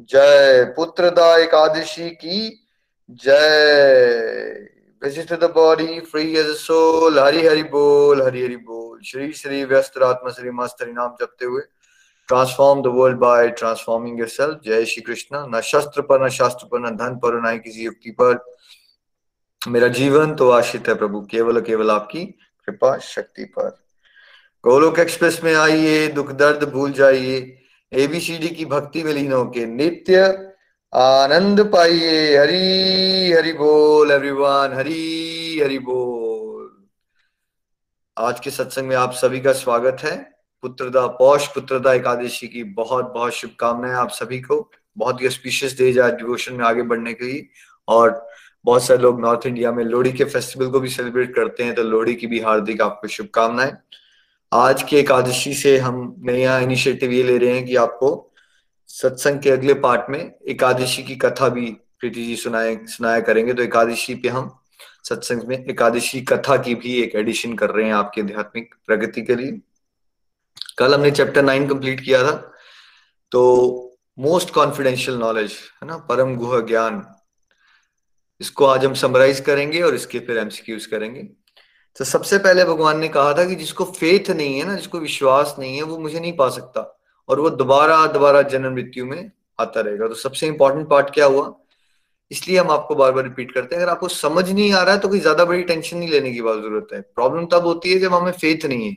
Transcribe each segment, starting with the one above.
जय पुत्रदा एकादशी की, जय the body free as a soul, Hari Hari बोल, हरि हरि बोल। श्री श्री व्यस्त आत्मा श्री मस्त हरि नाम जपते हुए transform the world by transforming yourself जय श्री कृष्ण। न शस्त्र पर, न शास्त्र पर, न धन पर, न किसी युक्ति पर। मेरा जीवन तो आश्रित है प्रभु, केवल केवल आपकी कृपा शक्ति पर। गोलोक एक्सप्रेस में आइए, दुख दर्द भूल जाइए। एबीसीडी की भक्ति में लीन होके नित्य आनंद पाइए। हरी, हरि बोल एवरीवन हरी, हरि बोल। आज के सत्संग में आप सभी का स्वागत है। पुत्रदा पौष, पुत्रदा एकादशी की बहुत बहुत शुभकामनाएँ आप सभी को। बहुत ही स्पीशियस डे आज डिवोशन में आगे बढ़ने के लिए। और बहुत सारे लोग नॉर्थ इंडिया में लोहड़ी के फेस्टिवल को भी सेलिब्रेट करते हैं तो लोहड़ी की भी हार्दिक आपको शुभकामनाएँ। आज की एकादशी से हम नया इनिशिएटिव ये ले रहे हैं कि आपको सत्संग के अगले पार्ट में एकादशी की कथा भी प्रीति जी सुनाए, सुनाया करेंगे। तो एकादशी पे हम सत्संग में एकादशी कथा की भी एक एडिशन कर रहे हैं आपके आध्यात्मिक प्रगति के लिए। कल हमने चैप्टर नाइन कंप्लीट किया था। तो मोस्ट कॉन्फिडेंशियल नॉलेज है ना? परम गुह ज्ञान। इसको आज हम समराइज करेंगे और इसके फिर एमसीक्यूज करेंगे। तो सबसे पहले भगवान ने कहा था कि जिसको फेथ नहीं है ना, जिसको विश्वास नहीं है, वो मुझे नहीं पा सकता। और वो दोबारा दोबारा जन्म मृत्यु में आता रहेगा। तो सबसे इंपॉर्टेंट पार्ट क्या हुआ? इसलिए हम आपको बार बार रिपीट करते हैं। अगर आपको समझ नहीं आ रहा है तो कोई ज़्यादा बड़ी टेंशन नहीं लेने की बात ज़रूरत है। प्रॉब्लम तब होती है जब हमें फेथ नहीं है।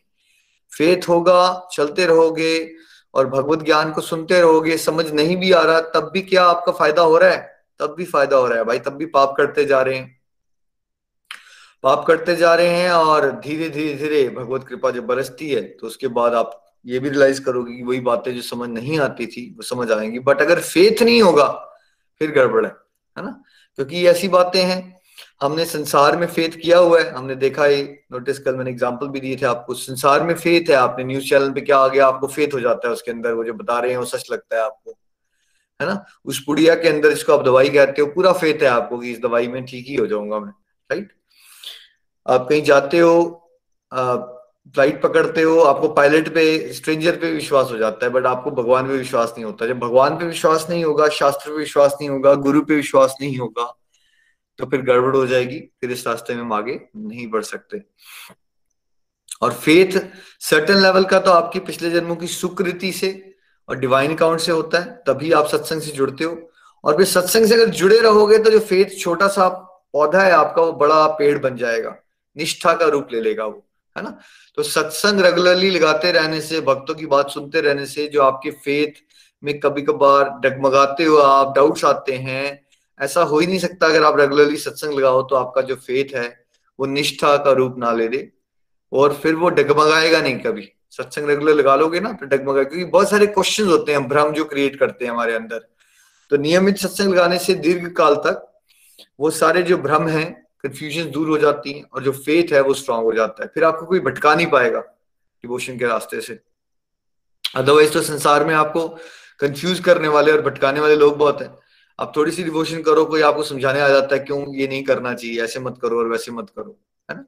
फेथ होगा, चलते रहोगे और भगवत ज्ञान को सुनते रहोगे, समझ नहीं भी आ रहा, तब भी क्या आपका फ़ायदा हो रहा है? तब भी फ़ायदा हो रहा है भाई, तब भी पाप करते जा रहे हैं। पाप करते जा रहे हैं और धीरे धीरे धीरे भगवत कृपा जब बरसती है तो उसके बाद आप ये भी रियलाइज़ करोगे कि वही बातें जो समझ नहीं आती थी, वो समझ आएँगी। बट अगर फेथ नहीं होगा, फिर गड़बड़ है है ना? क्योंकि ऐसी बातें हैं। हमने संसार में फेथ किया हुआ है। हमने देखा है नोटिस कल मैंने एग्ज़ाम्पल भी दिए थे आपको। संसार में फेथ है, आपने न्यूज़ चैनल पे क्या आ गया, आपको फेथ हो जाता है उसके अंदर। वो जो बता रहे हैं, वो सच लगता है आपको, है ना? उस पुड़िया के अंदर जिसको आप दवाई कहते हो, पूरा फेथ है आपको कि इस दवाई में ठीक ही हो जाऊँगा मैं राइट आप कहीं जाते हो फ़्लाइट पकड़ते हो, आपको पायलट पे स्ट्रेंजर पे विश्वास हो जाता है बट आपको भगवान पे विश्वास नहीं होता। जब भगवान पे विश्वास नहीं होगा, शास्त्र पे विश्वास नहीं होगा, गुरु पे विश्वास नहीं होगा तो फिर गड़बड़ हो जाएगी, फिर इस रास्ते में हम आगे नहीं बढ़ सकते। और फेथ सर्टन लेवल का तो आपकी पिछले जन्मों की सुकृति से और डिवाइन अकाउंट से होता है, तभी आप सत्संग से जुड़ते हो। और फिर सत्संग से अगर जुड़े रहोगे तो जो फेथ छोटा सा पौधा है, आपका वो बड़ा पेड़ बन जाएगा। निष्ठा का रूप ले लेगा वो, है ना? तो सत्संग रेगुलरली लगाते रहने से, भक्तों की बात सुनते रहने से, जो आपके फेथ में कभी कभार डगमगाते हो आप डाउट्स आते हैं, ऐसा हो ही नहीं सकता अगर आप रेगुलरली सत्संग लगाओ तो आपका जो फेथ है, वो निष्ठा का रूप ना ले दे, और फिर वो डगमगाएगा नहीं कभी। सत्संग रेगुलर लगा लोगे ना तो डगमगा, क्योंकि बहुत सारे क्वेश्चन होते हैं भ्रम जो क्रिएट करते हैं हमारे अंदर। तो नियमित सत्संग लगाने से दीर्घ काल तक वो सारे जो भ्रम हैं कंफ्यूजन दूर हो जाती है और जो फेथ है वो स्ट्रांग हो जाता है। फिर आपको कोई भटका नहीं पाएगा डिवोशन के रास्ते से। अदरवाइज़ तो संसार में आपको कंफ्यूज करने वाले और भटकाने वाले लोग बहुत हैं। आप थोड़ी सी डिवोशन करो, कोई आपको समझाने आ जाता है, क्यों ये नहीं करना चाहिए? ऐसे मत करो और वैसे मत करो। है ना?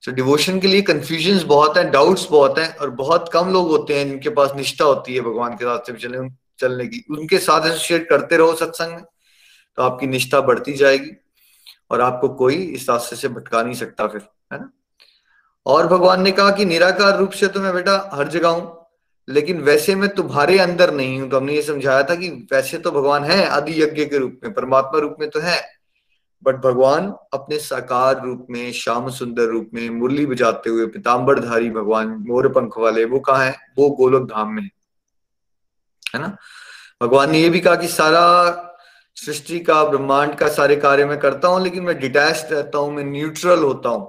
सो डिवोशन के लिए कंफ्यूजन बहुत है डाउट्स बहुत है और बहुत कम लोग होते हैं जिनके पास निष्ठा होती है भगवान के रास्ते चलने चलने की। उनके साथ एसोसिएट करते रहो सत्संग में तो आपकी निष्ठा बढ़ती जाएगी। और आपको कोई इस रास्ते से भटका नहीं सकता फिर, है ना? और भगवान ने कहा कि निराकार रूप से तो मैं बेटा हर जगह हूँ, लेकिन वैसे मैं तुम्हारे अंदर नहीं हूँ। तो हमने ये समझाया था कि वैसे तो भगवान है, आदि यज्ञ के रूप में, परमात्मा रूप में तो है बट भगवान अपने साकार रूप में, श्याम सुंदर रूप में, मुरली बजाते हुए, पिताम्बरधारी भगवान मोर पंख वाले, वो कहा है? वो गोलोक धाम में है ना? भगवान ने ये भी कहा कि सारा सृष्टि का, ब्रह्मांड का सारे कार्य मैं करता हूँ, लेकिन मैं डिटैच रहता हूँ, मैं न्यूट्रल होता हूँ,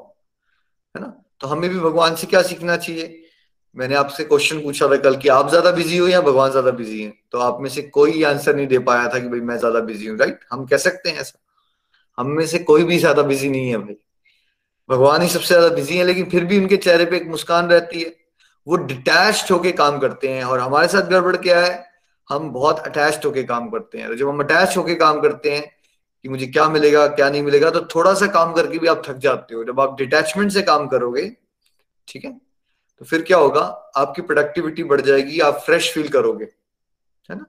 है ना? तो हमें भी भगवान से क्या सीखना चाहिए? मैंने आपसे क्वेश्चन पूछा था कल कि आप ज़्यादा बिज़ी हो या भगवान ज़्यादा बिज़ी हैं? तो आप में से कोई आंसर नहीं दे पाया था कि भाई मैं ज़्यादा बिज़ी हूँ राइट हम कह सकते हैं ऐसा। हम में से कोई भी ज़्यादा बिज़ी नहीं है भाई। भगवान ही सबसे ज़्यादा बिज़ी है, लेकिन फिर भी उनके चेहरे पे एक मुस्कान रहती है। वो डिटैच होके काम करते हैं और हमारे साथ गड़बड़ क्या है? हम बहुत अटैच होके काम करते हैं। जब हम अटैच होके काम करते हैं कि मुझे क्या मिलेगा, क्या नहीं मिलेगा तो थोड़ा सा काम करके भी आप थक जाते हो। जब आप डिटैचमेंट से काम करोगे, ठीक है तो फिर क्या होगा, आपकी प्रोडक्टिविटी बढ़ जाएगी, आप फ्रेश फील करोगे, है ना?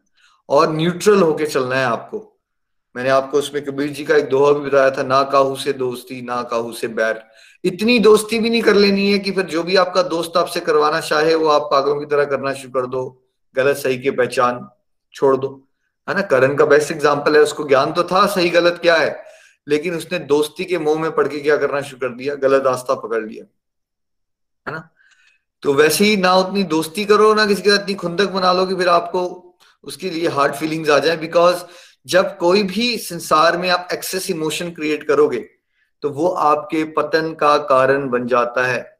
और न्यूट्रल होके चलना है आपको। मैंने आपको उसमें कबीर जी का एक दोहा भी बताया था, ना काहू से दोस्ती, ना काहू से बैर। इतनी दोस्ती भी नहीं कर लेनी है कि फिर जो भी आपका दोस्त आपसे करवाना चाहे, वो आप पागलों की तरह करना शुरू कर दो। गलत, सही की पहचान छोड़ दो। है ना? करण का बेस्ट एग्ज़ाम्पल है, उसको ज्ञान तो था, सही गलत क्या है? लेकिन उसने दोस्ती के मुँह में पढ़ के क्या करना शुरू कर दिया? गलत रास्ता पकड़ लिया। है ना? तो वैसे ही ना उतनी दोस्ती करो, ना किसी के साथ इतनी खुंदक बना लो कि फिर आपको उसके लिए हार्ड फीलिंग्स आ जाए। बिकॉज़ जब कोई भी संसार में आप एक्सेस इमोशन क्रिएट करोगे तो वो आपके पतन का कारण बन जाता है।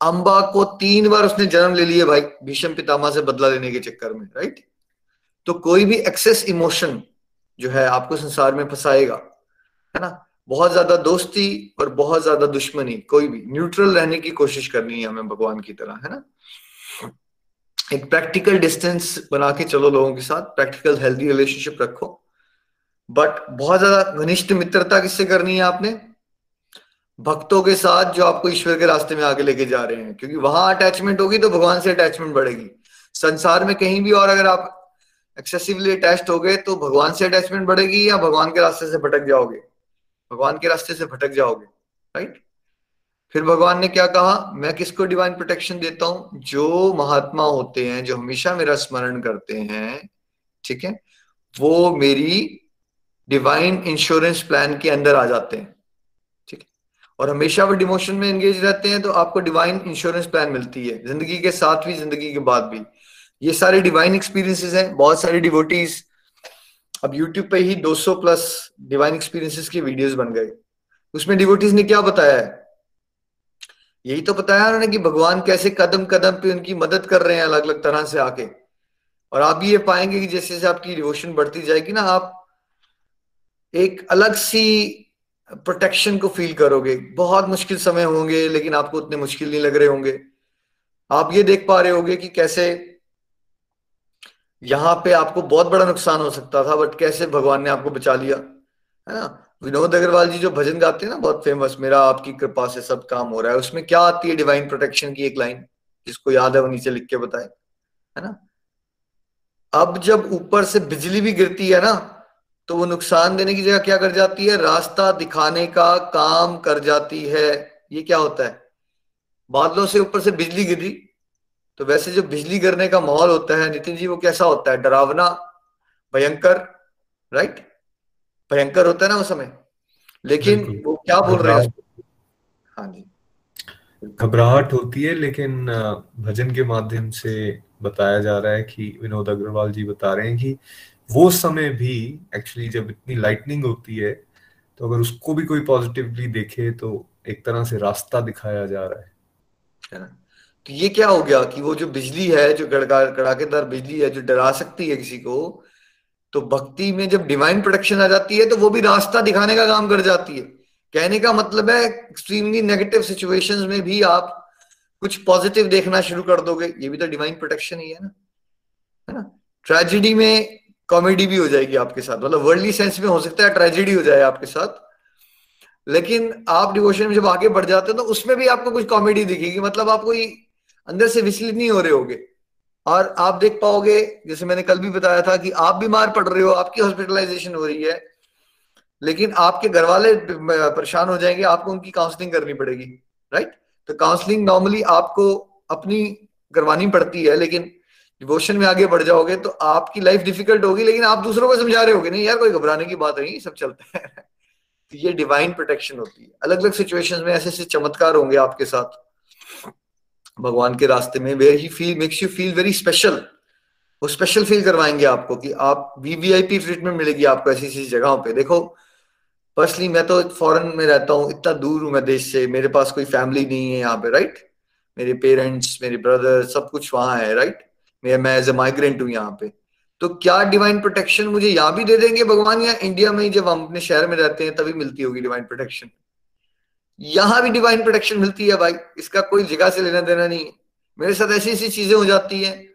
अंबा को तीन बार उसने जन्म ले लिया भाई भीषम पितामा से बदला लेने के चक्कर में राइट तो कोई भी एक्सेस इमोशन जो है आपको संसार में फंसाएगा, है ना? बहुत ज़्यादा दोस्ती और बहुत ज़्यादा दुश्मनी, कोई भी न्यूट्रल रहने की कोशिश करनी है हमें भगवान की तरह, है ना? एक प्रैक्टिकल डिस्टेंस बना के चलो लोगों के साथ प्रैक्टिकल हेल्दी रिलेशनशिप रखो। बट बहुत ज़्यादा घनिष्ठ मित्रता किससे करनी है आपने? भक्तों के साथ जो आपको ईश्वर के रास्ते में आगे लेके जा रहे हैं, क्योंकि वहाँ अटैचमेंट होगी तो भगवान से अटैचमेंट बढ़ेगी। संसार में कहीं भी और अगर आप एक्सेसिवली अटैच हो गए तो भगवान से अटैचमेंट बढ़ेगी या भगवान के रास्ते से भटक जाओगे। भगवान के रास्ते से भटक जाओगे राइट फिर भगवान ने क्या कहा? मैं किसको डिवाइन प्रोटेक्शन देता हूँ? जो महात्मा होते हैं, जो हमेशा मेरा स्मरण करते हैं, ठीक है? वो मेरी डिवाइन इंश्योरेंस प्लान के अंदर आ जाते हैं। और हमेशा वो डिमोशन में एंगेज रहते हैं तो आपको डिवाइन इंश्योरेंस प्लान मिलती है, ज़िंदगी के साथ भी, ज़िंदगी के बाद भी। ये सारे डिवाइन एक्सपीरियंसेस हैं, बहुत सारे डिवोटीज अब यूट्यूब पे ही 200 प्लस डिवाइन एक्सपीरियंसेस की वीडियोस बन गए। उसमें डिवोटीज ने क्या बताया है? यही तो बताया उन्होंने कि भगवान कैसे कदम कदम पे उनकी मदद कर रहे हैं अलग अलग तरह से आके। और आप ये पाएँगे कि जैसे जैसे आपकी डिवोशन बढ़ती जाएगी ना, आप एक अलग सी प्रोटेक्शन को फील करोगे। बहुत मुश्किल समय होंगे, लेकिन आपको उतने मुश्किल नहीं लग रहे होंगे। आप ये देख पा रहे होंगे कि कैसे यहाँ पे आपको बहुत बड़ा नुकसान हो सकता था बट कैसे भगवान ने आपको बचा लिया, है ना? विनोद अग्रवाल जी जो भजन गाते हैं ना, बहुत फ़ेमस मेरा आपकी कृपा से सब काम हो रहा है। उसमें क्या आती है डिवाइन प्रोटेक्शन की एक लाइन जिसको याद है वो नीचे लिख के बताए, है ना? अब जब ऊपर से बिजली भी गिरती है ना तो वो नुकसान देने की जगह क्या कर जाती है? रास्ता दिखाने का काम कर जाती है। ये क्या होता है? बादलों से ऊपर से बिजली गिरी तो वैसे जो बिजली गिरने का माहौल होता है नितिन जी वो कैसा होता है? डरावना भयंकर राइट भयंकर होता है ना उस समय। लेकिन वो क्या बोल रहे हैं? हाँ जी। घबराहट होती है लेकिन भजन के माध्यम से बताया जा रहा है कि विनोद अग्रवाल जी बता रहे हैं कि वो समय भी एक्चुअली जब इतनी लाइटनिंग होती है तो अगर उसको भी कोई पॉजिटिवली देखे तो एक तरह से रास्ता दिखाया जा रहा है। है ना? तो ये क्या हो गया कि वो जो बिजली है, जो कड़ाकेदार बिजली है, जो डरा सकती है किसी को तो भक्ति में जब डिवाइन प्रोटेक्शन आ जाती है तो वो भी रास्ता दिखाने का काम कर जाती है। कहने का मतलब है एक्सट्रीमली नेगेटिव सिचुएशंस में भी आप कुछ पॉजिटिव देखना शुरू कर दोगे। ये भी तो डिवाइन प्रोटेक्शन ही है ना? है ना? ट्रेजिडी में कॉमेडी भी हो जाएगी आपके साथ। मतलब वर्ल्डली सेंस में हो सकता है ट्रेजिडी हो जाए आपके साथ। लेकिन आप डिवोशन में जब आगे बढ़ जाते हैं तो उसमें भी आपको कुछ कॉमेडी दिखेगी। मतलब आप कोई अंदर से विचलित नहीं हो रहे होगे। और आप देख पाओगे, जैसे मैंने कल भी बताया था कि आप बीमार पड़ रहे हो, आपकी हॉस्पिटलाइजेशन हो रही है। लेकिन आपके घर वाले परेशान हो जाएँगे, आपको उनकी काउंसलिंग करनी पड़ेगी राइट तो काउंसलिंग नॉर्मली आपको अपनी करवानी पड़ती है, लेकिन डिवोशन में आगे बढ़ जाओगे तो आपकी लाइफ डिफ़िकल्ट होगी, लेकिन आप दूसरों को समझा रहे होगे, नहीं यार, कोई घबराने की बात नहीं, सब चलता है। तो ये डिवाइन प्रोटेक्शन होती है। अलग अलग सिचुएशंस में ऐसे ऐसे चमत्कार होंगे आपके साथ। भगवान के रास्ते में where he feel makes you feel very special वो स्पेशल फील करवाएँगे आपको कि आप वीवीआईपी ट्रीटमेंट मिलेगी आपको ऐसी ऐसी जगहों पे। देखो पर्सनली मैं तो फॉरेन में रहता हूँ, इतना दूर हूँ मैं देश से, मेरे पास कोई फैमिली नहीं है यहाँ पे राइट मेरे पेरेंट्स मेरे ब्रदर सब कुछ वहाँ है राइट मैं एज ए माइग्रेंट हूँ यहाँ पे। तो क्या डिवाइन प्रोटेक्शन मुझे यहाँ भी दे देंगे? भगवान या इंडिया में जब हम अपने शहर में रहते हैं, तभी मिलती होगी डिवाइन प्रोटेक्शन यहाँ भी डिवाइन प्रोटेक्शन मिलती है भाई। इसका कोई जगह से लेना देना नहीं है। मेरे साथ ऐसी ऐसी चीज़ें हो जाती है।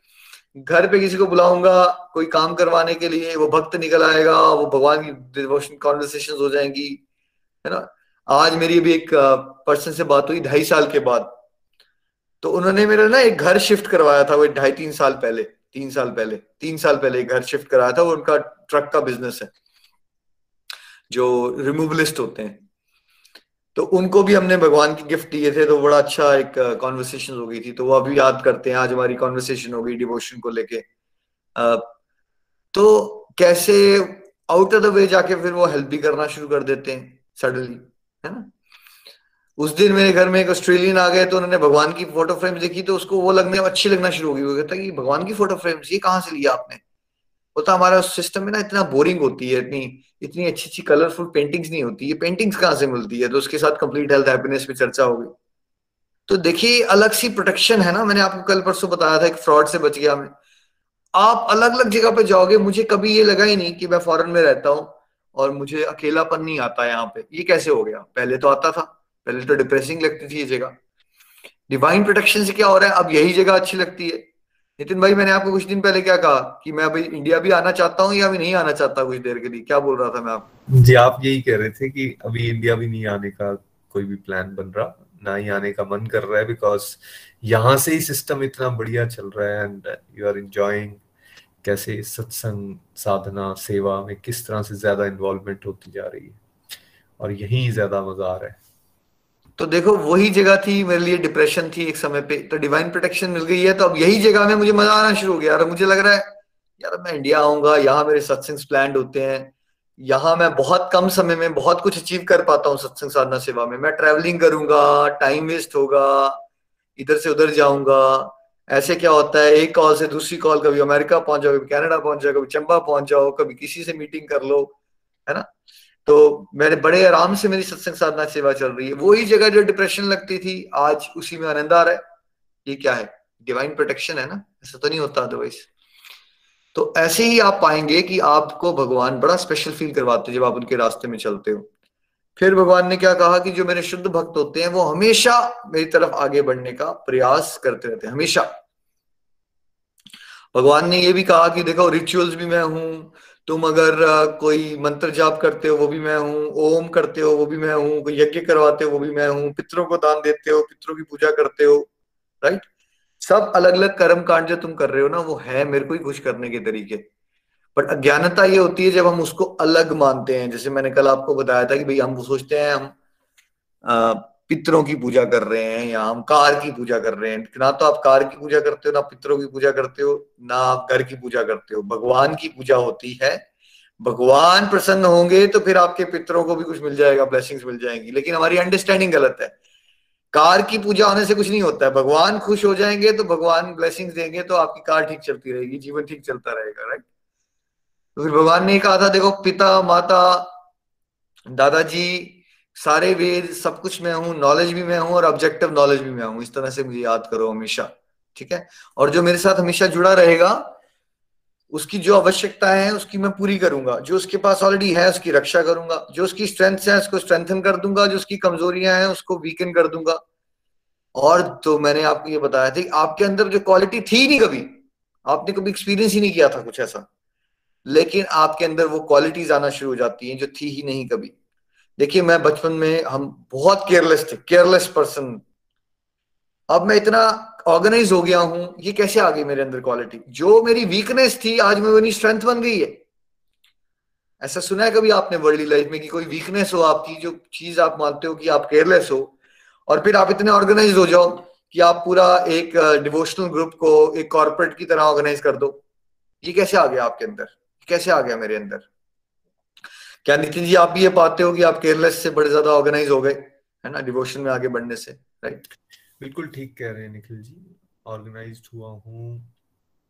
घर पे किसी को बुलाऊँगा, कोई काम करवाने के लिए, वो भक्त निकल आएगा, वो भगवान की डिवोशन कॉन्वर्सेशन हो जाएँगी, है ना? आज मेरी भी एक पर्सन से बात हुई, ढाई साल के बाद। तो उन्होंने मेरा ना एक घर शिफ्ट करवाया था वो ढाई तीन साल पहले, तीन साल पहले, तीन साल पहले एक घर शिफ्ट कराया था, वो उनका ट्रक का बिज़नेस है, जो रिमूवलिस्ट होते हैं। तो उनको भी हमने भगवान की गिफ्ट दिए थे तो बड़ा अच्छा एक कॉन्वर्सेशन हो गई थी तो वो अभी याद करते हैं, आज हमारी कॉन्वर्सेशन हो गई डिवोशन को लेके। तो कैसे आउट ऑफ़ द वे जाके फिर वो हेल्प भी करना शुरू कर देते हैं सडनली है ना? उस दिन मेरे घर में एक ऑस्ट्रेलियन आ गए तो उन्होंने भगवान की फ़ोटो फ्रेम्स देखी तो उसको वो लगने अच्छी लगना शुरू हो गई। वो कहता कि भगवान की फ़ोटो फ्रेम्स ये कहाँ से लिया आपने? वो तो हमारा सिस्टम में ना इतना बोरिंग होती है, इतनी इतनी अच्छी अच्छी कलरफुल पेंटिंग्स नहीं होती। ये पेंटिंग्स कहाँ से मिलती है? तो उसके साथ कंप्लीट हेल्थ हैप्पीनेस पे चर्चा होगी तो देखिए, अलग सी प्रोटेक्शन है ना। मैंने आपको कल परसों बताया था एक फ्रॉड से बच गया मैं। आप अलग अलग जगह पे जाओगे, मुझे कभी ये लगा ही नहीं कि मैं फॉरन में रहता हूँ और मुझे अकेलापन नहीं आता यहाँ पे। ये कैसे हो गया? पहले तो आता था। पहले तो डिप्रेसिंग लगती थी ये जगह। डिवाइन प्रोटेक्शन से क्या हो रहा है? अब यही जगह अच्छी लगती है। नितिन भाई, मैंने आपको कुछ दिन पहले क्या कहा कि मैं अभी इंडिया भी आना चाहता हूँ या अभी नहीं आना चाहता कुछ देर के लिए? क्या बोल रहा था मैं आप जी, आप यही कह रहे थे कि अभी इंडिया भी नहीं आने का कोई भी प्लान बन रहा, ना ही आने का मन कर रहा है बिकॉज़ यहाँ से ही सिस्टम इतना बढ़िया चल रहा है एंड यू आर इंजॉइंग कैसे सत्संग, साधना, सेवा में किस तरह से ज़्यादा इन्वॉल्वमेंट होती जा रही है। और यही ज़्यादा मज़ा आ रहा है। तो देखो, वही जगह थी, मेरे लिए डिप्रेशन थी एक समय पे तो डिवाइन प्रोटेक्शन मिल गई है तो अब यही जगह में मुझे मज़ा आना शुरू हो गया। और मुझे लग रहा है, यार मैं इंडिया आऊँगा, यहाँ मेरे सत्संग प्लान होते हैं, यहाँ मैं बहुत कम समय में बहुत कुछ अचीव कर पाता हूँ सत्संग साधना सेवा में। मैं ट्रेवलिंग करूँगा टाइम वेस्ट होगा, इधर से उधर जाऊँगा, ऐसे क्या होता है, एक कॉल से दूसरी कॉल कभी अमेरिका पहुँच जाओ, कभी कनाडा पहुँच जाओ, कभी चंबा पहुँच जाओ, कभी किसी से मीटिंग कर लो, है ना? तो मेरे बड़े आराम से मेरी सत्संग साधना सेवा चल रही है। वही जगह जो डिप्रेशन लगती थी, आज उसी में आनंद आ रहा है। ये क्या है? डिवाइन प्रोटेक्शन है ना? ऐसा तो नहीं होता अदरवाइज़ तो ऐसे ही आप पाएँगे कि आपको भगवान बड़ा स्पेशल फील करवाते जब आप उनके रास्ते में चलते हो। फिर भगवान ने क्या कहा कि जो मेरे शुद्ध भक्त होते हैं, वो हमेशा मेरी तरफ़ आगे बढ़ने का प्रयास करते रहते हैं, हमेशा। भगवान ने ये भी कहा कि देखो रिचुअल्स भी मैं हूँ तुम अगर कोई मंत्र जाप करते हो, वो भी मैं हूँ, ओम करते हो, वो भी मैं हूँ, कोई यज्ञ करवाते हो, वो भी मैं हूँ, पितरों को दान देते हो, पितरों की पूजा करते हो राइट सब अलग अलग कर्म कांड जो तुम कर रहे हो ना, वो है मेरे को ही खुश करने के तरीके। बट अज्ञानता ये होती है जब हम उसको अलग मानते हैं, जैसे मैंने कल आपको बताया था कि भाई हम सोचते हैं, हम पितरों की पूजा कर रहे हैं या हम कार की पूजा कर रहे हैं, ना तो आप कार की पूजा करते हो, ना पितरों की पूजा करते हो, ना आप घर की पूजा करते हो। भगवान की पूजा होती है। भगवान प्रसन्न होंगे तो फिर आपके पितरों को भी कुछ मिल जाएगा ब्लेसिंग्स मिल जाएँगी। लेकिन हमारी अंडरस्टैंडिंग गलत है। कार की पूजा होने से कुछ नहीं होता है। भगवान खुश हो जाएँगे तो भगवान ब्लेसिंग्स देंगे तो आपकी कार ठीक चलती रहेगी, जीवन ठीक चलता रहेगा राइट तो फिर भगवान ने कहा था, देखो, पिता, माता, दादाजी सारे वेद, सब कुछ मैं हूँ नॉलेज भी मैं हूँ और ऑब्जेक्टिव नॉलेज भी मैं हूँ। इस तरह से मुझे याद करो हमेशा, ठीक है? और जो मेरे साथ हमेशा जुड़ा रहेगा, उसकी जो आवश्यकता है, उसकी मैं पूरी करूँगा। जो उसके पास ऑलरेडी है, उसकी रक्षा करूँगा। जो उसकी स्ट्रेंथ है, उसको स्ट्रेंथन कर दूँगा। जो उसकी कमजोरियाँ हैं, उसको वीकन कर दूँगा। और तो मैंने आपको ये बताया था आपके अंदर जो क्वालिटी थी नहीं कभी, आपने कभी एक्सपीरियंस ही नहीं किया था कुछ ऐसा। लेकिन आपके अंदर वो क्वालिटीज आना शुरू हो जाती हैं जो थी ही नहीं कभी। देखिए, मैं बचपन में हम बहुत केयरलेस थे केयरलेस पर्सन अब मैं इतना ऑर्गेनाइज हो गया हूँ, ये कैसे आ गई मेरे अंदर क्वालिटी जो मेरी वीकनेस थी, आज में मेरी स्ट्रेंथ बन गई है। ऐसा सुना है कभी आपने वर्ल्ड लाइफ में कि कोई वीकनेस हो आपकी, जो चीज़ आप मानते हो कि आप केयरलेस हो, और फिर आप इतने ऑर्गेनाइज हो जाओ कि आप पूरा एक डिवोशनल ग्रुप को एक कॉर्पोरेट की तरह ऑर्गेनाइज कर दो? ये कैसे आ गया आपके अंदर? कैसे आ गया मेरे अंदर? क्या नितिन जी आप भी ये पाते हो कि आप केयरलेस से बड़े ज़्यादा ऑर्गेनाइज हो गए है ना डिवोशन में आगे बढ़ने से राइट बिल्कुल ठीक कह रहे हैं निखिल जी। ऑर्गेनाइज हुआ हूँ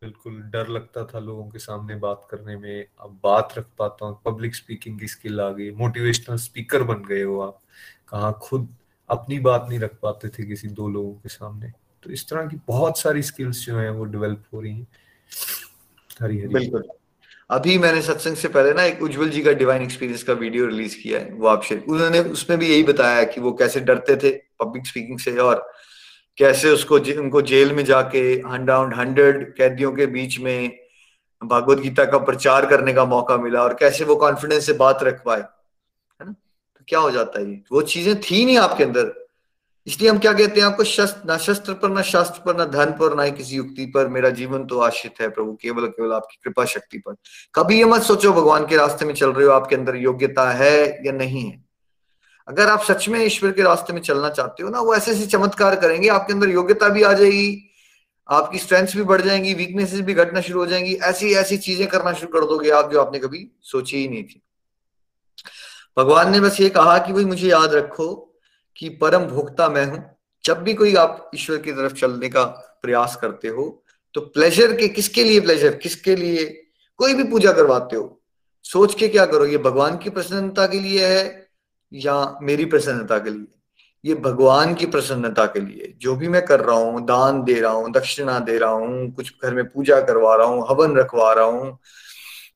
बिल्कुल डर लगता था लोगों के सामने बात करने में। अब बात रख पाता हूँ पब्लिक स्पीकिंग की स्किल आ गई मोटिवेशनल स्पीकर बन गए हो आप। कहा खुद अपनी बात नहीं रख पाते थे किसी दो लोगों के सामने। तो इस तरह की बहुत सारी स्किल्स जो है वो डेवलप हो रही हैं। हरी हरी। बिल्कुल। अभी मैंने सत्संग से पहले ना एक उज्जवल जी का डिवाइन एक्सपीरियंस का वीडियो रिलीज़ किया है, वो आप शेयर उन्होंने उसमें भी यही बताया कि वो कैसे डरते थे पब्लिक स्पीकिंग से और कैसे उसको उनको जेल में जाके अराउंड हंड्रेड कैदियों के बीच में भागवत गीता का प्रचार करने का मौका मिला और कैसे वो कॉन्फिडेंस से बात रख पाए, है ना? तो क्या हो जाता है ये? वो चीज़ें थी नहीं आपके अंदर। इसलिए हम क्या कहते हैं, आपको शस्त्र, ना शस्त्र पर, ना शास्त्र पर, ना धन पर, ना किसी युक्ति पर, मेरा जीवन तो आश्रित है प्रभु, केवल केवल आपकी कृपा शक्ति पर। कभी ये मत सोचो भगवान के रास्ते में चल रहे हो, आपके अंदर योग्यता है या नहीं है। अगर आप सच में ईश्वर के रास्ते में चलना चाहते हो ना, वो ऐसे ऐसे चमत्कार करेंगे, आपके अंदर योग्यता भी आ जाएगी, आपकी स्ट्रेंथ भी बढ़ जाएँगी वीकनेसेस भी घटना शुरू हो जाएँगी, ऐसी ऐसी चीज़ें करना शुरू कर दोगे आप जो आपने कभी सोची ही नहीं थी। भगवान ने बस ये कहा कि भाई मुझे याद रखो कि परम भोक्ता मैं हूँ। जब भी कोई आप ईश्वर की तरफ़ चलने का प्रयास करते हो तो प्लेजर के किसके लिए प्लेजर किसके लिए? कोई भी पूजा करवाते हो, सोच के क्या करो? ये भगवान की प्रसन्नता के लिए है या मेरी प्रसन्नता के लिए? ये भगवान की प्रसन्नता के लिए। जो भी मैं कर रहा हूँ, दान दे रहा हूँ, दक्षिणा दे रहा हूँ, कुछ घर में पूजा करवा रहा हूँ, हवन रखवा रहा हूँ,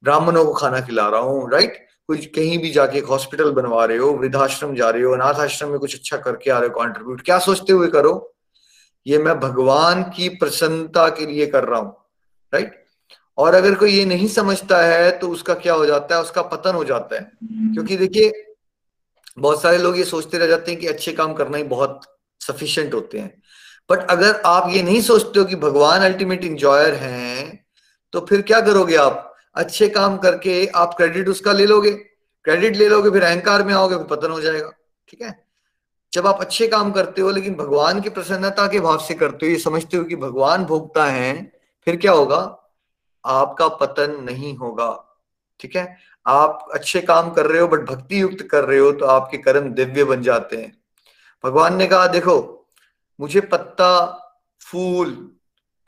ब्राह्मणों को खाना खिला रहा हूँ राइट कुछ कहीं भी जाके एक हॉस्पिटल बनवा रहे हो वृद्धाश्रम जा रहे हो अनाथ आश्रम में कुछ अच्छा करके आ रहे हो कॉन्ट्रीब्यूट क्या सोचते हुए करो? ये मैं भगवान की प्रसन्नता के लिए कर रहा हूँ राइट और अगर कोई ये नहीं समझता है तो उसका क्या हो जाता है? उसका पतन हो जाता है। क्योंकि देखिए बहुत सारे लोग ये सोचते रह जाते हैं कि अच्छे काम करना ही बहुत सफिशियंट होते हैं। बट अगर आप ये नहीं सोचते हो कि भगवान अल्टीमेट इंजॉयर हैं तो फिर क्या करोगे आप? अच्छे काम करके आप क्रेडिट उसका ले लोगे। क्रेडिट ले लोगे, फिर अहंकार में आओगे, फिर पतन हो जाएगा। ठीक है? जब आप अच्छे काम करते हो, लेकिन भगवान की प्रसन्नता के भाव से करते हो, ये समझते हो कि भगवान भोगता है, फिर क्या होगा? आपका पतन नहीं होगा। ठीक है? आप अच्छे काम कर रहे हो बट भक्ति युक्त कर रहे हो तो आपके कर्म दिव्य बन जाते हैं। भगवान ने कहा, देखो, मुझे पत्ता, फूल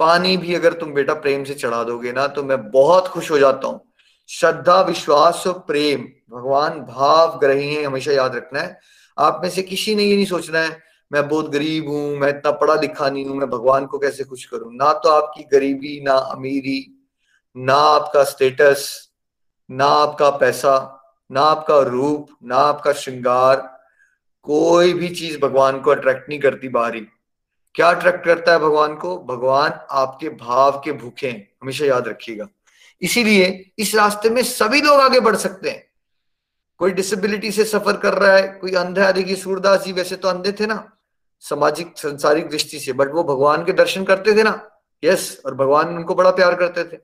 पानी भी अगर तुम बेटा प्रेम से चढ़ा दोगे ना तो मैं बहुत खुश हो जाता हूँ। श्रद्धा, विश्वास और प्रेम, भगवान भाव ग्रही है, हमेशा याद रखना है। आप में से किसी ने ये नहीं सोचना है, मैं बहुत गरीब हूँ, मैं इतना पढ़ा लिखा नहीं हूँ, मैं भगवान को कैसे खुश करूँ? ना तो आपकी गरीबी, ना अमीरी, ना आपका स्टेटस ना आपका पैसा, ना आपका रूप, ना आपका श्रृंगार, कोई भी चीज़ भगवान को अट्रैक्ट नहीं करती बाहरी। क्या अट्रैक्ट करता है भगवान को? भगवान आपके भाव के भूखे हैं, हमेशा याद रखिएगा। इसीलिए इस रास्ते में सभी लोग आगे बढ़ सकते हैं। कोई डिसेबिलिटी से सफ़र कर रहा है, कोई अंधा है, देखिए सूरदास जी वैसे तो अंधे थे ना, सामाजिक, संसारिक दृष्टि से बट वो भगवान के दर्शन करते थे ना। यस और भगवान उनको बड़ा प्यार करते थे।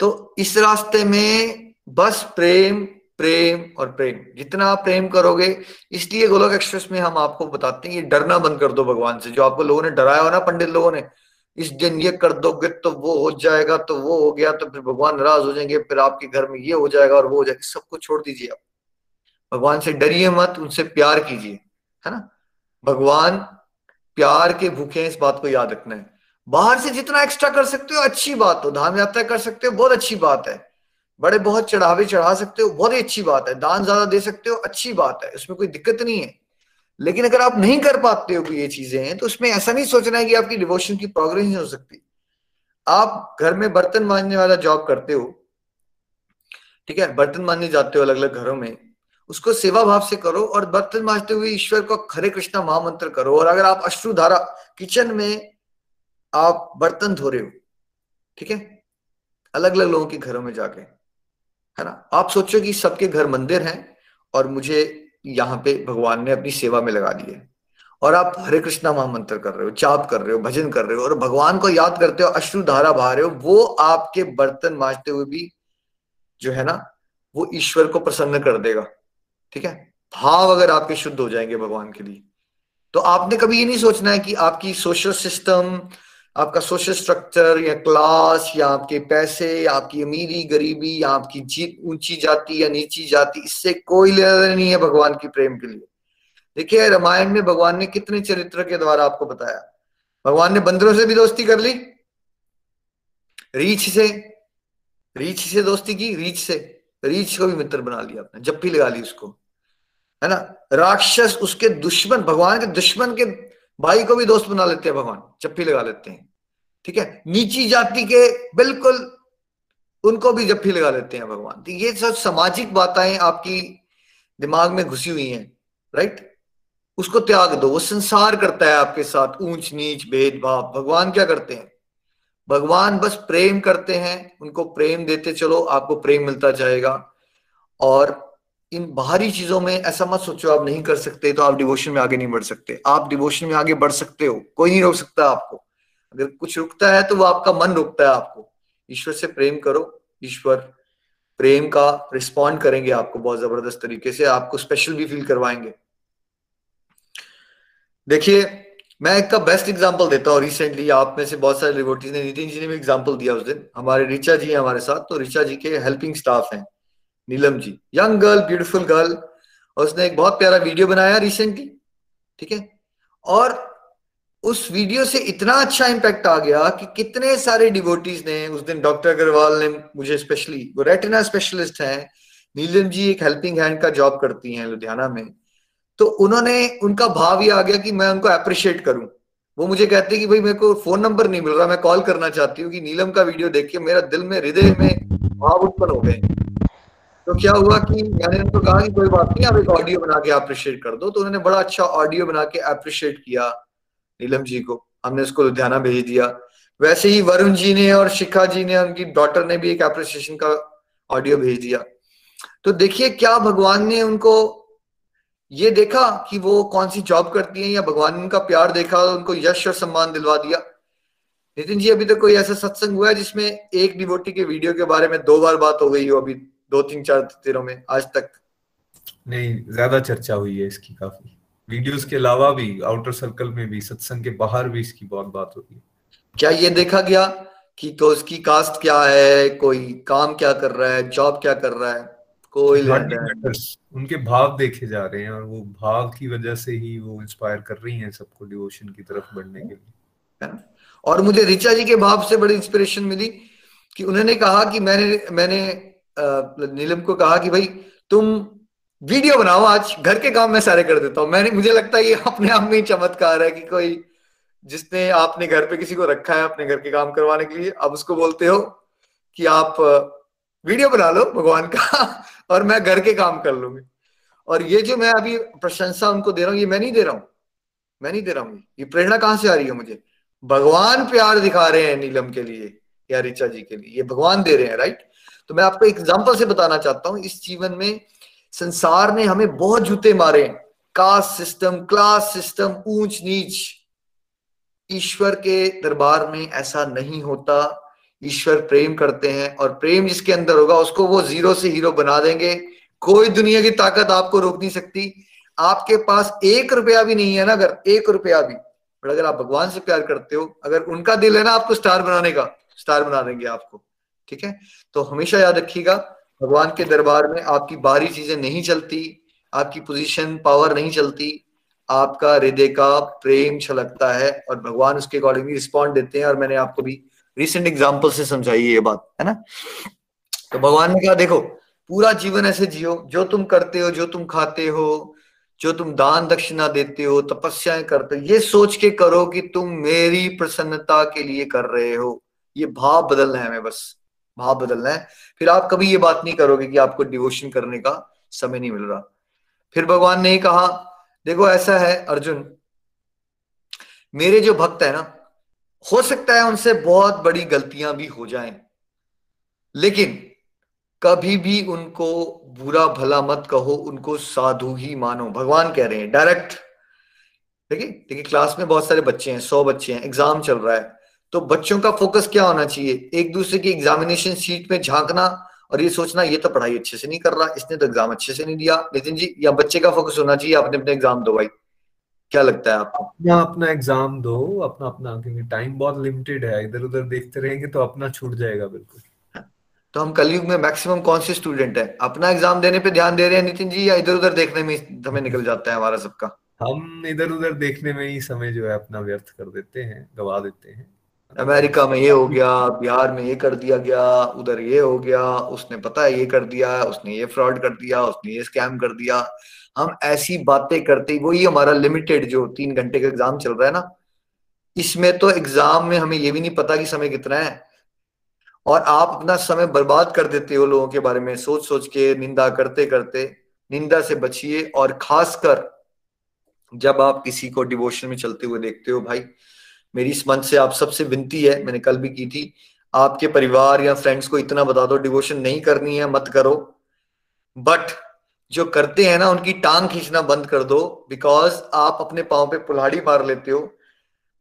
तो इस रास्ते में बस प्रेम प्रेम और प्रेम। जितना आप प्रेम करोगे, इसलिए गोलक एक्सप्रेस में हम आपको बताते हैं ये डरना बंद कर दो भगवान से। जो आपको लोगों ने डराया हो ना, पंडित लोगों ने, इस दिन ये कर दोगे तो वो हो जाएगा तो वो हो गया तो फिर भगवान नाराज़ हो जाएँगे, फिर आपके घर में ये हो जाएगा और वो हो जाएगा। सबको छोड़ दीजिए आप। भगवान से डरिए मत, उनसे प्यार कीजिए, है ना? भगवान, प्यार के भूखे इस बात को याद रखना है। बाहर से जितना एक्स्ट्रा कर सकते हो, अच्छी बात हो। धाम यात्रा कर सकते हो, बहुत अच्छी बात है। बड़े बहुत चढ़ावे चढ़ा सकते हो, बहुत ही अच्छी बात है। दान ज़्यादा दे सकते हो, अच्छी बात है, उसमें कोई दिक्कत नहीं है। लेकिन अगर आप नहीं कर पाते हो ये चीज़ें हैं तो उसमें ऐसा नहीं सोचना है कि आपकी डिवोशन की प्रोग्रेस नहीं हो सकती। आप घर में बर्तन मांजने वाला जॉब करते हो, ठीक है, बर्तन मांजने जाते हो अलग अलग घरों में, उसको सेवा भाव से करो और बर्तन मांजते हुए ईश्वर को हरे कृष्णा महामंत्र करो। और अगर आप अश्रुधारा किचन में आप बर्तन धो रहे हो, ठीक है अलग अलग लोगों के घरों में जाके है ना? आप सोचो कि सबके घर मंदिर हैं और मुझे यहाँ पे भगवान ने अपनी सेवा में लगा दिए और आप हरे कृष्णा महामंत्र कर रहे हो चाप कर रहे हो, भजन कर रहे हो और भगवान को याद करते हो, अश्रु धारा बहा रहे हो, वो आपके बर्तन मांजते हुए भी जो है ना, वो ईश्वर को प्रसन्न कर देगा। ठीक है? भाव अगर आपके शुद्ध हो जाएँगे भगवान के लिए। तो आपने कभी ये नहीं सोचना है कि आपकी सोशल सिस्टम आपका सोशल स्ट्रक्चर या क्लास या आपके पैसे या आपकी अमीरी, गरीबी, या आपकी जीत ऊँची जाति या नीची जाति, इससे कोई लेना नहीं है भगवान की प्रेम के लिए। देखिए, रामायण में भगवान ने कितने चरित्र के द्वारा आपको बताया। भगवान ने बंदरों से भी दोस्ती कर ली। रीछ से रीछ से दोस्ती की, रीछ से। रीछ को भी मित्र बना लिया आपने, जप्पी लगा ली उसको। है ना? राक्षस उसके दुश्मन, भगवान के दुश्मन के भाई को भी दोस्त बना लेते हैं भगवान जप्पी लगा लेते हैं। ठीक है? नीची जाति के बिल्कुल उनको भी जप्फी लगा लेते हैं भगवान। तो ये सब सामाजिक बातें आपकी दिमाग में घुसी हुई हैं राइट उसको त्याग दो, वो संसार करता है आपके साथ, ऊंच, नीच, भेदभाव। भगवान क्या करते हैं? भगवान बस प्रेम करते हैं, उनको प्रेम देते चलो, आपको प्रेम मिलता जाएगा। और इन बाहरी चीज़ों में ऐसा मत सोचो, आप नहीं कर सकते तो आप डिवोशन में आगे नहीं बढ़ सकते। आप डिवोशन में आगे बढ़ सकते हो, कोई नहीं रोक सकता आपको। अगर कुछ रुकता है तो वो आपका मन रुकता है आपको। ईश्वर से प्रेम करो, ईश्वर प्रेम का रिस्पॉन्ड करेंगे आपको बहुत ज़बरदस्त तरीके से, आपको स्पेशल भी फील करवाएँगे। देखिए, मैं एक का बेस्ट एग्जांपल देता हूँ रिसेंटली आप में से बहुत सारे रिवोटीज ने नितिन जी ने भी एग्जांपल दिया उस दिन। हमारे रिचा जी हमारे साथ तो रिचा जी के हेल्पिंग स्टाफ हैं। Neelam ji. Young girl beautiful girl और उसने एक बहुत प्यारा वीडियो बनाया रिसेंटली ठीक है? और उस वीडियो से इतना अच्छा इम्पैक्ट आ गया कि कितने सारे डिवोटीज ने, उस दिन डॉक्टर अग्रवाल ने मुझे स्पेशली वो रेटिना स्पेशलिस्ट हैं, नीलम जी एक हेल्पिंग हैंड का जॉब करती हैं लुधियाना में। तो उन्होंने, उनका भाव ये आ गया कि मैं उनको अप्रिशिएट करूँ। वो मुझे कहते कि भाई मेरे को फ़ोन नंबर नहीं मिल रहा, मैं कॉल करना चाहती हूँ कि नीलम का वीडियो देख के मेरा दिल में, हृदय में भाव उत्पन्न हो गए। तो क्या हुआ कि मैंने उनको कहा कि कोई बात नहीं, आप एक ऑडियो बना के अप्रिशिएट कर दो। तो उन्होंने बड़ा अच्छा ऑडियो बना के अप्रिशिएट किया नीलम जी को। हमने उसको लुधियाना भेज दिया। वैसे ही वरुण जी ने और शिखा जी ने उनकी डॉटर ने भी एक अप्रिसिएशन का ऑडियो भेज दिया। तो देखिए क्या भगवान ने उनको ये देखा कि वो कौन सी जॉब करती है या भगवान ने उनका प्यार देखा, उनको यश और सम्मान दिलवा दिया। नितिन जी, अभी तक तो कोई ऐसा सत्संग हुआ है जिसमें एक डिवोटी के वीडियो के बारे में दो बार बात हो गई हो अभी? दो तीन चार दिनों में आज तक। नहीं ज़्यादा चर्चा हुई है इसकी काफ़ी। वीडियोस के अलावा भी आउटर सर्कल में भी सत्संग के बाहर भी इसकी बहुत बात होती है। क्या ये देखा गया कि तो उसकी कास्ट क्या है कोई काम क्या कर रहा है जॉब क्या कर रहा है? कोई उनके भाव देखे जा रहे हैं और वो भाव की वजह से ही वो इंस्पायर कर रही हैं सबको डिवोशन की तरफ़ बढ़ने के लिए। और मुझे रिचा जी के भाव से बड़ी इंस्पिरेशन मिली कि उन्होंने कहा कि मैंने मैंने नीलम को कहा कि भाई, तुम वीडियो बनाओ, आज घर के काम मैं सारे कर देता हूँ। मैंने, मुझे लगता है ये अपने आप में ही चमत्कार है कि कोई जिसने, आपने घर पे किसी को रखा है अपने घर के काम करवाने के लिए, अब उसको बोलते हो कि आप वीडियो बना लो भगवान का और मैं घर के काम कर लूँगी। और ये जो मैं अभी प्रशंसा उनको दे रहा हूँ, ये मैं नहीं दे रहा हूँ। मैं नहीं दे रहा हूँ ये। प्रेरणा कहाँ से आ रही है मुझे? भगवान प्यार दिखा रहे हैं नीलम के लिए या रिचा जी के लिए। ये भगवान दे रहे हैं राइट तो मैं आपको एग्ज़ाम्पल से बताना चाहता हूँ, इस जीवन में संसार ने हमें बहुत जूते मारे। कास्ट सिस्टम, क्लास सिस्टम, ऊंच नीच। ईश्वर के दरबार में ऐसा नहीं होता। ईश्वर प्रेम करते हैं और प्रेम जिसके अंदर होगा, उसको वो ज़ीरो से हीरो बना देंगे। कोई दुनिया की ताकत आपको रोक नहीं सकती। आपके पास एक रुपया भी नहीं है ना, अगर एक रुपया भी। बट अगर आप भगवान से प्यार करते हो, अगर उनका दिल है ना आपको स्टार बनाने का, स्टार बना देंगे आपको। ठीक है? तो हमेशा याद रखिएगा, भगवान के दरबार में आपकी बारी चीज़ें नहीं चलती, आपकी पोजीशन पावर नहीं चलती, आपका हृदय का प्रेम छलकता है और भगवान उसके अकॉर्डिंगली रिस्पॉन्ड देते हैं और मैंने आपको भी रिसेंट एग्ज़ाम्पल से समझाई ये बात, है ना? तो भगवान ने कहा, देखो, पूरा जीवन ऐसे जियो, जो तुम करते हो, जो तुम खाते हो, जो तुम दान दक्षिणा देते हो, तपस्याएँ करते हो, ये सोच के करो कि तुम मेरी प्रसन्नता के लिए कर रहे हो। ये भाव बदलना है हमें बस। भाव बदलना है। फिर आप कभी ये बात नहीं करोगे कि आपको डिवोशन करने का समय नहीं मिल रहा। फिर भगवान ने कहा, देखो, ऐसा है, अर्जुन, मेरे जो भक्त है ना, हो सकता है उनसे बहुत बड़ी गलतियाँ भी हो जाएँ, लेकिन कभी भी उनको बुरा भला मत कहो, उनको साधु ही मानो। भगवान कह रहे हैं डायरेक्ट देखिए देखिए क्लास में बहुत सारे बच्चे हैं, सौ बच्चे हैं एग्ज़ाम चल रहा है तो बच्चों का फोकस क्या होना चाहिए? एक दूसरे की एग्जामिनेशन सीट में झांकना और ये सोचना ये तो पढ़ाई अच्छे से नहीं कर रहा इसने तो एग्ज़ाम अच्छे से नहीं दिया। नितिन जी या बच्चे का फोकस होना चाहिए अपने अपने एग्ज़ाम दो भाई। क्या लगता है आपको? अपना अपना एग्ज़ाम दो अपना अपना क्योंकि टाइम बहुत लिमिटेड है इधर उधर देखते रहेंगे तो अपना छूट जाएगा बिल्कुल। तो हम कलयुग में मैक्सिमम कौन से स्टूडेंट है? अपना एग्ज़ाम देने पे ध्यान दे रहे हैं नितिन जी या इधर उधर देखने में समय निकल जाता है हमारा सबका? हम इधर उधर देखने में ही समय जो है अपना व्यर्थ कर देते हैं गवा देते हैं। अमेरिका में ये हो गया, बिहार में ये कर दिया गया, उधर ये हो गया, उसने पता है ये कर दिया, उसने ये फ्रॉड कर दिया, उसने ये स्कैम कर दिया। हम ऐसी बातें करते ही वही हमारा लिमिटेड जो तीन घंटे का एग्ज़ाम चल रहा है ना, इसमें तो एग्ज़ाम में हमें ये भी नहीं पता कि समय कितना है। और आप अपना समय बर्बाद कर देते हो लोगों के बारे में सोच सोच के, निंदा करते करते, निंदा से बचिए। और खासकर जब आप किसी को डिवोशन में चलते हुए देखते हो भाई मेरी इस मन से आप सबसे विनती है, मैंने कल भी की थी, आपके परिवार या फ्रेंड्स को इतना बता दो डिवोशन नहीं करनी है, मत करो। बट जो करते हैं ना, उनकी टांग खींचना बंद कर दो बिकॉज़ आप अपने पाँव पे पुल्हाड़ी मार लेते हो,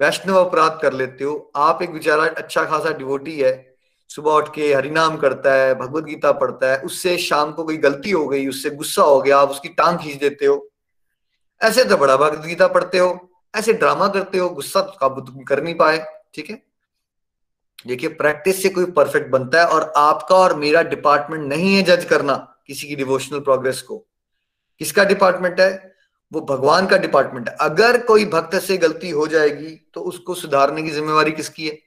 वैष्णव अपराध कर लेते हो। आप एक बेचारा अच्छा खासा डिवोटी है, सुबह उठ के हरिनाम करता है, भगवत गीता पढ़ता है, उससे शाम को कोई गलती हो गई, उससे गुस्सा हो गया, आप उसकी टांग खींच देते हो। ऐसे तो बड़ा भगवत गीता पढ़ते हो। ऐसे ड्रामा करते हो, गुस्सा तो काबू तुम कर नहीं पाए, ठीक है? देखिए प्रैक्टिस से कोई परफेक्ट बनता है और आपका और मेरा डिपार्टमेंट नहीं है जज करना किसी की डिवोशनल प्रोग्रेस को। किसका डिपार्टमेंट है? वो भगवान का डिपार्टमेंट है। अगर कोई भक्त से गलती हो जाएगी तो उसको सुधारने की जिम्मेवारी किसकी है?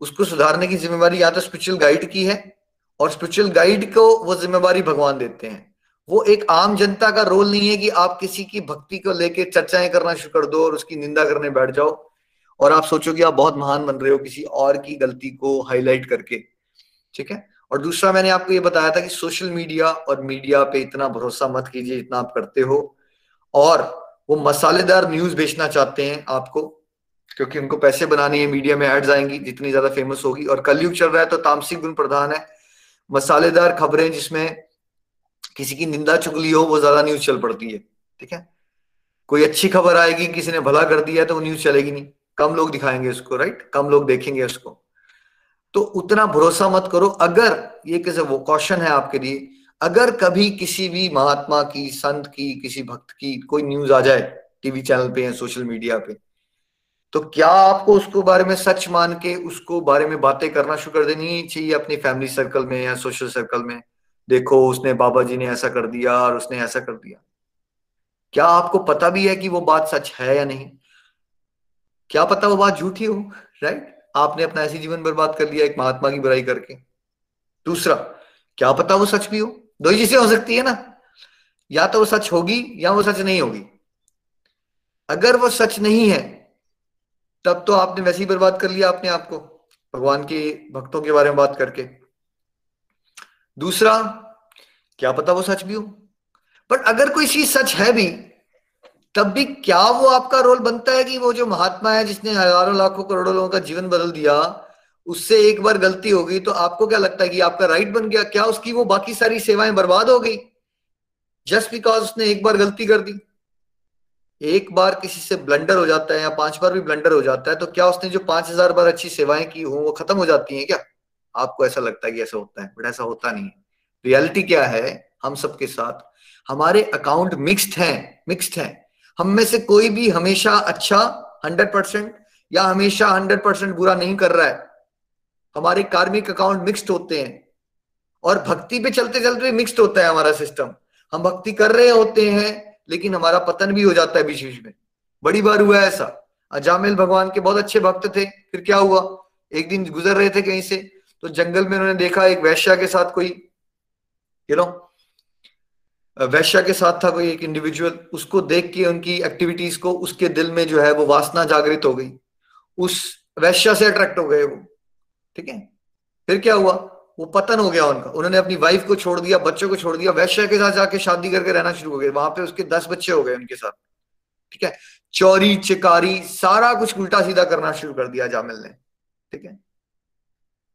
उसको सुधारने की जिम्मेवारी या तो स्पिरिचुअल गाइड की है और स्पिरिचुअल गाइड को वो जिम्मेवारी भगवान देते हैं। वो एक आम जनता का रोल नहीं है कि आप किसी की भक्ति को लेके चर्चाएँ करना शुरू कर दो और उसकी निंदा करने बैठ जाओ। और आप सोचो कि आप बहुत महान बन रहे हो किसी और की गलती को हाईलाइट करके। ठीक है? और दूसरा मैंने आपको ये बताया था कि सोशल मीडिया और मीडिया पे इतना भरोसा मत कीजिए जितना आप करते हो। और वो मसालेदार न्यूज़ बेचना चाहते हैं आपको, क्योंकि उनको पैसे बनाने हैं, मीडिया में एड्स आएँगी, जितनी ज़्यादा फ़ेमस होगी। और कलयुग चल रहा है तो तामसिक गुण प्रधान है। मसालेदार खबरें जिसमें किसी की निंदा चुगली हो, वो ज़्यादा न्यूज़ चल पड़ती है, ठीक है? कोई अच्छी खबर आएगी, किसी ने भला कर दिया तो वो न्यूज़ चलेगी नहीं। कम लोग दिखाएँगे उसको राइट कम लोग देखेंगे उसको। तो उतना भरोसा मत करो। अगर, ये कैसे वो क्वेश्चन है आपके लिए, अगर कभी किसी भी महात्मा की, संत की, किसी भक्त की कोई न्यूज़ आ जाए टीवी चैनल पे या सोशल मीडिया पे तो क्या आपको उसको बारे में सच मान के उसको बारे में बातें करना शुरू कर देनी चाहिए अपनी फैमिली सर्कल में या सोशल सर्कल में? देखो, उसने बाबा जी ने ऐसा कर दिया और उसने ऐसा कर दिया। क्या आपको पता भी है कि वो बात सच है या नहीं? क्या पता वो बात झूठी हो राइट आपने अपना ऐसी जीवन बर्बाद कर लिया एक महात्मा की बुराई करके। दूसरा, क्या पता वो सच भी हो? दो चीज़ें हो सकती है ना। या तो वो सच होगी या वो सच नहीं होगी। अगर वो सच नहीं है, तब तो आपने वैसे ही बर्बाद कर लिया अपने आप को, भगवान के भक्तों के बारे में बात करके। दूसरा, क्या पता वो सच भी हो? बट अगर कोई चीज़ सच है भी, तब भी क्या वो आपका रोल बनता है कि वो जो महात्मा है, जिसने हज़ारों लाखों करोड़ों लोगों का जीवन बदल दिया, उससे एक बार गलती हो गई तो आपको क्या लगता है कि आपका राइट बन गया? क्या उसकी वो बाकी सारी सेवाएँ बर्बाद हो गई? जस्ट बिकॉज़ उसने एक बार गलती कर दी। एक बार किसी से ब्लंडर हो जाता है या पाँच बार भी ब्लंडर हो जाता है तो क्या उसने जो पाँच हज़ार बार अच्छी सेवाएँ की हो, वो खत्म हो जाती हैं क्या? आपको ऐसा लगता है कि ऐसा होता है बट ऐसा होता नहीं है। रियलिटी क्या है? हम सबके साथ, हमारे अकाउंट मिक्स्ड हैं मिक्स्ड हैं। हम में से कोई भी हमेशा अच्छा हंड्रेड परसेंट या हमेशा हंड्रेड परसेंट बुरा नहीं कर रहा है। हमारे कार्मिक अकाउंट मिक्स्ड होते हैं और भक्ति पे चलते चलते भी मिक्स्ड होता है हमारा सिस्टम हम भक्ति कर रहे होते हैं, लेकिन हमारा पतन भी हो जाता है बीच बीच में। बड़ी बार हुआ है ऐसा। अजामिल भगवान के बहुत अच्छे भक्त थे, फिर क्या हुआ? एक दिन गुजर रहे थे कहीं से तो जंगल में उन्होंने देखा, एक वैश्या के साथ कोई यू नो वैश्या के साथ था कोई एक इंडिविजुअल उसको देख के उनकी एक्टिविटीज़ को उसके दिल में जो है वो वासना जागृत हो गई। उस वैश्या से अट्रैक्ट हो गए वो, ठीक है? फिर क्या हुआ? वो पतन हो गया उनका। उन्होंने अपनी वाइफ को छोड़ दिया, बच्चों को छोड़ दिया, वैश्या के साथ जाके शादी करके रहना शुरू हो गया वहाँ पे उसके दस बच्चे हो गए उनके साथ, ठीक है? चौरी, चिकारी, सारा कुछ उल्टा सीधा करना शुरू कर दिया जामिल ने, ठीक है?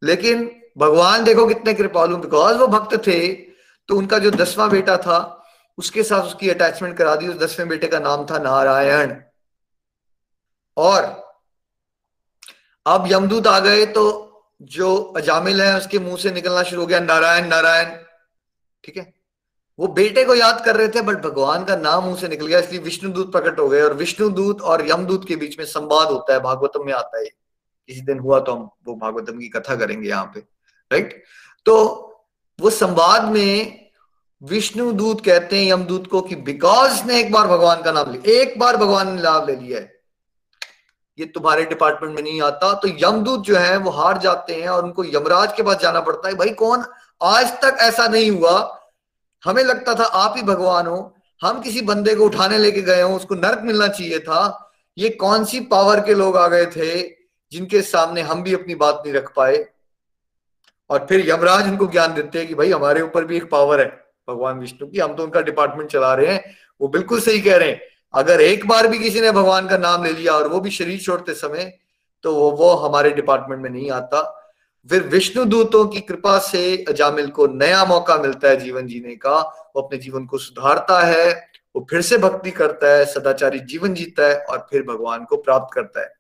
लेकिन भगवान देखो कितने कृपालु बिकॉज़ वो भक्त थे तो उनका जो दसवां बेटा था, उसके साथ उसकी अटैचमेंट करा दी, उस दसवें बेटे का नाम था नारायण। और अब यमदूत आ गए तो जो अजामिल है, उसके मुँह से निकलना शुरू हो गया, नारायण नारायण। ठीक है? वो बेटे को याद कर रहे थे बट भगवान का नाम मुँह से निकल गया, इसलिए विष्णु दूत प्रकट हो गए, और विष्णु दूत और यमदूत के बीच में संवाद होता है, भागवतम में आता है किसी दिन हुआ तो हम, वो भागवतम की कथा करेंगे यहाँ पे राइट तो वो संवाद में विष्णु दूत कहते हैं यमदूत को कि बिकॉज़ ने एक बार भगवान का नाम लिया एक बार भगवान ने लाभ ले लिया है। ये तुम्हारे डिपार्टमेंट में नहीं आता तो यमदूत जो है, वो हार जाते हैं और उनको यमराज के पास जाना पड़ता है। भाई कौन? आज तक ऐसा नहीं हुआ। हमें लगता था आप ही भगवान हो। हम किसी बंदे को उठाने लेके गए हो, उसको नर्क मिलना चाहिए था। ये कौन सी पावर के लोग आ गए थे? जिनके सामने हम भी अपनी बात नहीं रख पाए। और फिर यमराज उनको ज्ञान देते हैं कि भाई हमारे ऊपर भी एक पावर है, भगवान विष्णु की। हम तो उनका डिपार्टमेंट चला रहे हैं, वो बिल्कुल सही कह रहे हैं। अगर एक बार भी किसी ने भगवान का नाम ले लिया और वो भी शरीर छोड़ते समय तो वो वो हमारे डिपार्टमेंट में नहीं आता। फिर विष्णु दूतों की कृपा से अजामिल को नया मौका मिलता है जीवन जीने का। वो अपने जीवन को सुधारता है, वो फिर से भक्ति करता है, सदाचारी जीवन जीता है और फिर भगवान को प्राप्त करता है।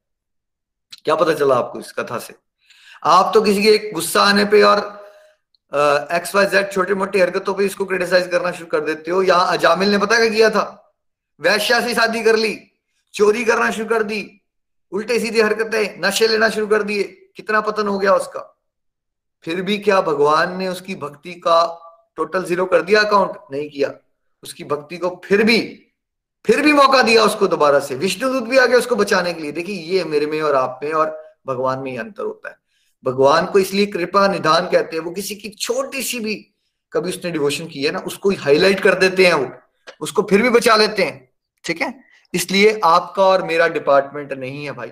क्या पता चला आपको इस कथा से? आप तो किसी के एक गुस्सा आने पे और एक्स वाई जेड छोटे मोटे हरकतों पे इसको क्रिटिसाइज करना शुरू कर देते हो। यहाँ अजामिल ने पता क्या किया था? वैश्या से शादी कर ली, चोरी करना शुरू कर दी उल्टे सीधे हरकतें, नशे लेना शुरू कर दिए। कितना पतन हो गया उसका? फिर भी क्या भगवान ने उसकी भक्ति का टोटल ज़ीरो कर दिया अकाउंट नहीं किया। उसकी भक्ति को फिर भी फिर भी मौका दिया उसको दोबारा से। विष्णु विष्णुदूत भी आ गया उसको बचाने के लिए। देखिए, ये मेरे में और आप में और भगवान में ही अंतर होता है। भगवान को इसलिए कृपा, निधान कहते हैं, वो किसी की छोटी सी भी कभी उसने डिवोशन की है ना, उसको हाईलाइट कर देते हैं वो। उसको फिर भी बचा लेते हैं। ठीक है? इसलिए आपका और मेरा डिपार्टमेंट नहीं है भाई।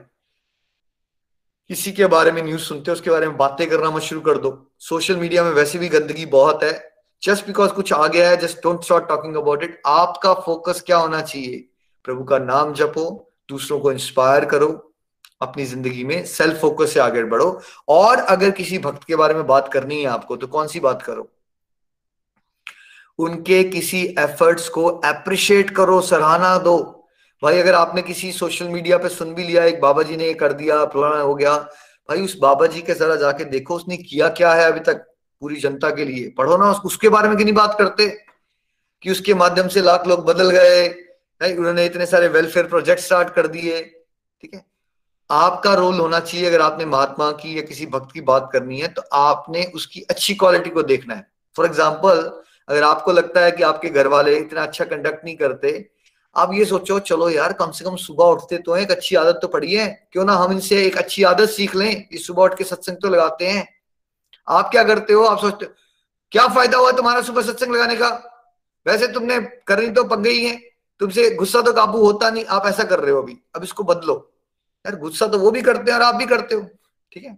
किसी के बारे में न्यूज़ सुनते हो, उसके बारे में बातें करना मत शुरू कर दो। सोशल मीडिया में वैसे भी गंदगी बहुत है। जस्ट बिकॉज़ कुछ आ गया है just don't start talking about it आपका फोकस क्या होना चाहिए? प्रभु का नाम जपो, दूसरों को इंस्पायर करो, अपनी ज़िंदगी में सेल्फ फोकस से आगे बढ़ो। और अगर किसी भक्त के बारे में बात करनी है आपको तो कौन सी बात करो? उनके किसी एफर्ट्स को अप्रिशिएट करो, सराहना दो। भाई, अगर आपने किसी सोशल मीडिया पे सुन भी लिया, एक बाबा जी ने ये कर दिया, फलाना हो गया, भाई, उस बाबा जी के जरा जाके देखो, उसने किया क्या है अभी तक? पूरी जनता के लिए। पढ़ो ना उसके बारे में क्यों नहीं बात करते? कि उसके माध्यम से लाख लोग बदल गए उन्होंने इतने सारे वेलफेयर प्रोजेक्ट स्टार्ट कर दिए, ठीक है? आपका रोल होना चाहिए अगर आपने महात्मा की या किसी भक्त की बात करनी है तो आपने उसकी अच्छी क्वालिटी को देखना है। फॉर एग्ज़ाम्पल अगर आपको लगता है कि आपके घर वाले इतना अच्छा कंडक्ट नहीं करते, आप ये सोचो, चलो यार, कम से कम सुबह उठते तो एक अच्छी आदत तो पड़ी है। क्यों ना हम इनसे एक अच्छी आदत सीख लें कि सुबह उठ के सत्संग तो लगाते हैं। आप क्या करते हो? आप सोचते क्या फ़ायदा हुआ तुम्हारा सुबह सत्संग लगाने का? वैसे तुमने करनी तो पक गई है, तुमसे गुस्सा तो काबू होता नहीं। आप ऐसा कर रहे हो अभी। अब इसको बदलो। यार गुस्सा तो वो भी करते हैं और आप भी करते हो। ठीक है?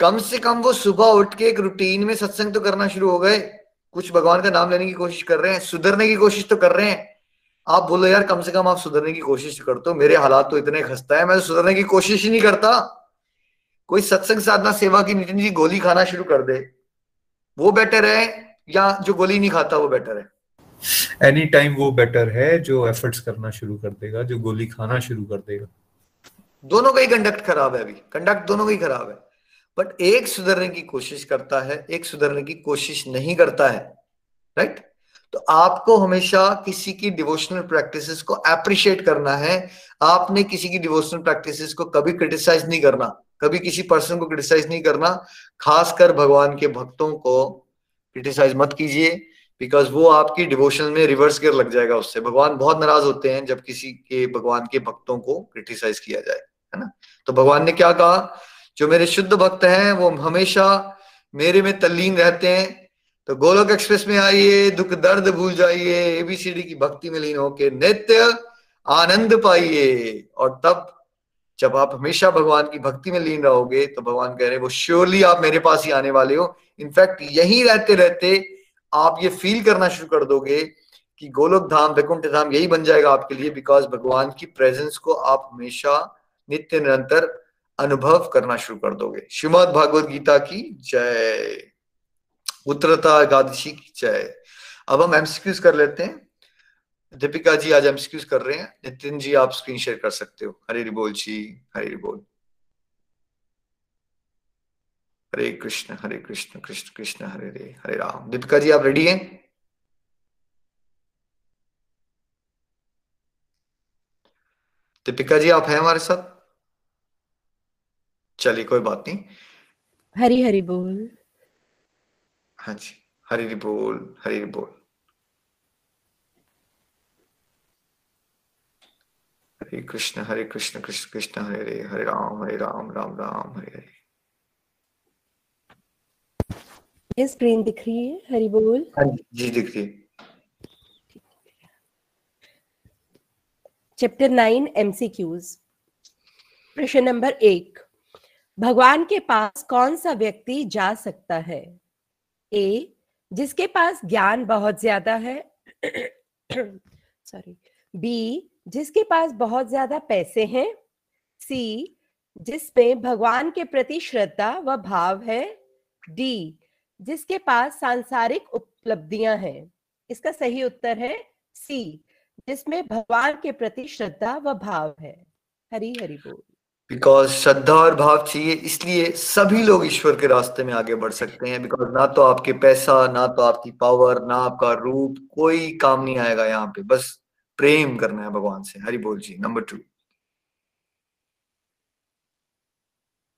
कम से कम वो सुबह उठ के एक रूटीन में सत्संग तो करना शुरू हो गए। कुछ भगवान का नाम लेने की कोशिश कर रहे हैं, सुधरने की कोशिश तो कर रहे हैं। आप बोलो, यार, कम से कम आप सुधरने की कोशिश करते हो मेरे हालात तो इतने खस्ता है, मैं तो सुधरने की कोशिश ही नहीं करता। कोई सत्संग साधना सेवा की नितिन जी गोली खाना शुरू कर दे। वो बेटर है या जो गोली नहीं खाता वो बेटर है? एनी टाइम वो बेटर है जो एफर्ट्स करना शुरू कर देगा जो गोली खाना शुरू कर देगा। दोनों का ही कंडक्ट खराब है अभी। कंडक्ट दोनों का ही खराब है। बट एक सुधरने की कोशिश करता है एक सुधरने की कोशिश नहीं करता है। Right right? तो आपको हमेशा किसी की डिवोशनल प्रैक्टिसेस को अप्रिशिएट करना है। आपने किसी की डिवोशनल प्रैक्टिसेस को कभी क्रिटिसाइज नहीं करना। कभी किसी पर्सन को क्रिटिसाइज नहीं करना, खासकर भगवान के भक्तों को क्रिटिसाइज मत कीजिए बिकॉज़ वो आपकी डिवोशन में रिवर्स गियर लग जाएगा उससे। भगवान बहुत नाराज़ होते हैं जब किसी के, भगवान के भक्तों को क्रिटिसाइज किया जाए, है ना? तो भगवान ने क्या कहा? जो मेरे शुद्ध भक्त हैं, वो हमेशा मेरे में तल्लीन रहते हैं। तो गोलोक एक्सप्रेस में आइए, दुख दर्द भूल जाइए एबीसीडी की भक्ति में लीन होके नित्य आनंद पाइए, और तब जब आप हमेशा भगवान की भक्ति में लीन रहोगे तो भगवान कह रहे वो श्योरली आप मेरे पास ही आने वाले हो. इनफैक्ट यही रहते रहते आप ये फील करना शुरू कर दोगे कि गोलोक धाम, वैकुंठ धाम यही बन जाएगा आपके लिए बिकॉज़ भगवान की प्रेजेंस को आप हमेशा नित्य, निरंतर अनुभव करना शुरू कर दोगे। श्रीमद भागवत गीता की जय। उत्तरता एकादशी की जय। अब हम एमसीक्यूज कर लेते हैं। दीपिका जी आज एमसीक्यूज कर रहे हैं। नितिन जी आप स्क्रीन शेयर कर सकते हो। हरे बोल जी हरे बोल। हरे कृष्ण हरे कृष्ण कृष्ण कृष्ण हरे हरे हरे राम। दीपिका जी आप रेडी हैं? दीपिका जी आप हैं हमारे साथ? चलिए कोई बात नहीं। हरी हरी बोल। हाँ जी हरी बोल हरी बोल। हरे कृष्ण हरे कृष्ण कृष्ण कृष्ण हरे हरे हरे राम हरे राम राम राम हरे हरे। ये स्क्रीन दिख रही है? हरी बोल। हाँ जी जी दिख रही है। चैप्टर नाइन एमसीक्यूज प्रश्न नंबर एक। भगवान के पास कौन सा व्यक्ति जा सकता है? ए जिसके पास ज्ञान बहुत ज़्यादा है। सॉरी बी जिसके पास बहुत ज़्यादा पैसे हैं, सी जिसमें भगवान के प्रति श्रद्धा व भाव है, डी, जिसके पास सांसारिक उपलब्धियाँ हैं। इसका सही उत्तर है सी, जिसमें भगवान के प्रति श्रद्धा व भाव है। हरी हरी बोल। बिकॉज़ श्रद्धा और भाव चाहिए, इसलिए सभी लोग ईश्वर के रास्ते में आगे बढ़ सकते हैं। बिकॉज़ ना तो आपके पैसा, ना तो आपकी पावर ना आपका रूप, कोई काम नहीं आएगा यहाँ पे। बस प्रेम करना है भगवान से। हरि बोल जी number two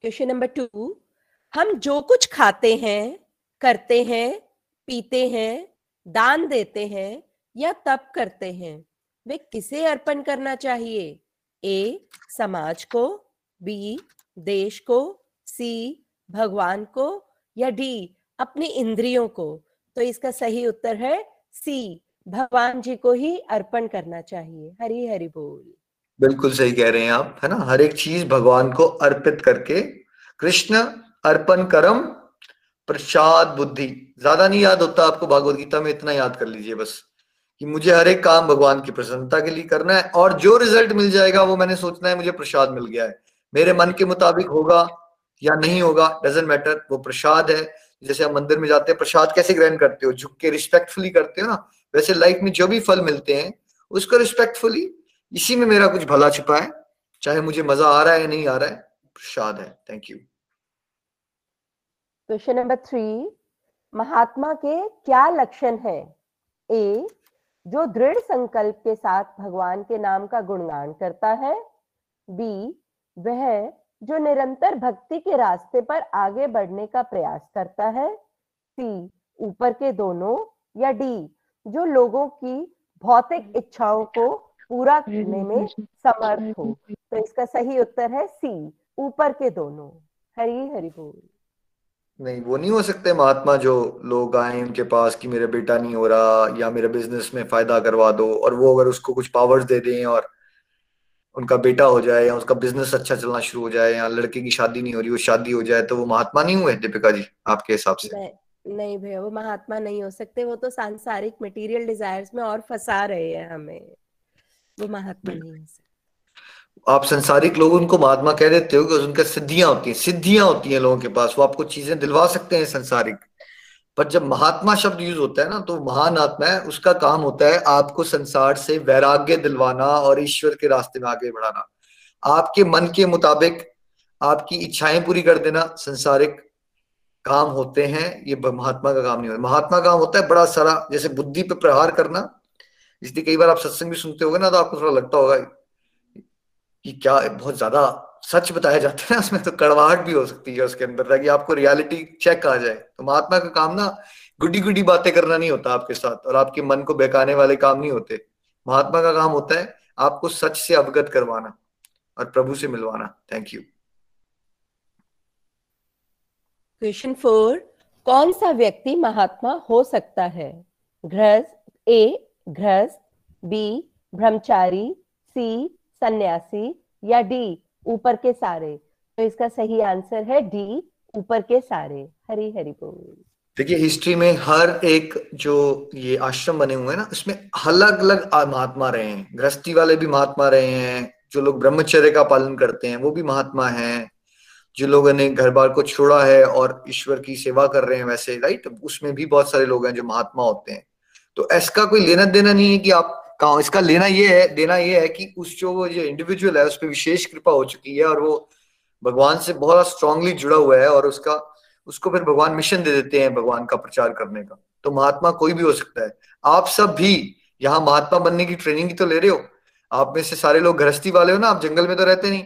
question number two हम जो कुछ खाते हैं, करते हैं, पीते हैं, दान देते हैं या तप करते हैं, वे किसे अर्पण करना चाहिए? ए समाज को बी देश को सी भगवान को या डी अपनी इंद्रियों को? तो इसका सही उत्तर है सी भगवान जी को ही अर्पण करना चाहिए। हरी हरि बोल। बिल्कुल सही कह रहे हैं आप, है ना? हर एक चीज़ भगवान को अर्पित करके कृष्ण अर्पण करम प्रसाद बुद्धि। ज़्यादा नहीं याद होता आपको भगवत गीता में, इतना याद कर लीजिए बस कि मुझे हर एक काम भगवान की प्रसन्नता के लिए करना है और जो रिज़ल्ट मिल जाएगा वो मैंने सोचना है, मुझे प्रसाद मिल गया है। मेरे मन के मुताबिक होगा या नहीं होगा डजेंट मैटर वो प्रसाद है। जैसे हम मंदिर में जाते हैं, प्रसाद कैसे ग्रहण करते हो? झुक के रिस्पेक्टफुली करते हो ना? वैसे लाइफ में जो भी फल मिलते हैं, उसको रिस्पेक्टफुली इसी में मेरा कुछ भला छिपा है। चाहे मुझे मज़ा आ रहा है नहीं आ रहा है, प्रसाद है। Thank you question number three महात्मा के क्या लक्षण है? ए जो दृढ़ संकल्प के साथ भगवान के नाम का गुणगान करता है। बी वह जो निरंतर भक्ति के रास्ते पर आगे बढ़ने का प्रयास करता है। सी ऊपर के दोनों या डी जो लोगों की भौतिक इच्छाओं को पूरा करने में समर्थ हो। तो इसका सही उत्तर है सी ऊपर के दोनों। हरी हरि बोल। नहीं वो नहीं हो सकते महात्मा जो लोग आए उनके पास कि मेरा बेटा नहीं हो रहा या मेरा बिज़नेस में फ़ायदा करवा दो और वो अगर उसको कुछ पावर्स दे दें और उनका बेटा हो जाए या उसका बिज़नेस अच्छा चलना शुरू हो जाए या लड़के की शादी नहीं हो रही वो शादी हो जाए तो वो महात्मा नहीं हुए दीपिका जी आपके हिसाब से? नहीं, भैया वो महात्मा नहीं हो सकते वो तो सांसारिक मटेरियल डिजायर्स में और फंसा रहे हैं हमें। वो महात्मा नहीं हो सकते। आप संसारिक लोग उनको महात्मा कह देते हो कि उनका सिद्धियाँ होती हैं सिद्धियाँ होती हैं लोगों के पास वो आपको चीज़ें दिलवा सकते हैं संसारिक। पर जब महात्मा शब्द यूज़ होता है ना तो महान आत्मा है उसका काम होता है आपको संसार से वैराग्य दिलवाना और ईश्वर के रास्ते में आगे बढ़ाना। आपके मन के मुताबिक आपकी इच्छाएँ पूरी कर देना संसारिक काम होते हैं, ये महात्मा का काम नहीं होता। महात्मा काम होता है बड़ा सारा, जैसे बुद्धि पे प्रहार करना। इसलिए कई बार आप सत्संग भी सुनते होगे ना तो आपको थोड़ा लगता होगा कि क्या बहुत ज़्यादा सच बताया जाता है ना, उसमें तो कड़वाहट भी हो सकती है उसके अंदर, ताकि आपको रियलिटी चेक आ जाए। तो महात्मा का काम ना गुडी गुडी बातें करना नहीं होता आपके साथ, और आपके मन को बेकाने वाले काम नहीं होते। महात्मा का काम होता है आपको सच से अवगत करवाना, और प्रभु से मिलवाना। थैंक यू क्वेश्चन फोर कौन सा व्यक्ति महात्मा हो सकता है? गृहस्थ ए गृहस्थ बी ब्रह्मचारी सी सन्यासी या डी ऊपर के सारे? तो इसका सही आंसर है डी ऊपर के सारे। हरी हरी बोल। देखिए हिस्ट्री में हर एक जो ये आश्रम बने हुए हैं ना, उसमें अलग अलग महात्मा रहे हैं। गृहस्थी वाले भी महात्मा रहे हैं, जो लोग ब्रह्मचर्य का पालन करते हैं, वो भी महात्मा हैं। जो लोगों ने घर बार को छोड़ा है और ईश्वर की सेवा कर रहे हैं वैसे राइट उसमें भी बहुत सारे लोग हैं जो महात्मा होते हैं। तो ऐसा कोई लेना देना नहीं है कि आप कहा इसका लेना ये है, देना ये है कि उस जो जो इंडिविजुअल है, उस पर विशेष कृपा हो चुकी है और वो भगवान से बहुत स्ट्रांगली जुड़ा हुआ है और उसका उसको फिर भगवान मिशन दे देते हैं भगवान का प्रचार करने का। तो महात्मा कोई भी हो सकता है। आप सब भी यहाँ महात्मा बनने की ट्रेनिंग की तो ले रहे हो। आप में से सारे लोग गृहस्थी वाले हो ना? आप जंगल में तो रहते नहीं।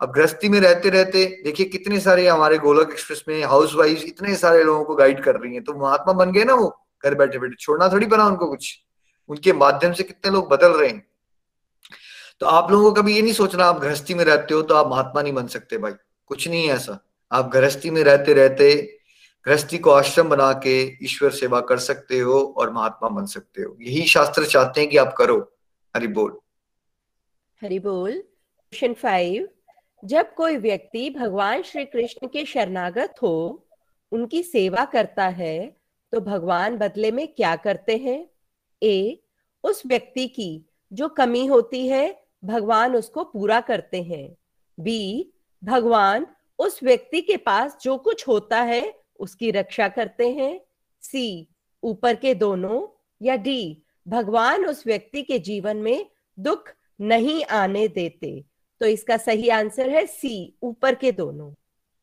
अब गृहस्थी में रहते रहते, देखिए कितने सारे हमारे गोलक एक्सप्रेस में हाउस वाइफ इतने सारे लोगों को गाइड कर रही हैं। तो महात्मा बन गए ना वो, घर बैठे बैठे। छोड़ना थोड़ी बना उनको कुछ। उनके माध्यम से कितने लोग बदल रहे हैं। तो आप लोगों को कभी ये नहीं सोचना, आप गृहस्थी में रहते हो तो आप महात्मा नहीं बन सकते भाई। कुछ नहीं है ऐसा। आप गृहस्थी में रहते रहते, गृहस्थी को आश्रम बना के ईश्वर सेवा कर सकते हो और महात्मा बन सकते हो। यही शास्त्र चाहते हैं कि आप करो। हरि बोल। हरि बोल। Question five. जब कोई व्यक्ति भगवान श्री कृष्ण के शरणागत हो, उनकी सेवा करता है तो भगवान बदले में क्या करते हैं? ए, उस व्यक्ति की जो कमी होती है, भगवान उसको पूरा करते हैं। बी, भगवान उस व्यक्ति के पास जो कुछ होता है, उसकी रक्षा करते हैं। सी, ऊपर के दोनों या डी, भगवान उस व्यक्ति के जीवन में दुख नहीं आने देते। तो इसका सही आंसर है सी, ऊपर के दोनों।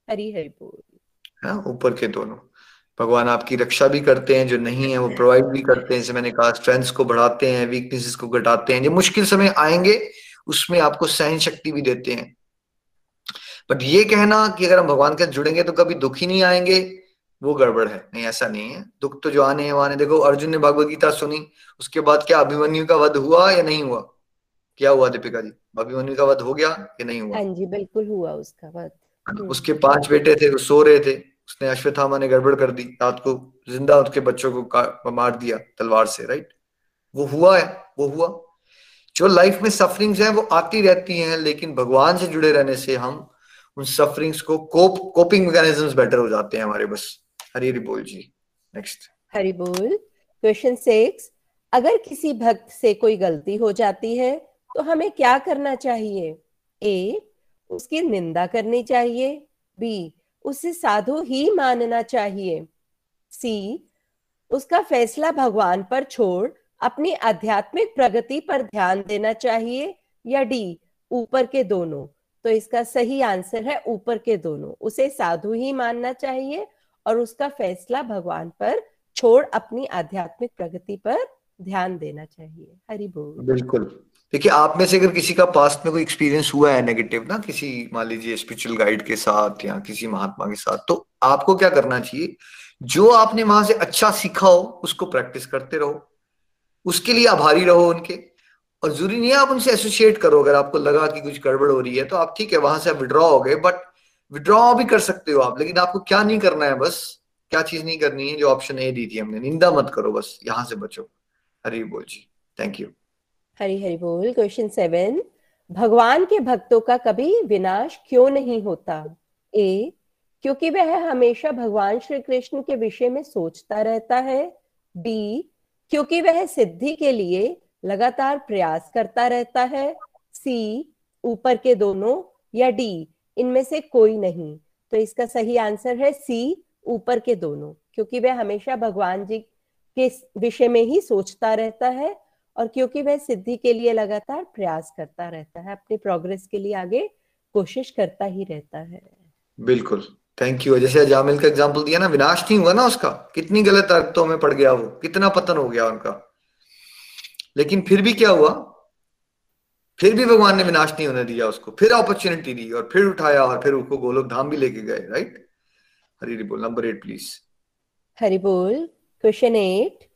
हरी हरि बोल। हाँ ऊपर के दोनों। भगवान आपकी रक्षा भी करते हैं, जो नहीं है वो प्रोवाइड भी करते हैं, जैसे मैंने कहा स्ट्रेंथ को बढ़ाते हैं वीकनेसेस को घटाते हैं, जो मुश्किल समय आएँगे, उसमें आपको सहन शक्ति भी देते हैं। बट ये कहना कि अगर हम भगवान के जुड़ेंगे तो कभी दुख ही नहीं आएँगे, वो गड़बड़ है। नहीं, ऐसा नहीं है। दुख तो जो आने हैं वहाँ देखो, अर्जुन ने भगवत गीता सुनी, उसके बाद क्या अभिमन्यु का वध हुआ या नहीं हुआ? क्या हुआ दीपिका जी? अभिमन्यु का वध हो गया या नहीं हुआ? हाँ जी बिल्कुल हुआ उसका वध। हाँ, उसके पाँच बेटे थे वो सो रहे थे। उसने अश्वत्थामा ने गड़बड़ कर दी रात को ज़िंदा उसके बच्चों को मार दिया तलवार से राइट वो हुआ है वो हुआ। जो लाइफ में सफरिंग्स हैं वो आती रहती हैं लेकिन भगवान से जुड़े रहने से हम उन सफरिंग्स को कोप कोपिंग मैकेनिज्म्स बेटर हो जाते हैं हमारे बस। हरी हरी बोल जी नेक्स्ट हरी बोल क्वेश्चन सिक्स अगर किसी भक्त से कोई गलती हो जाती है तो हमें क्या करना चाहिए? ए, उसकी निंदा करनी चाहिए। बी, उसे साधु ही मानना चाहिए। सी, उसका फैसला भगवान पर छोड़ अपनी आध्यात्मिक प्रगति पर ध्यान देना चाहिए या डी, ऊपर के दोनों? तो इसका सही आंसर है ऊपर के दोनों। उसे साधु ही मानना चाहिए और उसका फैसला भगवान पर छोड़ अपनी आध्यात्मिक प्रगति पर ध्यान देना चाहिए। हरि बोल। बिल्कुल। देखिए, आप में से अगर किसी का पास्ट में कोई एक्सपीरियंस हुआ है नेगेटिव ना, किसी, मान लीजिए स्पिरिचुअल गाइड के साथ या किसी महात्मा के साथ तो आपको क्या करना चाहिए? जो आपने वहाँ से अच्छा सीखा हो, उसको प्रैक्टिस करते रहो। उसके लिए आभारी रहो उनके। और ज़रूरी नहीं है आप उनसे एसोसिएट करो। अगर आपको लगा कि कुछ गड़बड़ हो रही है तो आप ठीक है, वहाँ से आप विड्रॉ हो गए बट विड्रॉ भी कर सकते हो आप, लेकिन आपको क्या नहीं करना है बस? क्या चीज़ नहीं करनी है? जो ऑप्शन ए दी थी हमने, निंदा मत करो बस, यहाँ से बचो। हरी बोल जी। थैंक यू हरी हरी बोल क्वेश्चन सेवन भगवान के भक्तों का कभी विनाश क्यों नहीं होता? ए क्योंकि वह हमेशा भगवान श्री कृष्ण के विषय में सोचता रहता है। बी क्योंकि वह सिद्धि के लिए लगातार प्रयास करता रहता है। सी ऊपर के दोनों या डी इनमें से कोई नहीं। तो इसका सही आंसर है सी ऊपर के दोनों, क्योंकि वह हमेशा भगवान जी के विषय में ही सोचता रहता है। और क्योंकि वह सिद्धि के लिए लगातार प्रयास करता रहता है अपने प्रोग्रेस के लिए आगे कोशिश करता ही रहता है। बिल्कुल। थैंक यू जैसे जामिल का एग्जांपल दिया ना विनाश नहीं हुआ ना उसका? कितनी गलत हरकतों में पड़ गया वो? कितना पतन हो गया उनका? लेकिन फिर भी क्या हुआ? फिर भी भगवान ने विनाश नहीं होने दिया उसको। फिर अपॉर्चुनिटी दी और फिर उठाया और फिर उसको गोलोक धाम भी लेके गए राइट हरी बोल नंबर एट प्लीज़ हरी बोल क्वेश्चन एट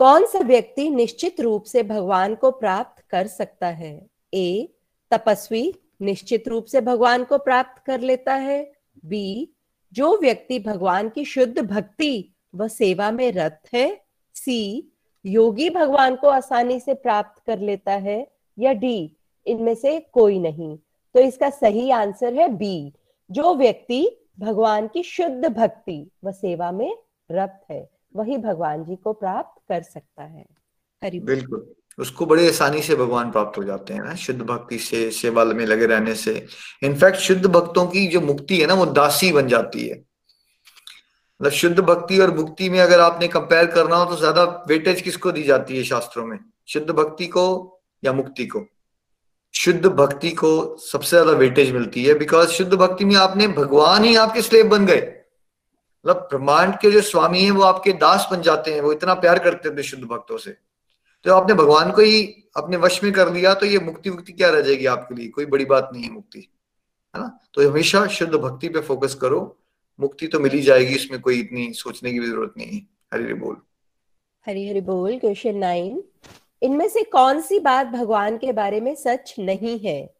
कौन सा व्यक्ति निश्चित रूप से भगवान को प्राप्त कर सकता है? ए, तपस्वी निश्चित रूप से भगवान को प्राप्त कर लेता है। बी, जो व्यक्ति भगवान की शुद्ध भक्ति व सेवा में रत है। सी, योगी भगवान को आसानी से प्राप्त कर लेता है। या डी, इनमें से कोई नहीं। तो इसका सही आंसर है बी, जो व्यक्ति भगवान की शुद्ध भक्ति व सेवा में रत है। वही भगवान जी को प्राप्त कर सकता है। बिल्कुल। उसको बड़ी आसानी से भगवान प्राप्त हो जाते हैं ना, शुद्ध भक्ति से, सेवा में लगे रहने से। इनफैक्ट शुद्ध भक्तों की जो मुक्ति है ना, वो दासी बन जाती है। मतलब शुद्ध भक्ति और मुक्ति में अगर आपने कंपेयर करना हो तो ज़्यादा वेटेज किसको दी जाती है शास्त्रों में? शुद्ध भक्ति को या मुक्ति को? शुद्ध भक्ति को सबसे ज़्यादा वेटेज मिलती है बिकॉज़ शुद्ध भक्ति में आपने भगवान ही आपके स्लेब बन गए। मतलब ब्रह्मांड के जो स्वामी हैं, वो आपके दास बन जाते हैं, वो इतना प्यार करते हैं शुद्ध भक्तों से। तो आपने भगवान को ही अपने वश में कर लिया तो ये मुक्ति मुक्ति क्या रह जाएगी आपके लिए? कोई बड़ी बात नहीं है मुक्ति, है ना? तो हमेशा शुद्ध भक्ति पे फोकस करो। मुक्ति तो मिली जाएगी, इसमें कोई इतनी सोचने की ज़रूरत नहीं है। हरी हरी बोल। हरी हरी बोल क्वेश्चन नाइन इनमें से कौन सी बात भगवान के बारे में सच नहीं है?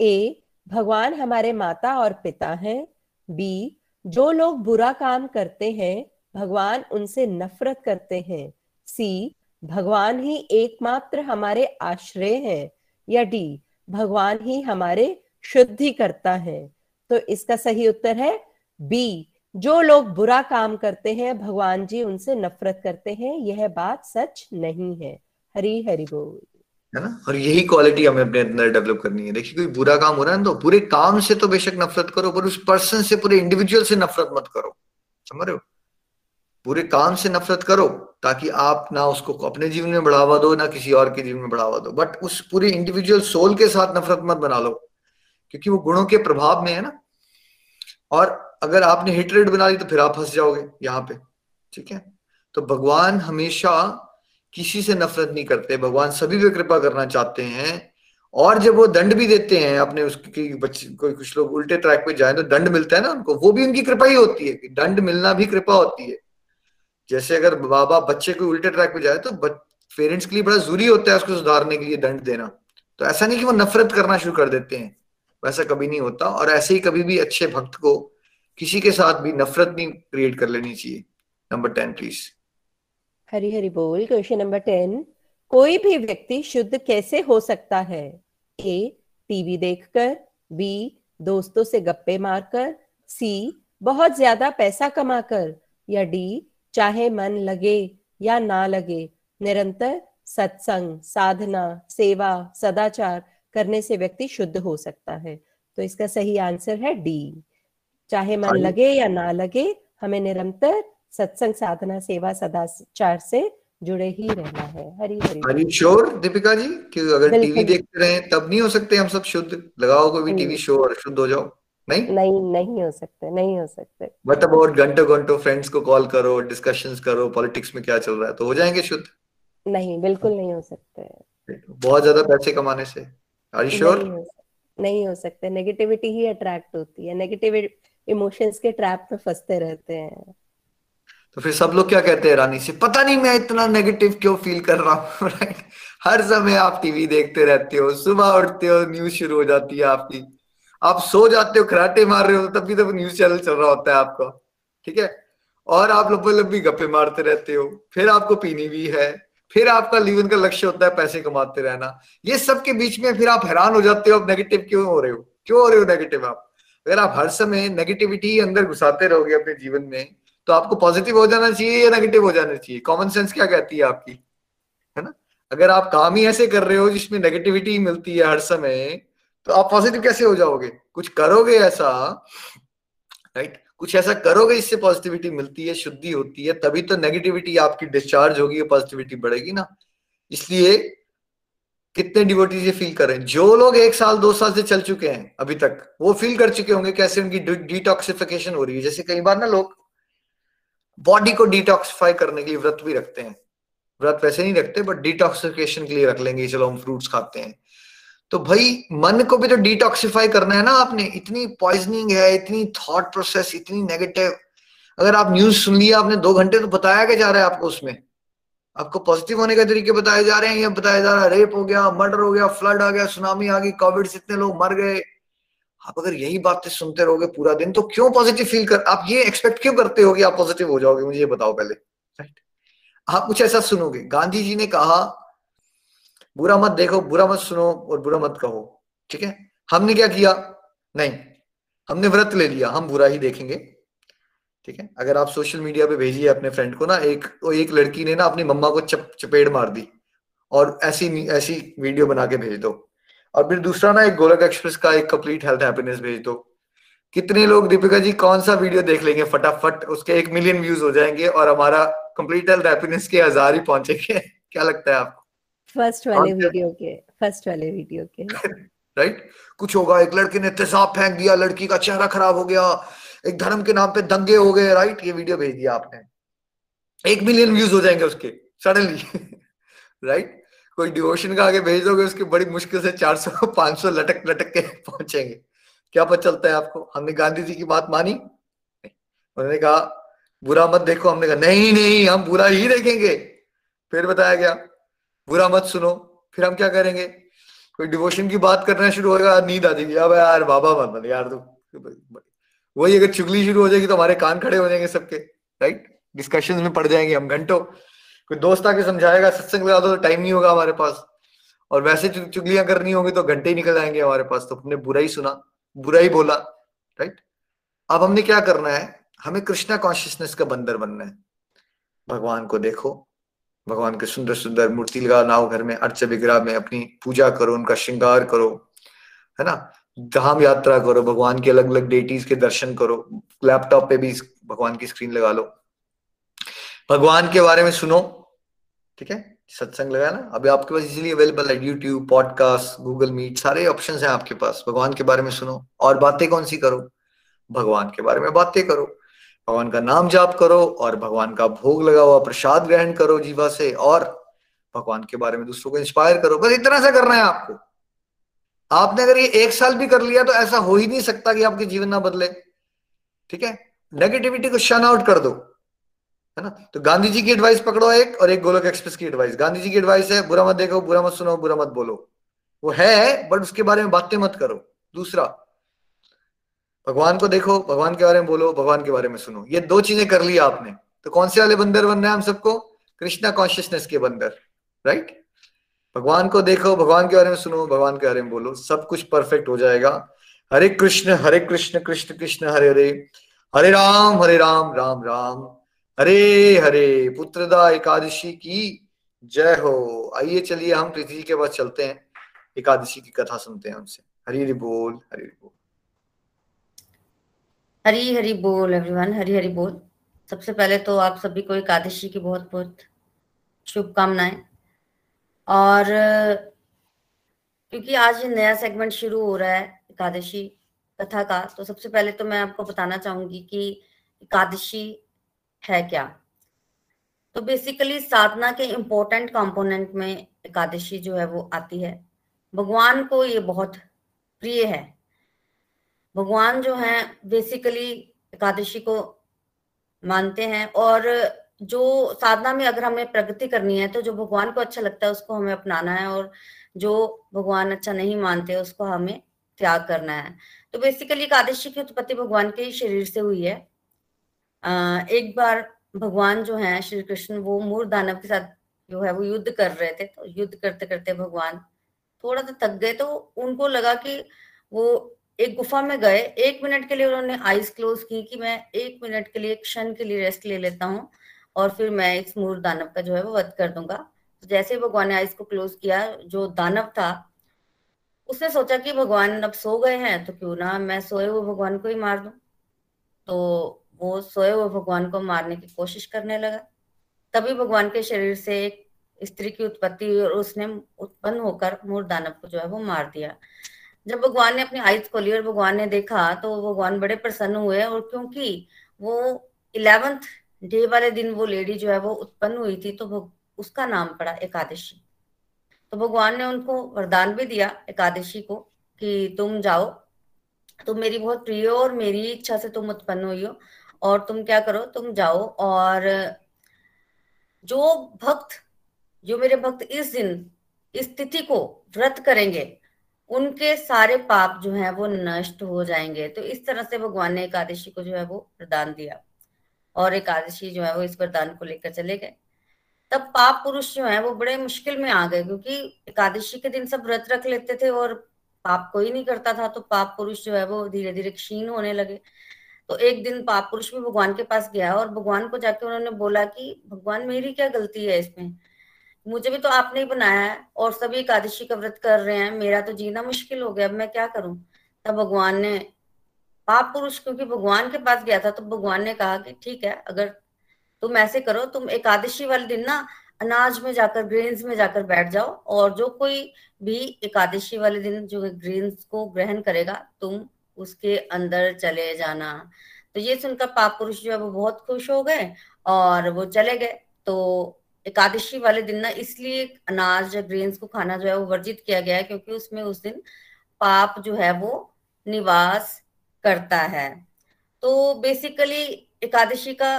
ए, भगवान हमारे माता और पिता हैं। बी जो लोग बुरा काम करते हैं, भगवान उनसे नफरत करते हैं। सी, भगवान ही एकमात्र हमारे आश्रय हैं, या डी, भगवान ही हमारे शुद्धि करता है। तो इसका सही उत्तर है बी, जो लोग बुरा काम करते हैं, भगवान जी उनसे नफरत करते हैं, यह बात सच नहीं है। हरी हरि बोल। है ना? और यही क्वालिटी हमें अपने अंदर डेवलप करनी है। देखिए, कोई बुरा काम हो रहा है तो पूरे काम से तो बेशक नफरत करो, पर उस पर्सन से, पूरे इंडिविजुअल से नफरत मत करो। समझ रहे हो? पूरे काम से नफरत करो, ताकि आप ना उसको अपने जीवन में बढ़ावा दो, ना किसी और के जीवन में बढ़ावा दो। बट उस पूरे इंडिविजुअल सोल के साथ नफरत मत बना लो, क्योंकि वो गुणों के प्रभाव में है ना। और अगर आपने हिट रेट बना ली तो फिर आप फंस जाओगे यहाँ पे, ठीक है? तो भगवान हमेशा किसी से नफरत नहीं करते, भगवान सभी पे कृपा करना चाहते हैं। और जब वो दंड भी देते हैं, अपने उसकी बच्चे कोई कुछ लोग उल्टे ट्रैक पे जाए तो दंड मिलता है ना उनको, वो भी उनकी कृपा ही होती है कि दंड मिलना भी कृपा होती है। जैसे अगर बाबा, बच्चे को उल्टे ट्रैक पे जाए तो पेरेंट्स के लिए बड़ा ज़रूरी होता है उसको सुधारने के लिए दंड देना। तो ऐसा नहीं कि वो नफरत करना शुरू कर देते हैं, वैसा कभी नहीं होता। और ऐसे ही कभी भी अच्छे भक्त को किसी के साथ भी नफरत नहीं क्रिएट कर लेनी चाहिए। Number ten please Hari Hari बोल क्वेश्चन नंबर टेन। कोई भी व्यक्ति शुद्ध कैसे हो सकता है? ए टीवी देखकर बी दोस्तों से गप्पे मारकर सी बहुत ज़्यादा पैसा कमाकर या डी चाहे मन लगे या ना लगे निरंतर सत्संग साधना सेवा सदाचार करने से व्यक्ति शुद्ध हो सकता है। तो इसका सही आंसर है डी। चाहे मन लगे या ना लगे हमें निरंतर सत्संग साधना सेवा सदाचार से जुड़े ही रहना है। हरी हरी हरी श्योर दीपिका जी कि अगर टीवी देखते रहे तब नहीं हो सकते हम सब शुद्ध। लगाओ कोई भी टीवी शो और शुद्ध हो जाओ। नहीं? नहीं नहीं हो सकते नहीं हो सकते। बट अबाउट घंटों घंटों फ्रेंड्स को कॉल करो डिस्कशंस करो पॉलिटिक्स में क्या चल रहा है तो हो जाएँगे शुद्ध। नहीं बिल्कुल नहीं हो सकते। बहुत ज़्यादा पैसे कमाने से। आर यू श्योर नहीं हो सकते। नेगेटिविटी ही अट्रैक्ट होती है। नेगेटिव इमोशंस के ट्रैप में फंसते रहते हैं। तो फिर सब लोग क्या कहते हैं, रानी से, पता नहीं मैं इतना नेगेटिव क्यों फील कर रहा हूँ? राइट हर समय आप टीवी देखते रहते हो, सुबह उठते हो न्यूज़ शुरू हो जाती है आपकी। आप सो जाते हो, खराटे मार रहे हो तब भी तो न्यूज़ चैनल चल रहा होता है आपका। ठीक है? और आप लंबे लंबी गप्पे मारते रहते हो, फिर आपको पीनी भी है, फिर आपका जीवन का लक्ष्य होता है पैसे कमाते रहना। ये सब के बीच में फिर आप हैरान हो जाते हो, आप नेगेटिव क्यों हो रहे हो? क्यों हो रहे हो नेगेटिव आप? अगर आप हर समय नेगेटिविटी अंदर घुसाते रहोगे अपने जीवन में तो आपको पॉजिटिव हो जाना चाहिए या नेगेटिव हो जाना चाहिए? कॉमन सेंस क्या कहती है आपकी? है ना? अगर आप काम ही ऐसे कर रहे हो जिसमें नेगेटिविटी मिलती है हर समय तो आप पॉजिटिव कैसे हो जाओगे? कुछ करोगे ऐसा राइट कुछ ऐसा करोगे जिससे पॉजिटिविटी मिलती है, शुद्धि होती है, तभी तो नेगेटिविटी आपकी डिस्चार्ज होगी पॉजिटिविटी बढ़ेगी ना। इसलिए कितने डिवोटीज ये फील कर जो लोग एक साल, दो साल से चल चुके हैं अभी तक, वो फील कर चुके होंगे कैसे उनकी डिटॉक्सिफिकेशन हो रही है। जैसे कई बार ना लोग बॉडी को डिटॉक्सिफाई करने के लिए व्रत भी रखते हैं। व्रत वैसे नहीं रखते बट डिटॉक्सिफिकेशन के लिए रख लेंगे, चलो हम फ्रूट्स खाते हैं। तो भाई, मन को भी तो डिटॉक्सिफाई करना है ना आपने। इतनी पॉइजनिंग है, इतनी थॉट प्रोसेस इतनी नेगेटिव अगर आप न्यूज़ सुन लिया, आपने दो घंटे तो बताया क्या जा रहा है आपको उसमें? आपको पॉजिटिव होने के तरीके बताए जा रहे हैं, या बताया जा रहा है रेप हो गया मर्डर हो गया फ्लड आ गया सुनामी आ गई कोविड से इतने लोग मर गए। आप अगर यही बातें सुनते रहोगे पूरा दिन तो क्यों पॉजिटिव फील कर, आप ये एक्सपेक्ट क्यों करते हो कि आप पॉजिटिव हो जाओगे? मुझे ये बताओ पहले। राइट आप कुछ ऐसा सुनोगे। गांधी जी ने कहा, बुरा मत देखो, बुरा मत सुनो और बुरा मत कहो। ठीक है? हमने क्या किया? नहीं। हमने व्रत ले लिया। हम बुरा ही देखेंगे। ठीक है? अगर आप सोशल मीडिया पे भेजिए अपने फ्रेंड को ना, एक तो एक लड़की ने ना अपनी मम्मा को चप, चपेड़ मार दी। और ऐसी ऐसी वीडियो बना के भेज दो। और फिर दूसरा ना एक गोलक एक्सप्रेस का एक कंप्लीट हेल्थ हैप्पीनेस भेज दो कितने लोग दीपिका जी कौन सा वीडियो देख लेंगे फटाफट? उसके एक मिलियन व्यूज़ हो जाएँगे और हमारा कंप्लीट हेल्थ हैप्पीनेस के हज़ार ही पहुँचेंगे। क्या लगता है आपको? फ़र्स्ट वाले वीडियो के फ़र्स्ट वाले वीडियो के। राइट कुछ होगा एक लड़के ने तेजाब फेंक दिया लड़की का चेहरा खराब हो गया एक धर्म के नाम पे दंगे हो गए राइट ये वीडियो भेज दिया आपने। एक मिलियन व्यूज़ हो जाएँगे उसके सडनली राइट कोई डिवोशन का आगे भेज दोगे, उसके बड़ी मुश्किल से 400 500 लटक लटक के पहुँचेंगे। क्या पता चलता है आपको? हमने गांधी जी की बात मानी? उन्होंने कहा, बुरा मत देखो। हमने कहा, नहीं नहीं, हम बुरा ही देखेंगे। फिर बताया गया, बुरा मत सुनो। फिर हम क्या करेंगे? कोई डिवोशन की बात करना शुरू होगा, नींद आ जाएगी अब यार, बाबा मत यार, तू वही अगर चुगली शुरू हो जाएगी तो हमारे कान खड़े हो जाएँगे सबके राइट डिस्कशन में पड़ जाएँगे हम घंटों। कोई दोस्त आके समझाएगा, सत्संग लगा दो तो टाइम नहीं होगा हमारे पास। और वैसे चुगलियाँ करनी होगी तो घंटे ही निकल जाएँगे हमारे पास तो हमने बुरा ही सुना, बुरा ही बोला राइट अब हमने क्या करना है? हमें कृष्णा कॉन्शियसनेस का बंदर बनना है। भगवान को देखो, भगवान के सुंदर सुंदर मूर्ति लगा, नाव घर में, अर्च विग्रह में अपनी पूजा करो, उनका श्रृंगार करो, है ना? धाम यात्रा करो, भगवान के अलग अलग डेटीज के दर्शन करो लैपटॉप पे भी भगवान की स्क्रीन लगा लो। भगवान के बारे में सुनो ठीक है? सत्संग लगा ना अभी आपके पास इजिली अवेलेबल है यूट्यूब पॉडकास्ट गूगल मीट सारे ऑप्शन हैं आपके पास। भगवान के बारे में सुनो। और बातें कौन सी करो? भगवान के बारे में बातें करो। भगवान का नाम जाप करो और भगवान का भोग लगा हुआ प्रसाद ग्रहण करो जीवा से और भगवान के बारे में दूसरों को इंस्पायर करो। बस इतना सा करना है आपको। आपने अगर ये एक साल भी कर लिया तो ऐसा हो ही नहीं सकता कि आपके जीवन ना बदले। ठीक है? नेगेटिविटी को शन आउट कर दो। है ना? तो गांधी जी की एडवाइस पकड़ो एक और एक गोलक एक्सप्रेस की एडवाइस गांधी जी की एडवाइस है, बुरा मत देखो, बुरा मत सुनो, बुरा मत बोलो। वो है बट उसके बारे में बातें मत करो। दूसरा, भगवान को देखो, भगवान के बारे में बोलो, भगवान के बारे में सुनो। ये दो चीज़ें कर ली आपने। तो कौन से वाले बंदर बन रहे हैं हम सबको? कृष्णा कॉन्शियसनेस के बंदर राइट भगवान को देखो, भगवान के बारे में सुनो, भगवान के बारे में बोलो। सब कुछ परफेक्ट हो जाएगा। हरे कृष्ण हरे कृष्ण कृष्ण कृष्ण, हरे हरे। हरे राम हरे राम राम राम। हरे हरे, पुत्रदा एकादशी की जय हो। आइए चलिए, हम प्रीति जी के पास चलते हैं। एकादशी की कथा सुनते हैं उनसे हरी हरि बोल, हरी हरि बोल। हरी हरी बोल एवरीवन हरी हरी बोल। सबसे पहले तो आप सभी को एकादशी की बहुत बहुत शुभकामनाएँ। और, क्योंकि आज ये नया सेगमेंट शुरू हो रहा है एकादशी कथा का तो सबसे पहले तो मैं आपको बताना चाहूँगी कि एकादशी है क्या? तो बेसिकली साधना के इम्पोर्टेंट कंपोनेंट में एकादशी जो है वो आती है। भगवान को ये बहुत प्रिय है। भगवान जो है बेसिकली एकादशी को मानते हैं और जो साधना में अगर हमें प्रगति करनी है तो जो भगवान को अच्छा लगता है, उसको हमें अपनाना है और जो भगवान अच्छा नहीं मानते, उसको हमें त्याग करना है। तो बेसिकली एकादशी की उत्पत्ति भगवान के शरीर से हुई है। एक बार भगवान जो है, श्री कृष्ण, वो मूर दानव के साथ जो है, वो युद्ध कर रहे थे तो युद्ध करते करते भगवान थोड़ा सा थक गए तो उनको लगा कि वो एक गुफा में गए। एक मिनट के लिए उन्होंने आईज क्लोज की कि मैं एक मिनट के लिए क्षण के लिए रेस्ट ले लेता हूँ और फिर मैं इस मूर दानव का जो है, वो वध कर दूँगा। तो जैसे ही भगवान ने आईज को क्लोज किया, जो दानव था, उसने सोचा कि भगवान अब सो गए हैं तो क्यों ना मैं सोए हुए भगवान को ही मार दूँ। तो वो सोए हुए भगवान को मारने की कोशिश करने लगा। तभी भगवान के शरीर से एक स्त्री की उत्पत्ति हुई और उसने उत्पन्न होकर मूर दानव को जो है वो मार दिया। जब भगवान ने अपनी आइज़ खोली और भगवान ने देखा तो भगवान बड़े प्रसन्न हुए और क्योंकि वो इलेवेंथ डे वाले दिन वो लेडी जो है वो उत्पन्न हुई थी तो उसका नाम पड़ा एकादशी। तो भगवान ने उनको वरदान भी दिया एकादशी को कि तुम जाओ, तुम मेरी बहुत प्रिय हो और मेरी इच्छा से तुम उत्पन्न हुई हो। और तुम क्या करो, तुम जाओ और जो भक्त, जो मेरे भक्त इस दिन, इस तिथि को व्रत करेंगे, उनके सारे पाप जो है वो नष्ट हो जाएँगे। तो इस तरह से भगवान ने एकादशी को जो है वो प्रदान दिया और एकादशी जो है वो इस वरदान को लेकर चले गए। तब पाप पुरुष जो है वो बड़े मुश्किल में आ गए क्योंकि एकादशी के दिन सब व्रत रख लेते थे और पाप कोई नहीं करता था तो पाप पुरुष जो है वो धीरे धीरे क्षीण होने लगे। तो एक दिन पाप पुरुष भी भगवान के पास गया और भगवान को जाके उन्होंने बोला कि भगवान मेरी क्या गलती है इसमें? मुझे भी तो आपने ही बनाया है और सभी एकादशी का व्रत कर रहे हैं, मेरा तो जीना मुश्किल हो गया, अब मैं क्या करूँ? तब भगवान ने, पाप पुरुष क्योंकि भगवान के पास गया था तो भगवान ने कहा कि ठीक है, अगर तुम ऐसे करो, तुम एकादशी वाले दिन ना अनाज में जाकर ग्रेन्स में जाकर बैठ जाओ और जो कोई भी एकादशी वाले दिन जो ग्रेन्स को ग्रहण करेगा, तुम उसके अंदर चले जाना। तो ये सुनकर पाप पुरुष जो है वो बहुत खुश हो गए और वो चले गए। तो एकादशी वाले दिन ना इसलिए अनाज या ग्रेन्स को खाना जो है वो वर्जित किया गया है क्योंकि उसमें उस दिन पाप जो है वो निवास करता है। तो बेसिकली एकादशी का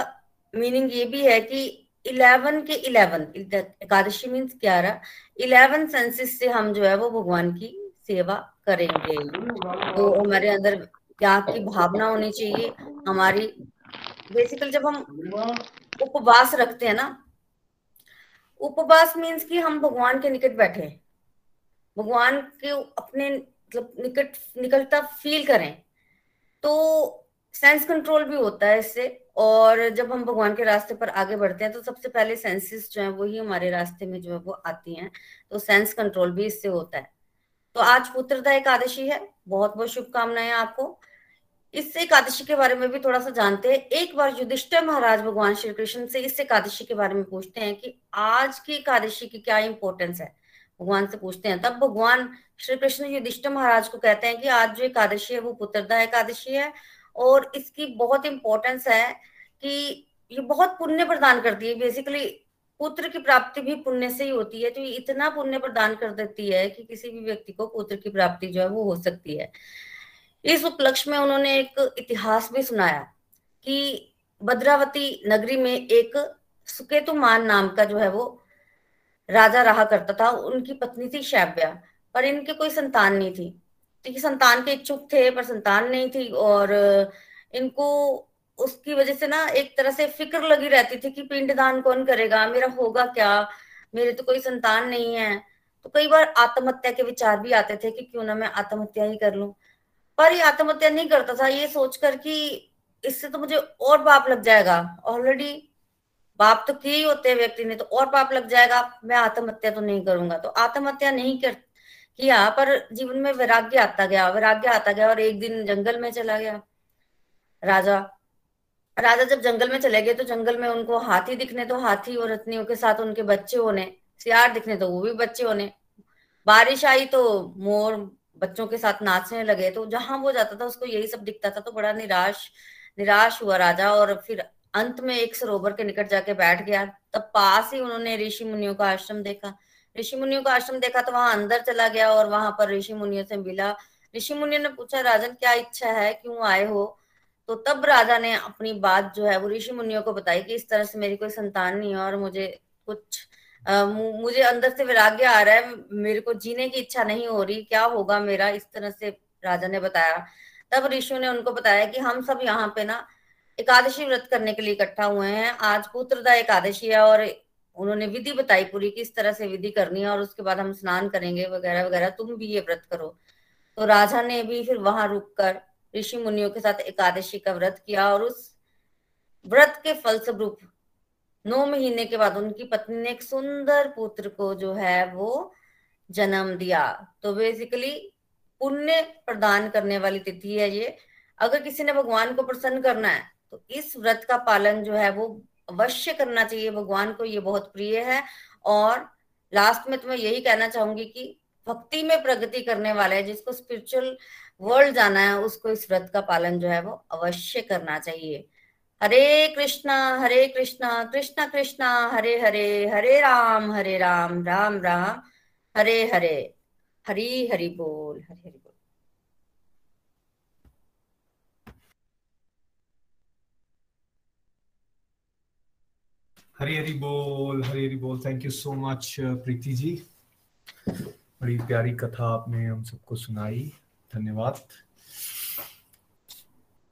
मीनिंग ये भी है कि इलेवन के इलेवन, एकादशी मीन्स ग्यारह, इलेवन सेंसेस से हम जो है वो भगवान की सेवा करेंगे। तो हमारे अंदर त्याग की भावना होनी चाहिए। हमारी बेसिकली जब हम उपवास रखते हैं ना, उपवास मीन्स कि हम भगवान के निकट बैठे भगवान के अपने मतलब निकट निकलता फील करें। तो सेंस कंट्रोल भी होता है इससे। और जब हम भगवान के रास्ते पर आगे बढ़ते हैं तो सबसे पहले सेंसेस जो है वो ही हमारे रास्ते में जो है, वो आती हैं। तो सेंस कंट्रोल भी इससे होता है। तो आज पुत्रदा एकादशी है। बहुत बहुत शुभकामनाएँ आपको। इस एकादशी के बारे में भी थोड़ा सा जानते हैं। एक बार युधिष्ठिर महाराज भगवान श्री कृष्ण से इस एकादशी के बारे में पूछते हैं कि आज की एकादशी की क्या इंपॉर्टेंस है? भगवान से पूछते हैं। तब भगवान श्री कृष्ण युधिष्ठिर महाराज को कहते हैं कि आज जो एकादशी है वो पुत्रदा एकादशी है और इसकी बहुत इंपॉर्टेंस है कि ये बहुत पुण्य प्रदान करती है। बेसिकली पुत्र की प्राप्ति भी पुण्य से ही होती है तो इतना पुण्य प्रदान कर देती है कि किसी भी व्यक्ति को पुत्र की प्राप्ति जो है वो हो सकती है। इस उपलक्ष्य में उन्होंने एक इतिहास भी सुनाया कि भद्रावती नगरी में एक सुकेतुमान नाम का जो है वो राजा रहा करता था, उनकी पत्नी थी शैव्या, पर इनके कोई संतान नहीं थी। तो संतान के इच्छुक थे, पर संतान नहीं थी, और इनको उसकी वजह से ना एक तरह से फ़िक्र लगी रहती थी कि पिंडदान कौन करेगा? मेरा होगा क्या? मेरे तो कोई संतान नहीं है। तो कई बार आत्महत्या के विचार भी आते थे कि क्यों ना मैं आत्महत्या ही कर लूँ। पर ये आत्महत्या नहीं करता था, ये सोचकर कि इससे तो मुझे और पाप लग जाएगा। ऑलरेडी पाप तो किए ही होते हैं व्यक्ति ने तो और पाप लग जाएगा। मैं आत्महत्या तो नहीं करूँगा। तो आत्महत्या नहीं कर किया, पर जीवन में वैराग्य आता गया। वैराग्य आता गया और एक दिन जंगल में चला गया। राजा राजा जब जंगल में चले गए तो जंगल में उनको हाथी दिखने तो हाथी और रत्नियों के साथ उनके बच्चे होने, सियार दिखने तो वो भी बच्चे होने। बारिश आई तो मोर बच्चों के साथ नाचने लगे तो जहाँ वो जाता था, उसको यही सब दिखता था तो बड़ा निराश निराश हुआ राजा, और फिर अंत में एक सरोवर के निकट जाके बैठ गया। तब पास ही उन्होंने ऋषि मुनियों का आश्रम देखा। ऋषि मुनियों का आश्रम देखा तो वहाँ अंदर चला गया, और वहाँ पर ऋषि मुनियों से मिला। ऋषि मुनियों ने पूछा, राजन, क्या इच्छा है? क्यों आए हो? तो तब राजा ने अपनी बात जो है वो ऋषि मुनियों को बताई कि इस तरह से मेरी कोई संतान नहीं है और मुझे कुछ आ, मुझे अंदर से वैराग्य आ रहा है मेरे को जीने की इच्छा नहीं हो रही क्या होगा मेरा इस तरह से राजा ने बताया। तब ऋषि ने उनको बताया कि हम सब यहाँ पे ना एकादशी व्रत करने के लिए इकट्ठा हुए हैं आज पुत्रदा एकादशी है और उन्होंने विधि बताई पूरी किस तरह से विधि करनी है और उसके बाद हम स्नान करेंगे वगैरह वगैरह तुम भी ये व्रत करो। तो राजा ने भी फिर वहाँ रुककर ऋषि मुनियों के साथ एकादशी का व्रत किया और उस व्रत के फलस्वरूप नौ महीने के बाद उनकी पत्नी ने एक सुंदर पुत्र को जो है वो जन्म दिया। तो बेसिकली पुण्य प्रदान करने वाली तिथि है ये। अगर किसी ने भगवान को प्रसन्न करना है तो इस व्रत का पालन जो है वो अवश्य करना चाहिए। भगवान को ये बहुत प्रिय है और लास्ट में तो मैं यही कहना चाहूँगी कि भक्ति में प्रगति करने वाले जिसको स्पिरिचुअल वर्ल्ड जाना है, उसको इस व्रत का पालन जो है वो अवश्य करना चाहिए। हरे कृष्णा हरे कृष्णा कृष्णा कृष्णा, हरे हरे हरे राम हरे राम राम राम, हरे हरे, हरी हरि बोल, हरे हरि बोल। हरी हरी बोल, हरी हरी बोल thank you so much Preeti ji. बड़ी प्यारी कथा आपने हम सबको सुनाई। धन्यवाद।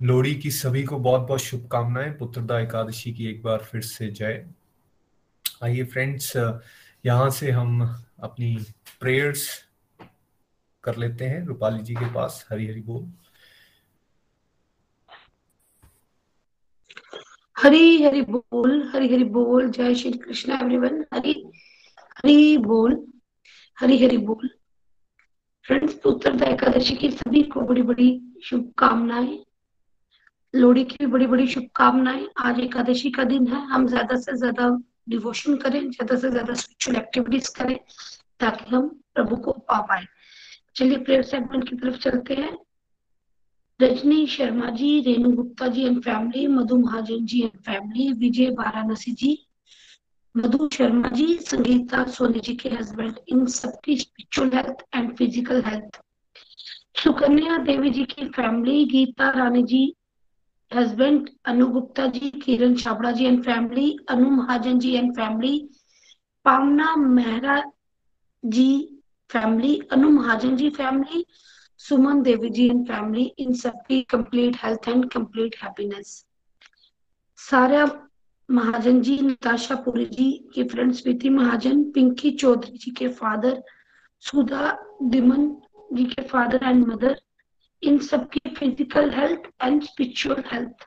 लोहड़ी की सभी को बहुत बहुत शुभकामनाएँ। पुत्रदा एकादशी की एक बार फिर से जय। आइए फ्रेंड्स यहाँ से हम अपनी प्रेयर्स कर लेते हैं। रूपाली जी के पास हरी हरी बोल। हरी हरी बोल, हरी हरी बोल। जय श्री कृष्ण एवरीवन हरी हरी बोल, हरी हरी बोल। फ्रेंड्स उत्तरदा एकादशी की सभी को बड़ी बड़ी शुभकामनाएँ। लोहड़ी की भी बड़ी बड़ी शुभकामनाएँ। आज एकादशी का दिन है। हम ज़्यादा से ज़्यादा डिवोशन करें, ज़्यादा से ज़्यादा स्पिरिचुअल एक्टिविटीज़ करें, ताकि हम प्रभु को पा पाए। चलिए प्रेयर सेगमेंट की तरफ़ चलते हैं। Rajni Sharma ji, Renu Gupta ji and family Madhu Mahajan ji and family Vijay Varanasi ji Madhu Sharma ji, Sangeeta Soni ji के हस्बैंड इन सबकी spiritual health and physical health Sukanya Devi ji की family Geeta Rani ji husband Anu Gupta ji, Kiran Chhabra ji and family Anu Mahajan ji and family Pawna Mehra ji family Anu Mahajan ji family Suman Devi ji and family इन सबकी complete health and complete happiness Sara Mahajan ji, Natasha Puri ji की friend Smriti Mahajan Pinky Chaudhary ji के father सुधा दिमन जी के father and mother इन सबकी physical health and spiritual health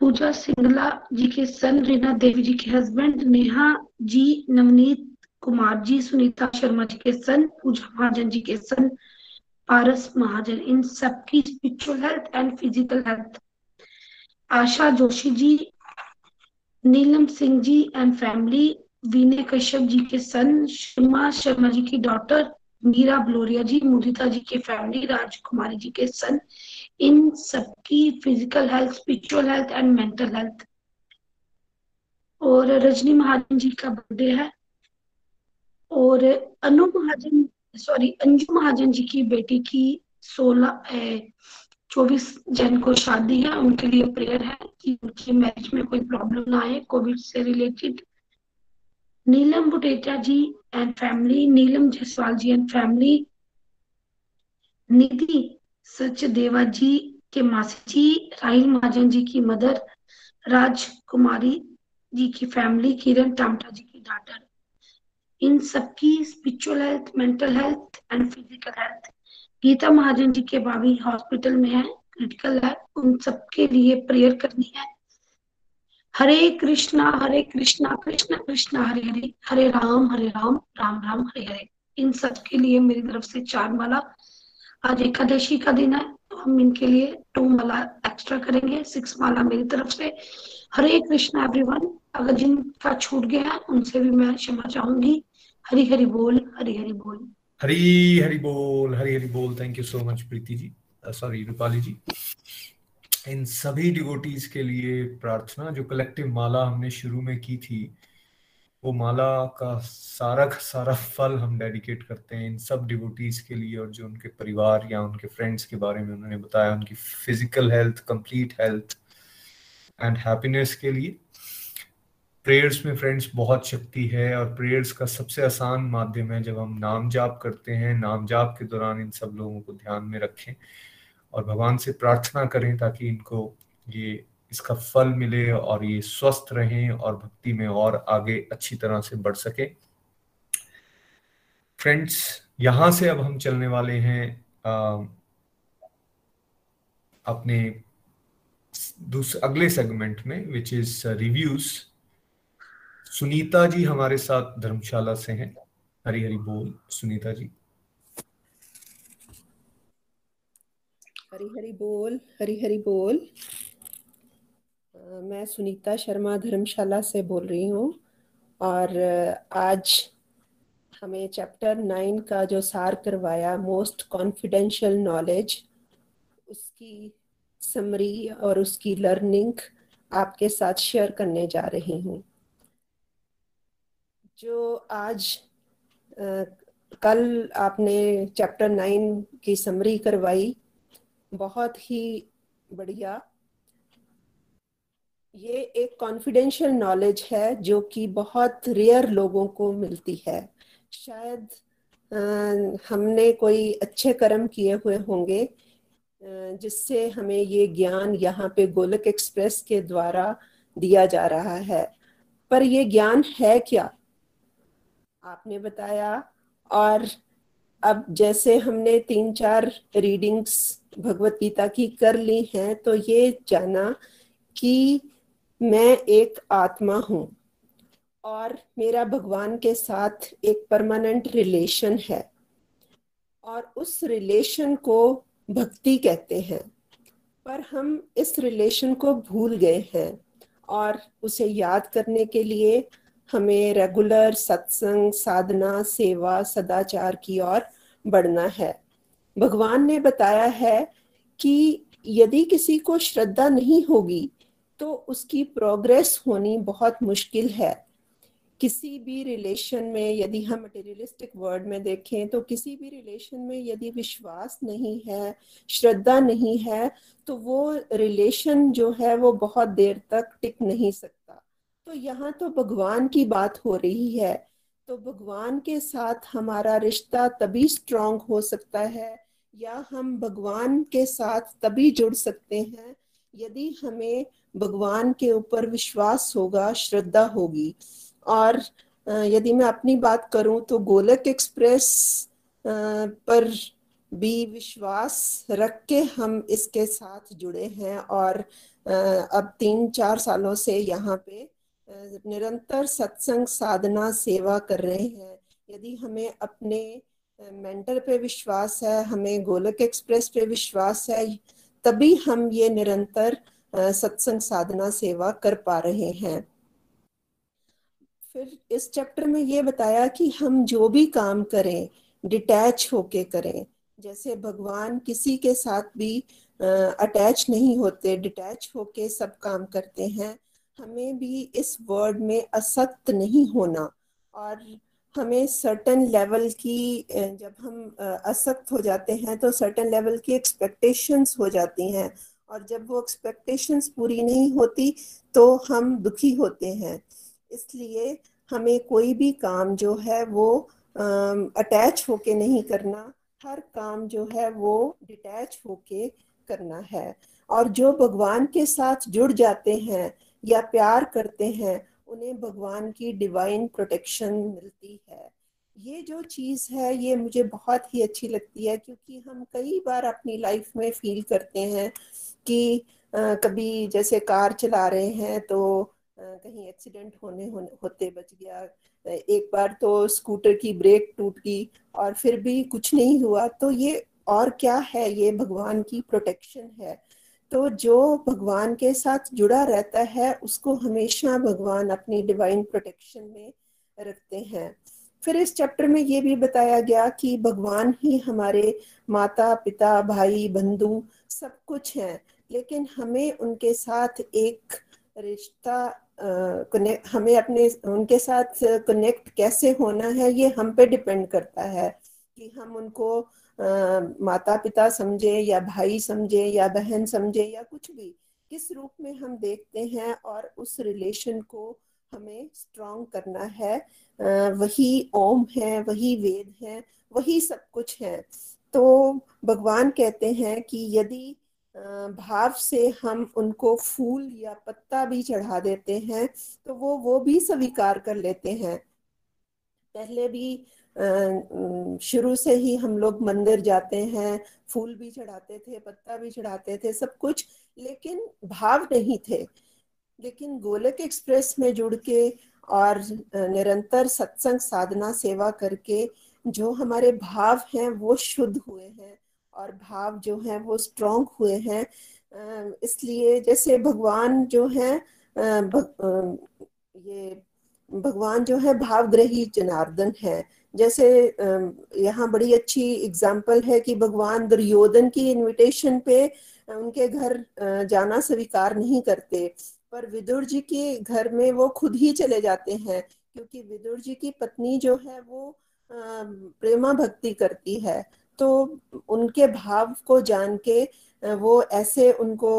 Pooja Singla ji के son Reena Devi ji के husband Neha ji, Navneet Kumar ji, Sunita Sharma ji के son पूजा महाजन जी के सन पारस महाजन, इन सबकी spiritual health and physical health Asha Joshi ji Neelam Singh ji and family Vinay Kashyap ji के सन शर्मा शर्मा जी की डॉटर मीरा ब्लोरिया जी, मुदिता जी की फैमिली राजकुमारी जी के सन इन सबकी physical health spiritual health and mental health और रजनी महाजन जी का बर्थडे है. और अनु महाजन सॉरी अंजू महाजन जी की बेटी की सोलह चौबीस जन को शादी है, उनके लिए प्रेयर है कि उनकी मैरिज में कोई प्रॉब्लम ना आए कोविड से related Neelam Buteja ji and family Neelam Jaiswal ji and family Nidhi Sachdeva ji के मासी जी, राहिल महाजन जी की मदर राजकुमारी जी की फैमिली किरण टामटा जी की डॉटर इन सबकी spiritual health mental health and physical health Geeta Mahajan ji के भाभी हॉस्पिटल में है, क्रिटिकल है, उन सबके लिए प्रेयर करनी है। हरे कृष्णा हरे कृष्णा, कृष्ण कृष्ण, हरे हरे हरे राम हरे राम राम राम, हरे हरे। इन सब के लिए मेरी तरफ़ से चार माला। आज एकादशी का दिन है तो हम इनके लिए टू माला एक्स्ट्रा करेंगे। सिक्स माला मेरी तरफ़ से। हरे कृष्णा एवरीवन अगर जिनका छूट गया उनसे भी मैं क्षमा चाहूँगी। हरी हरी बोल, हरी हरी बोल। हरी हरी बोल, हरी हरी बोल। Thank you so much Preeti ji. Sorry Rupali ji. इन सभी डिवोटीज के लिए प्रार्थना, जो कलेक्टिव माला हमने शुरू में की थी, वो माला का सारा का सारा फल हम डेडिकेट करते हैं इन सब डिवोटीज के लिए और जो उनके परिवार या उनके फ्रेंड्स के बारे में उन्होंने बताया, उनकी physical health complete health and happiness के लिए। प्रेयर्स में फ्रेंड्स बहुत शक्ति है और प्रेयर्स का सबसे आसान माध्यम है जब हम नाम जाप करते हैं नाम जाप के दौरान इन सब लोगों को ध्यान में रखें और भगवान से प्रार्थना करें ताकि इनको ये इसका फल मिले और ये स्वस्थ रहें और भक्ति में और आगे अच्छी तरह से बढ़ सके। फ्रेंड्स यहाँ से अब हम चलने वाले हैं आ, अपने अगले सेगमेंट में which is reviews Sunita ji हमारे साथ धर्मशाला से हैं। हरी हरी बोल, सुनीता जी। हरी हरी बोल, हरी हरी बोल। मैं सुनीता शर्मा धर्मशाला से बोल रही हूँ। और आज हमें चैप्टर नाइन का जो सार करवाया मोस्ट कॉन्फिडेंशियल नॉलेज उसकी समरी और उसकी लर्निंग आपके साथ शेयर करने जा रही हूँ। जो आज आ, कल आपने चैप्टर नाइन की समरी करवाई बहुत ही बढ़िया। ये एक कॉन्फिडेंशियल नॉलेज है जो कि बहुत रेयर लोगों को मिलती है। शायद आ, हमने कोई अच्छे कर्म किए हुए होंगे जिससे हमें ये ज्ञान यहाँ पे गोलक एक्सप्रेस के द्वारा दिया जा रहा है। पर ये ज्ञान है क्या? आपने बताया। और अब जैसे हमने तीन चार रीडिंग्स भगवत गीता की कर ली हैं तो ये जाना कि मैं एक आत्मा हूँ और मेरा भगवान के साथ एक परमानेंट रिलेशन है। और उस रिलेशन को भक्ति कहते हैं। पर हम इस रिलेशन को भूल गए हैं और उसे याद करने के लिए हमें रेगुलर सत्संग साधना सेवा सदाचार की ओर बढ़ना है। भगवान ने बताया है कि यदि किसी को श्रद्धा नहीं होगी तो उसकी प्रोग्रेस होनी बहुत मुश्किल है। किसी भी रिलेशन में यदि हम मटेरियलिस्टिक वर्ड में देखें तो किसी भी रिलेशन में यदि विश्वास नहीं है, श्रद्धा नहीं है तो वो रिलेशन जो है वो बहुत देर तक टिक नहीं सकता। तो यहाँ तो भगवान की बात हो रही है। तो भगवान के साथ हमारा रिश्ता तभी स्ट्रांग हो सकता है, या हम भगवान के साथ तभी जुड़ सकते हैं, यदि हमें भगवान के ऊपर विश्वास होगा, श्रद्धा होगी। और यदि मैं अपनी बात करूँ तो गोलक एक्सप्रेस पर भी विश्वास रख के हम इसके साथ जुड़े हैं और अब तीन चार सालों से यहाँ पे निरंतर सत्संग साधना, सेवा कर रहे हैं। यदि हमें अपने मेंटर पे विश्वास है, हमें गोलक एक्सप्रेस पे विश्वास है, तभी हम ये निरंतर सत्संग साधना, सेवा कर पा रहे हैं। फिर इस चैप्टर में ये बताया कि हम जो भी काम करें, डिटैच होके करें। जैसे भगवान किसी के साथ भी अटैच नहीं होते, डिटैच होके सब काम करते हैं हमें भी इस वर्ड में असक्त नहीं होना और हमें सर्टन लेवल की जब हम असक्त हो जाते हैं तो सर्टन लेवल की एक्सपेक्टेशंस हो जाती हैं और जब वो एक्सपेक्टेशंस पूरी नहीं होती तो हम दुखी होते हैं। इसलिए हमें कोई भी काम जो है वो अटैच होके नहीं करना, हर काम जो है वो डिटैच होके करना है। और जो भगवान के साथ जुड़ जाते हैं या प्यार करते हैं उन्हें भगवान की डिवाइन प्रोटेक्शन मिलती है। ये जो चीज़ है ये मुझे बहुत ही अच्छी लगती है क्योंकि हम कई बार अपनी लाइफ में फील करते हैं कि आ, कभी जैसे कार चला रहे हैं तो आ, कहीं एक्सीडेंट होने, होने होते बच गया। एक बार तो स्कूटर की ब्रेक टूट गई और फिर भी कुछ नहीं हुआ तो ये और क्या है? ये भगवान की प्रोटेक्शन है। तो जो भगवान के साथ जुड़ा रहता है, उसको हमेशा भगवान अपनी डिवाइन प्रोटेक्शन में रखते हैं। फिर इस चैप्टर में ये भी बताया गया कि भगवान ही हमारे माता, पिता, भाई, बंधु सब कुछ हैं, लेकिन हमें उनके साथ एक रिश्ता हमें अपने, उनके साथ कनेक्ट कैसे होना है, ये हम पे डिपेंड करता है कि हम उनको माता पिता समझे या भाई समझे या बहन समझे या कुछ भी, किस रूप में हम देखते हैं और उस रिलेशन को हमें स्ट्रॉन्ग करना है वही ओम है, वही वेद है, वही सब कुछ है। तो भगवान कहते हैं कि यदि भाव से हम उनको फूल या पत्ता भी चढ़ा देते हैं तो वो वो भी स्वीकार कर लेते हैं। पहले भी शुरू से ही हम लोग मंदिर जाते हैं, फूल भी चढ़ाते थे, पत्ता भी चढ़ाते थे, सब कुछ, लेकिन भाव नहीं थे। लेकिन गोलक एक्सप्रेस में जुड़ के और निरंतर सत्संग, साधना, सेवा करके जो हमारे भाव हैं, वो शुद्ध हुए हैं और भाव जो है, वो स्ट्रॉन्ग हुए हैं। इसलिए जैसे भगवान जो है ये, भगवान जो है, भावग्रही जनार्दन है। जैसे यहाँ बड़ी अच्छी एग्ज़ाम्पल है कि भगवान दुर्योधन की इनविटेशन पे उनके घर जाना स्वीकार नहीं करते। पर विदुर जी के घर में वो खुद ही चले जाते हैं, क्योंकि विदुर जी की पत्नी जो है वो प्रेमा भक्ति करती है। तो उनके भाव को जान के वो ऐसे उनको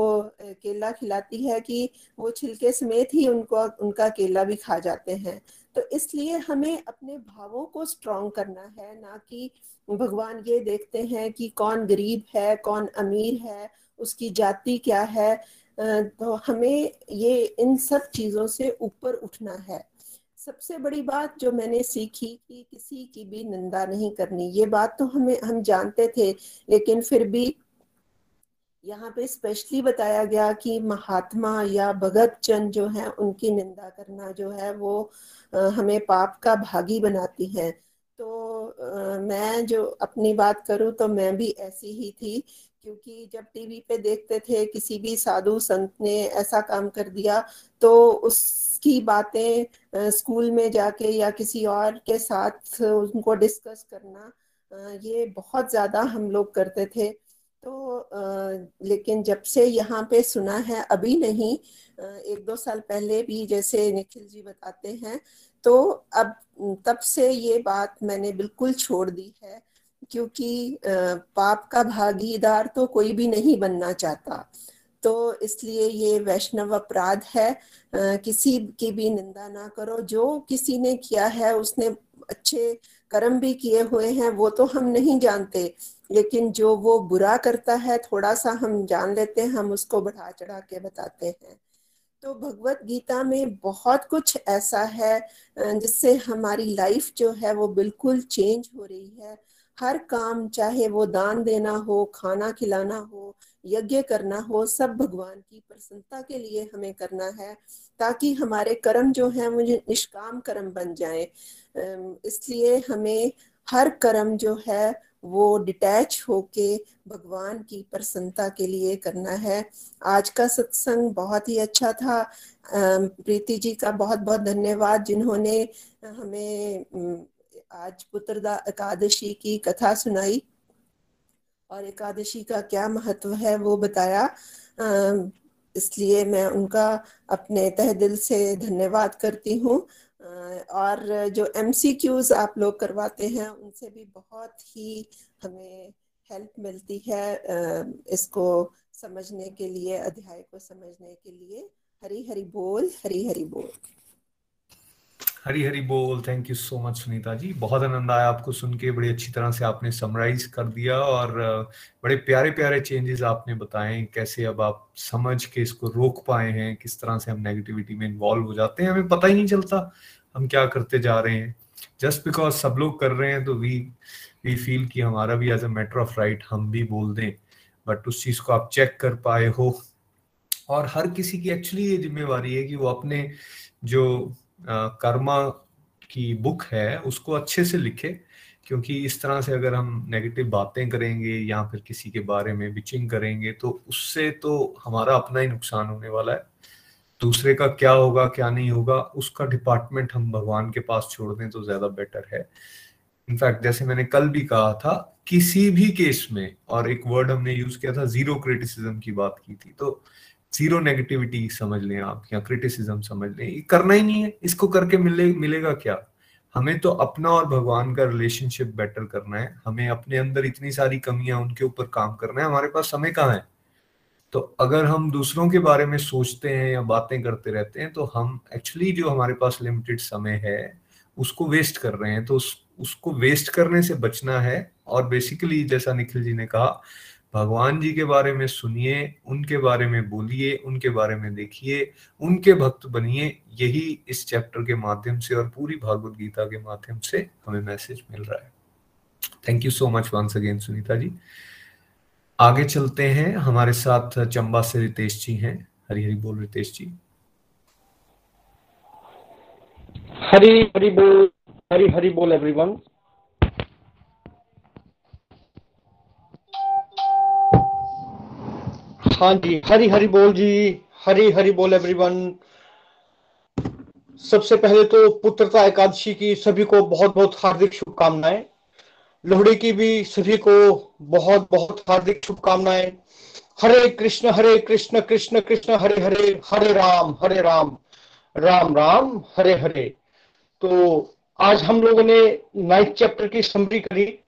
केला खिलाती है कि वो छिलके समेत ही उनको, उनका केला भी खा जाते हैं। तो इसलिए हमें अपने भावों को स्ट्रॉन्ग करना है, ना कि भगवान ये देखते हैं कि कौन गरीब है, कौन अमीर है, उसकी जाति क्या है। तो हमें ये इन सब चीज़ों से ऊपर उठना है। सबसे बड़ी बात जो मैंने सीखी कि किसी की भी निंदा नहीं करनी, ये बात तो हमें, हम जानते थे, लेकिन फिर भी यहाँ पे स्पेशली बताया गया कि महात्मा या भगत चंद जो है, उनकी निंदा करना जो है, वो हमें पाप का भागी बनाती है। तो मैं जो अपनी बात करूँ तो मैं भी ऐसी ही थी, क्योंकि जब टीवी पे देखते थे, किसी भी साधु संत ने ऐसा काम कर दिया तो उसकी बातें स्कूल में जाके या किसी और के साथ उनको डिस्कस करना ये बहुत ज़्यादा हम लोग करते थे। तो आ, लेकिन जब से यहाँ पे सुना है अभी नहीं एक दो साल पहले भी जैसे निखिल जी बताते हैं तो अब तब से ये बात मैंने बिल्कुल छोड़ दी है क्योंकि पाप का भागीदार तो कोई भी नहीं बनना चाहता। तो इसलिए ये वैष्णव अपराध है किसी की भी निंदा ना करो जो किसी ने किया है उसने अच्छे कर्म भी किए हुए हैं वो तो हम नहीं जानते। लेकिन जो वो बुरा करता है, थोड़ा सा हम जान लेते हैं, हम उसको बढ़ा चढ़ा के बताते हैं। तो भगवत गीता में बहुत कुछ ऐसा है जिससे हमारी लाइफ जो है वो बिल्कुल चेंज हो रही है। हर काम, चाहे वो दान देना हो, खाना खिलाना हो, यज्ञ करना हो, सब भगवान की प्रसन्नता के लिए हमें करना है, ताकि हमारे कर्म जो है मुझे निष्काम कर्म बन जाए। इसलिए हमें हर कर्म जो है वो डिटैच होके भगवान की प्रसन्नता के लिए करना है। आज का सत्संग बहुत ही अच्छा था। प्रीति जी का बहुत बहुत धन्यवाद जिन्होंने हमें आज पुत्रदा, एकादशी की कथा सुनाई। और एकादशी का क्या महत्व है वो बताया। इसलिए मैं उनका अपने तह दिल से धन्यवाद करती हूँ। और जो एम आप लोग करवाते हैं, उनसे भी बहुत ही हमें हेल्प मिलती है इसको समझने के लिए, अध्याय को समझने के लिए। हरी हरी बोल हरी हरी बोल। हरी हरी बोल। Thank you so much Sunita ji. बहुत आनंद आया आपको सुन के। बड़ी अच्छी तरह से आपने समराइज कर दिया और बड़े प्यारे प्यारे चेंजेस आपने बताए कैसे अब आप समझ के इसको रोक पाए हैं, किस तरह से हम नेगेटिविटी में इन्वॉल्व हो जाते हैं, हमें पता ही नहीं चलता, हम क्या करते जा रहे हैं। जस्ट बिकॉज़ सब लोग कर रहे हैं तो वी वी फील कि हमारा भी as a matter of right हम भी बोल दें। बट उस चीज़ को आप चेक कर पाए हो। और हर किसी की एक्चुअली ये जिम्मेवारी है कि वो अपने जो कर्मा की बुक है, उसको अच्छे से लिखे, क्योंकि इस तरह से अगर हम नेगेटिव बातें करेंगे या फिर किसी के बारे में बिचिंग करेंगे तो उससे तो हमारा अपना ही नुकसान होने वाला है। दूसरे का क्या होगा, क्या नहीं होगा, उसका डिपार्टमेंट हम भगवान के पास छोड़ दें तो ज़्यादा बेटर है। इनफैक्ट जैसे मैंने कल भी कहा था, किसी भी केस में, और एक वर्ड हमने यूज़ किया था ज़ीरो क्रिटिसिज्म की बात की थी तो ज़ीरो नेगेटिविटी समझ लें आप या क्रिटिसिज्म समझ लें ये करना ही नहीं है इसको करके मिले मिलेगा क्या? हमें तो अपना और भगवान का रिलेशनशिप बेटर करना है हमें अपने अंदर इतनी सारी कमियाँ उनके ऊपर काम करना है हमारे पास समय कहाँ है? तो अगर हम दूसरों के बारे में सोचते हैं या बातें करते रहते हैं तो हम एक्चुअली जो हमारे पास लिमिटेड समय है उसको वेस्ट कर रहे हैं तो उस, उसको वेस्ट करने से बचना है और बेसिकली जैसा निखिल जी ने कहा भगवान जी के बारे में सुनिए, उनके बारे में बोलिए, उनके बारे में देखिए, उनके भक्त बनिए, यही इस चैप्टर के माध्यम से और पूरी भागवत गीता के माध्यम से हमें मैसेज मिल रहा है। Thank you so much once again Sunita ji. आगे चलते हैं, हमारे साथ चंबा से रितेश जी हैं। हरी हरी बोल रितेश जी। हरी हरी बोल, हरी हरी बोल एवरीवन हाँ जी, हरी हरी बोल जी, हरी हरी बोल एवरीवन सबसे पहले तो पुत्रता एकादशी की सभी को बहुत बहुत हार्दिक शुभकामनाएँ। लोहड़ी की भी सभी को बहुत बहुत हार्दिक शुभकामनाएँ। हरे कृष्ण हरे कृष्ण कृष्ण कृष्ण, हरे हरे हरे राम हरे राम राम राम, हरे हरे। तो आज हम लोगों ने नाइन्थ चैप्टर की समरी करी।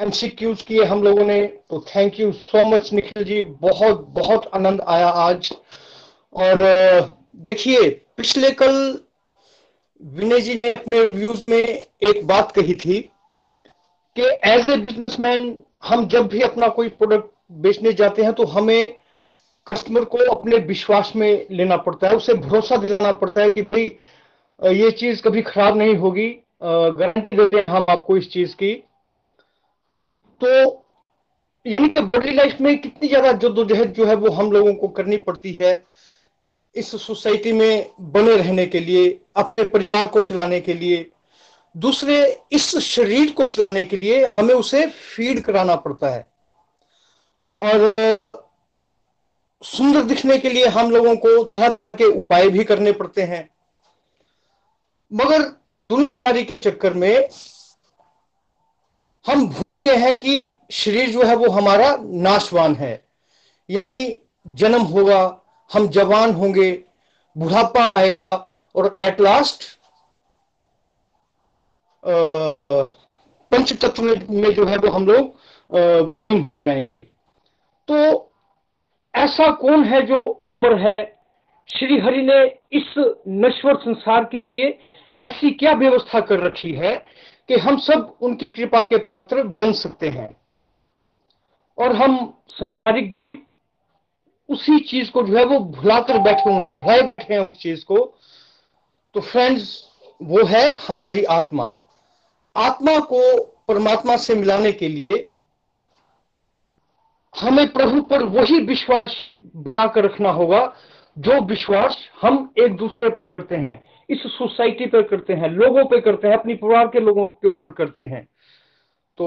एमसीक्यूज किए हम लोगों ने तो thank you so much Nikhil ji. बहुत बहुत आनंद आया आज। और देखिए, पिछले कल विनय जी ने अपने व्यूज़ में एक बात कही थी कि एज ए बिजनेसमैन हम जब भी अपना कोई प्रोडक्ट बेचने जाते हैं तो हमें कस्टमर को अपने विश्वास में लेना पड़ता है, उसे भरोसा दिलाना पड़ता है कि भाई ये चीज़ कभी खराब नहीं होगी। गारंटी देते हैं हम आपको इस चीज़ की। तो इनके बॉडी लाइफ में कितनी ज़्यादा जद्दोजहद जो है वो हम लोगों को करनी पड़ती है, इस सोसाइटी में बने रहने के लिए, अपने परिवार को चलाने के लिए, दूसरे इस शरीर को चलाने के लिए हमें उसे फ़ीड कराना पड़ता है। और सुंदर दिखने के लिए हम लोगों को के उपाय भी करने पड़ते हैं। मगर दुनियादारी के चक्कर में हम हैं कि शरीर जो है वो हमारा नाशवान है। यदि जन्म होगा, हम जवान होंगे, बुढ़ापा आएगा और एट लास्ट पंच तत्व में जो है वो हम लोग तो ऐसा कौन है जो ऊपर है? श्री हरि ने इस नश्वर संसार के लिए ऐसी क्या व्यवस्था कर रखी है कि हम सब उनकी कृपा के पात्र बन सकते हैं। और हम संसारिक उसी चीज़ को जो है वो भुलाकर बैठे हुए बैठे हैं उस चीज़ को। तो फ्रेंड्स वो है हमारी आत्मा। आत्मा को परमात्मा से मिलाने के लिए हमें प्रभु पर वही विश्वास बनाकर रखना होगा, जो विश्वास हम एक दूसरे पर करते हैं। इस सोसाइटी पर करते हैं, लोगों पे करते हैं, अपनी परिवार के लोगों पे करते हैं। तो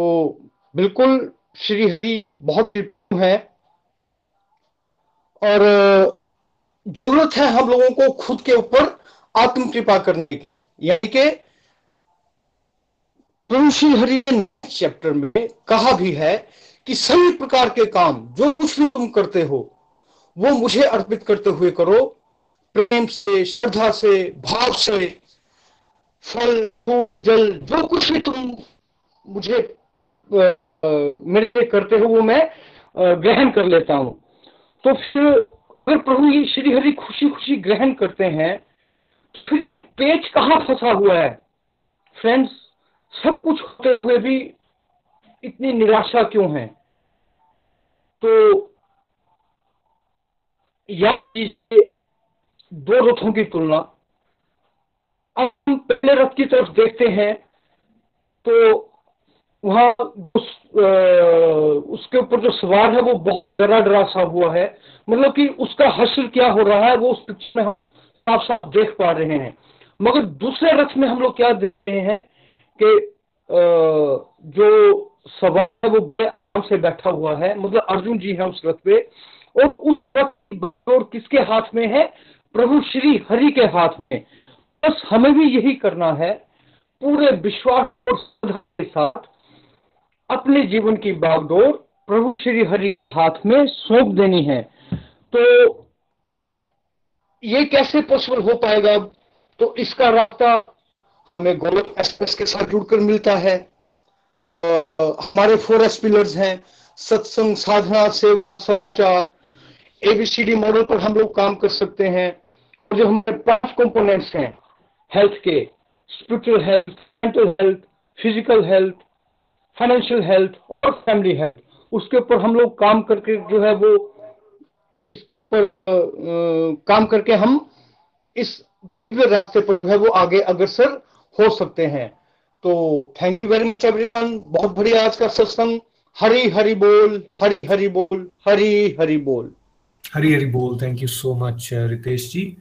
बिल्कुल श्री हरि बहुत है। और ज़रूरत है हम लोगों को खुद के ऊपर आत्म कृपा करने की। यानी कि श्री हरि चैप्टर में कहा भी है कि सभी प्रकार के काम जो कुछ भी तुम करते हो, वो मुझे अर्पित करते हुए करो। प्रेम से, श्रद्धा से, भाव से फल, जल, जो कुछ भी तुम मुझे मेरे करते हो वो मैं ग्रहण कर लेता हूँ। तो फिर, अगर प्रभु ये श्री हरि खुशी खुशी ग्रहण करते हैं तो फिर पेच कहाँ फंसा हुआ है? फ्रेंड्स सब कुछ होते हुए भी इतनी निराशा क्यों है? तो या दो रथों की तुलना। हम पहले रथ की तरफ़ देखते हैं तो वहाँ उस, उसके ऊपर जो सवार है वो बहुत डरा डरा सा हुआ है। मतलब कि उसका हसल क्या हो रहा है वो उस पिक्चर में हम साफ़ साफ़ देख पा रहे हैं। मगर दूसरे रथ में हम लोग क्या देख रहे हैं कि जो सवार है वो आराम से बैठा हुआ है। मतलब अर्जुन जी है उस रथ पे। और उस रथ और किसके हाथ में है? प्रभु श्री हरि के हाथ में। बस हमें भी यही करना है पूरे विश्वास और श्रद्धा के साथ। अपने जीवन की बागडोर प्रभु श्री हरि हाथ में सौंप देनी है। तो ये कैसे पॉसिबल हो पाएगा? तो इसका रास्ता हमें गोलक एक्सप्रेस के साथ जुड़कर मिलता है। हमारे फोर एस पिलर्स हैं। सत्संग, साधना, सेवा एबीसीडी मॉडल पर हम लोग काम कर सकते हैं। और जो हमारे पाँच कंपोनेंट्स हैं हेल्थ के spiritual health mental health physical health financial health और फैमिली हेल्थ उसके ऊपर हम लोग काम करके जो है वो पर आ, आ, काम करके हम इस रास्ते पर है वो आगे अग्रसर हो सकते हैं। तो thank you very much everyone बहुत बढ़िया आज का सत्संग। हरी हरी बोल हरी हरी बोल हरी हरी बोल। हरी हरी बोल। Thank you so much Ritesh ji.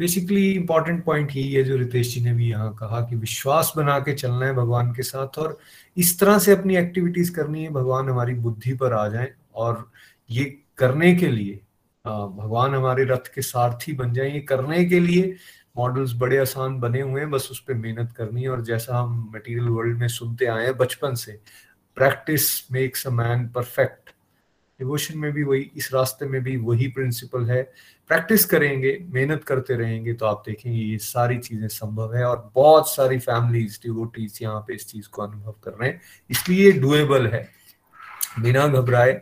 Basically important point यही है जो रितेश जी ने भी यहाँ कहा कि विश्वास बना के चलना है भगवान के साथ और इस तरह से अपनी एक्टिविटीज़ करनी है, भगवान हमारी बुद्धि पर आ जाए और ये करने के लिए भगवान हमारे रथ के सारथी बन जाए, ये करने के लिए मॉडल्स बड़े आसान बने हुए हैं, बस उस पर मेहनत करनी है और जैसा हम मटेरियल वर्ल्ड में सुनते आए हैं बचपन से practice makes a man perfect devotion में भी वही, इस रास्ते में भी वही प्रिंसिपल है प्रैक्टिस करेंगे, मेहनत करते रहेंगे तो आप देखेंगे ये सारी चीज़ें संभव है और बहुत सारी फैमिलीज़ डिवोटीज यहाँ पे इस चीज़ को अनुभव कर रहे हैं। इसलिए डुएबल है। बिना घबराए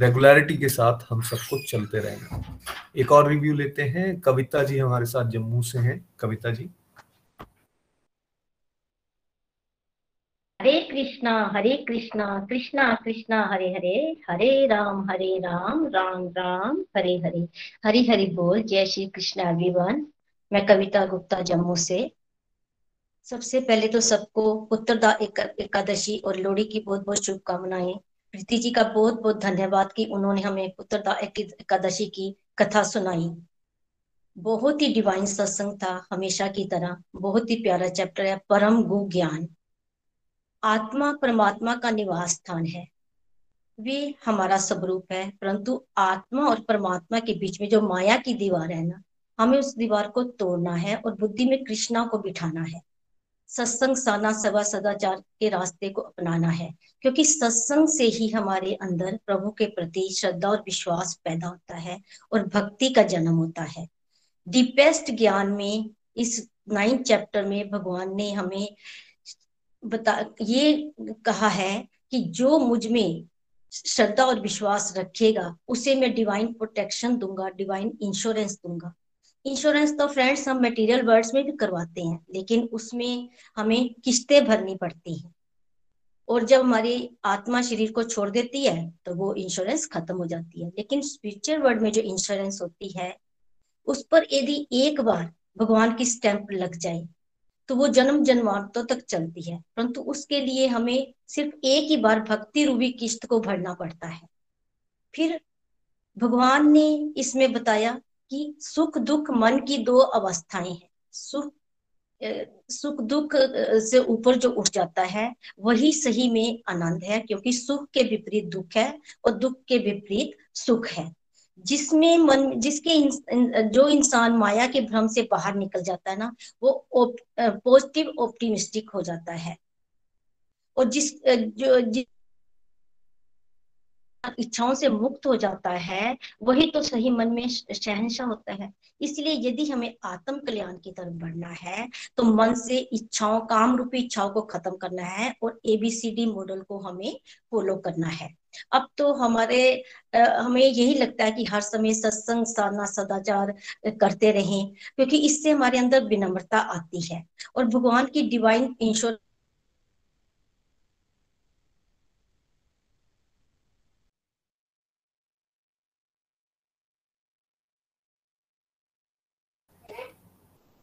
रेगुलरिटी के साथ हम सबको चलते रहेंगे। एक और रिव्यू लेते हैं। कविता जी हमारे साथ जम्मू से हैं। कविता जी। हरे कृष्णा हरे कृष्णा कृष्णा कृष्णा, हरे हरे हरे राम हरे राम राम राम, हरे हरे। हरी हरि बोल, जय श्री कृष्ण एवरीवन मैं कविता गुप्ता, जम्मू से। सबसे पहले तो सबको पुत्रदा एकादशी और लोहड़ी की बहुत बहुत शुभकामनाएँ। प्रीति जी का बहुत बहुत धन्यवाद कि उन्होंने हमें पुत्रदा एकादशी की कथा सुनाई। बहुत ही डिवाइन सत्संग था हमेशा की तरह। बहुत ही प्यारा चैप्टर है, परम गु ज्ञान। आत्मा परमात्मा का निवास स्थान है। वे हमारा स्वरूप है, परंतु आत्मा और परमात्मा के बीच में जो माया की दीवार है ना, हमें उस दीवार को तोड़ना है और बुद्धि में कृष्णा को बिठाना है। सत्संग साना सवा सदाचार के रास्ते को अपनाना है, क्योंकि सत्संग से ही हमारे अंदर प्रभु के प्रति श्रद्धा और विश्वास पैदा होता है और भक्ति का जन्म होता है। डीपेस्ट ज्ञान में, इस नाइन्थ चैप्टर में भगवान ने हमें बता, ये कहा है कि जो मुझमें श्रद्धा और विश्वास रखेगा, उसे मैं डिवाइन प्रोटेक्शन दूँगा डिवाइन इंश्योरेंस दूँगा। इंश्योरेंस तो फ्रेंड्स हम मटेरियल वर्ड्स में भी करवाते हैं, लेकिन उसमें हमें किस्तें भरनी पड़ती हैं। और जब हमारी आत्मा शरीर को छोड़ देती है तो वो इंश्योरेंस खत्म हो जाती है। लेकिन स्पिरिचुअल वर्ल्ड में जो इंश्योरेंस होती है, उस पर यदि एक बार भगवान की स्टैंप लग जाए तो वो जन्म जन्मांतों तक चलती है। परंतु उसके लिए हमें सिर्फ़ एक ही बार भक्ति रूपी किस्त को भरना पड़ता है। फिर भगवान ने इसमें बताया कि सुख दुख मन की दो अवस्थाएँ हैं। सुख सुख दुख से ऊपर जो उठ जाता है, वही सही में आनंद है, क्योंकि सुख के विपरीत दुख है और दुख के विपरीत सुख है। जिसमें मन जिसके इन, जो इंसान माया के भ्रम से बाहर निकल जाता है ना वो पॉजिटिव ऑप्टिमिस्टिक हो जाता है। और जिस जो जिस इच्छाओं से मुक्त हो जाता है वही तो सही मन में शहनशाह होता है। इसलिए यदि हमें आत्म कल्याण की तरफ़ बढ़ना है तो मन से इच्छाओं काम रूपी इच्छाओं को खत्म करना है और एबीसीडी मॉडल को हमें फॉलो करना है। अब तो हमारे आ, हमें यही लगता है कि हर समय सत्संग साधना सदाचार करते रहें क्योंकि इससे हमारे अंदर विनम्रता आती है और भगवान की डिवाइन इंश्योरेंस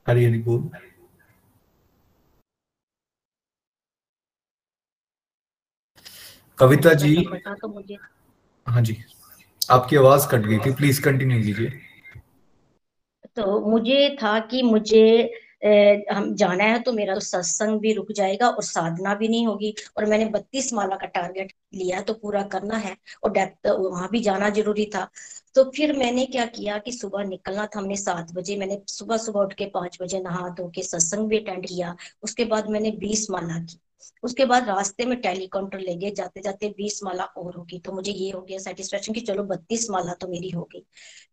हरी हरी बोल कविता जी तो हाँ जी। आपकी आवाज़ कट गई थी प्लीज़ कंटिन्यू कीजिए। तो मुझे था कि मुझे ए, हम जाना है तो मेरा तो सत्संग भी रुक जाएगा और साधना भी नहीं होगी और मैंने बत्तीस माला का टारगेट लिया तो पूरा करना है और डेप्थ वहाँ भी जाना ज़रूरी था। तो फिर मैंने क्या किया कि सुबह निकलना था हमने सात बजे मैंने सुबह सुबह उठ के पाँच बजे नहा धो के सत्संग भी अटेंड किया उसके बाद मैंने बीस माला की। उसके बाद रास्ते में टेलीकाउंटर ले गए जाते जाते बीस माला और होगी तो मुझे ये हो गया सेटिस्फेक्शन कि चलो बत्तीस माला तो मेरी हो गई।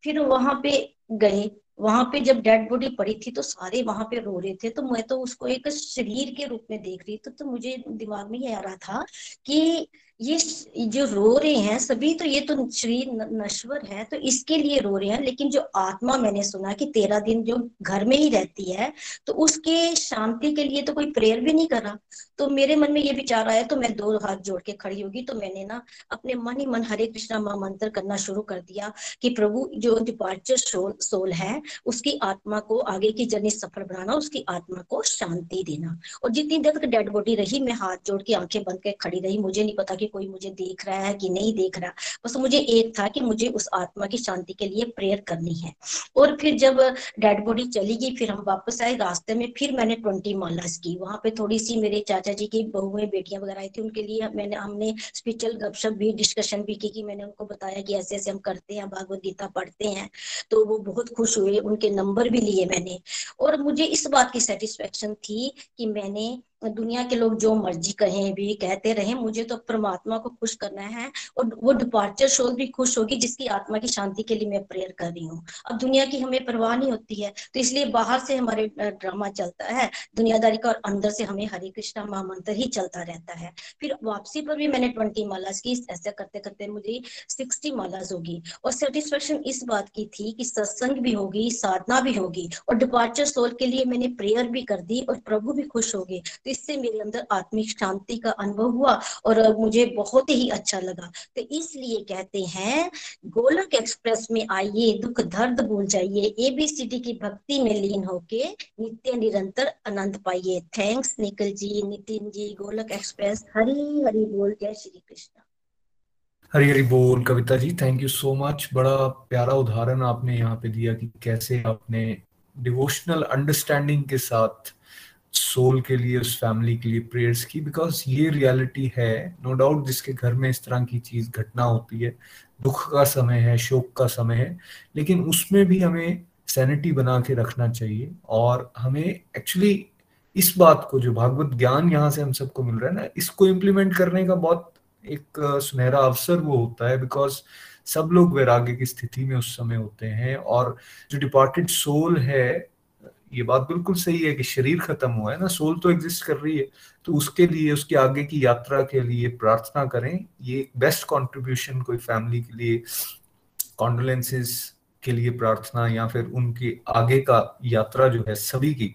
फिर वहाँ पे गए वहाँ पे जब डेड बॉडी पड़ी थी तो सारे वहाँ पे रो रहे थे तो मैं तो उसको एक शरीर के रूप में देख रही तो, तो मुझे दिमाग में ये आ रहा था कि ये जो रो रहे हैं, सभी तो ये तो शरीर नश्वर है तो इसके लिए रो रहे हैं, लेकिन जो आत्मा मैंने सुना कि तेरह दिन जो घर में ही रहती है तो उसके शांति के लिए तो कोई प्रेयर भी नहीं कर तो मेरे मन में ये विचार आया तो मैं दो हाथ जोड़ के खड़ी होगी तो मैंने ना अपने मन ही मन हरे कृष्णा माँ मंत्र करना शुरू कर दिया कि प्रभु, जो डिपार्चर सोल सोल है, उसकी आत्मा को आगे की जर्नी सफल बनाना, उसकी आत्मा को शांति देना। और जितनी देर तक डेड बॉडी रही, मैं हाथ जोड़ के आँखें बंद के खड़ी रही, मुझे नहीं पता कि कोई मुझे देख रहा है कि नहीं देख रहा, बस मुझे एक था कि मुझे उस आत्मा की शांति के लिए प्रेयर करनी है। और फिर जब डेड बॉडी चली गई, फिर हम वापस आए रास्ते में, फिर मैंने ट्वेंटी मालास की। वहाँ पे थोड़ी सी मेरे चाचा जी की बहुएँ बेटियाँ वगैरह आई थी, उनके लिए मैंने, हमने स्पिरिचुअल गपशप भी डिस्कशन भी की कि मैंने उनको बताया कि ऐसे ऐसे हम करते हैं, भागवत गीता पढ़ते हैं। तो वो बहुत खुश हुए, उनके नंबर भी लिए मैंने। और मुझे इस बात की सेटिस्फेक्शन थी कि मैंने दुनिया के लोग जो मर्ज़ी कहें, भी कहते रहे, मुझे तो परमात्मा को खुश करना है और वो डिपार्चर शोल भी खुश होगी जिसकी आत्मा की शांति के लिए मैं प्रेयर कर रही हूँ। अब दुनिया की हमें परवाह नहीं होती है तो इसलिए बाहर से हमारे ड्रामा चलता है, दुनियादारी का और अंदर से हमें हरे कृष्णा महामंत्र ही चलता रहता है। फिर वापसी पर भी मैंने ट्वेंटी मालाज की, ऐसा करते करते मुझे सिक्सटी मालाज होगी और सेटिस्फेक्शन इस बात की थी कि सत्संग भी होगी, साधना भी होगी और डिपार्चर सोल के लिए मैंने प्रेयर भी कर दी और प्रभु भी खुश हो गए। तो इससे मेरे अंदर आत्मिक शांति का अनुभव हुआ और मुझे बहुत ही अच्छा लगा। तो इसलिए कहते हैं, गोलक एक्सप्रेस में आइए, दुख दर्द भूल जाइए एबीसीडी की भक्ति में लीन होके नित्य निरंतर आनंद पाइए। थैंक्स निखिल जी, नितिन जी, गोलक एक्सप्रेस, हरी हरी बोल, जय श्री कृष्ण। हरी हरी बोल, Kavita ji thank you so much बड़ा प्यारा उदाहरण आपने यहाँ पे दिया कि कैसे आपने डिवोशनल अंडरस्टैंडिंग के साथ सोल के लिए, उस फैमिली के लिए प्रेयर्स की बिकॉज़ ये रियलिटी है नो no डाउट जिसके घर में इस तरह की चीज़, घटना होती है, दुख का समय है, शोक का समय है, लेकिन उसमें भी हमें सैनिटी बना के रखना चाहिए, और हमें एक्चुअली इस बात को, जो भागवत ज्ञान यहाँ से हम सबको मिल रहा है ना, इसको इम्प्लीमेंट करने का बहुत एक सुनहरा अवसर वो होता है बिकॉज़ सब लोग वैराग्य की स्थिति में उस समय होते हैं, और जो डिपार्टेड सोल है ये बात बिल्कुल सही है कि शरीर खत्म हुआ है ना, सोल तो एग्जिस्ट कर रही है। तो उसके लिए, उसके आगे की यात्रा के लिए प्रार्थना करें। ये बेस्ट कंट्रीब्यूशन कोई फैमिली के लिए कॉन्डोलेंसेस के लिए प्रार्थना या फिर उनके आगे का यात्रा जो है सभी की,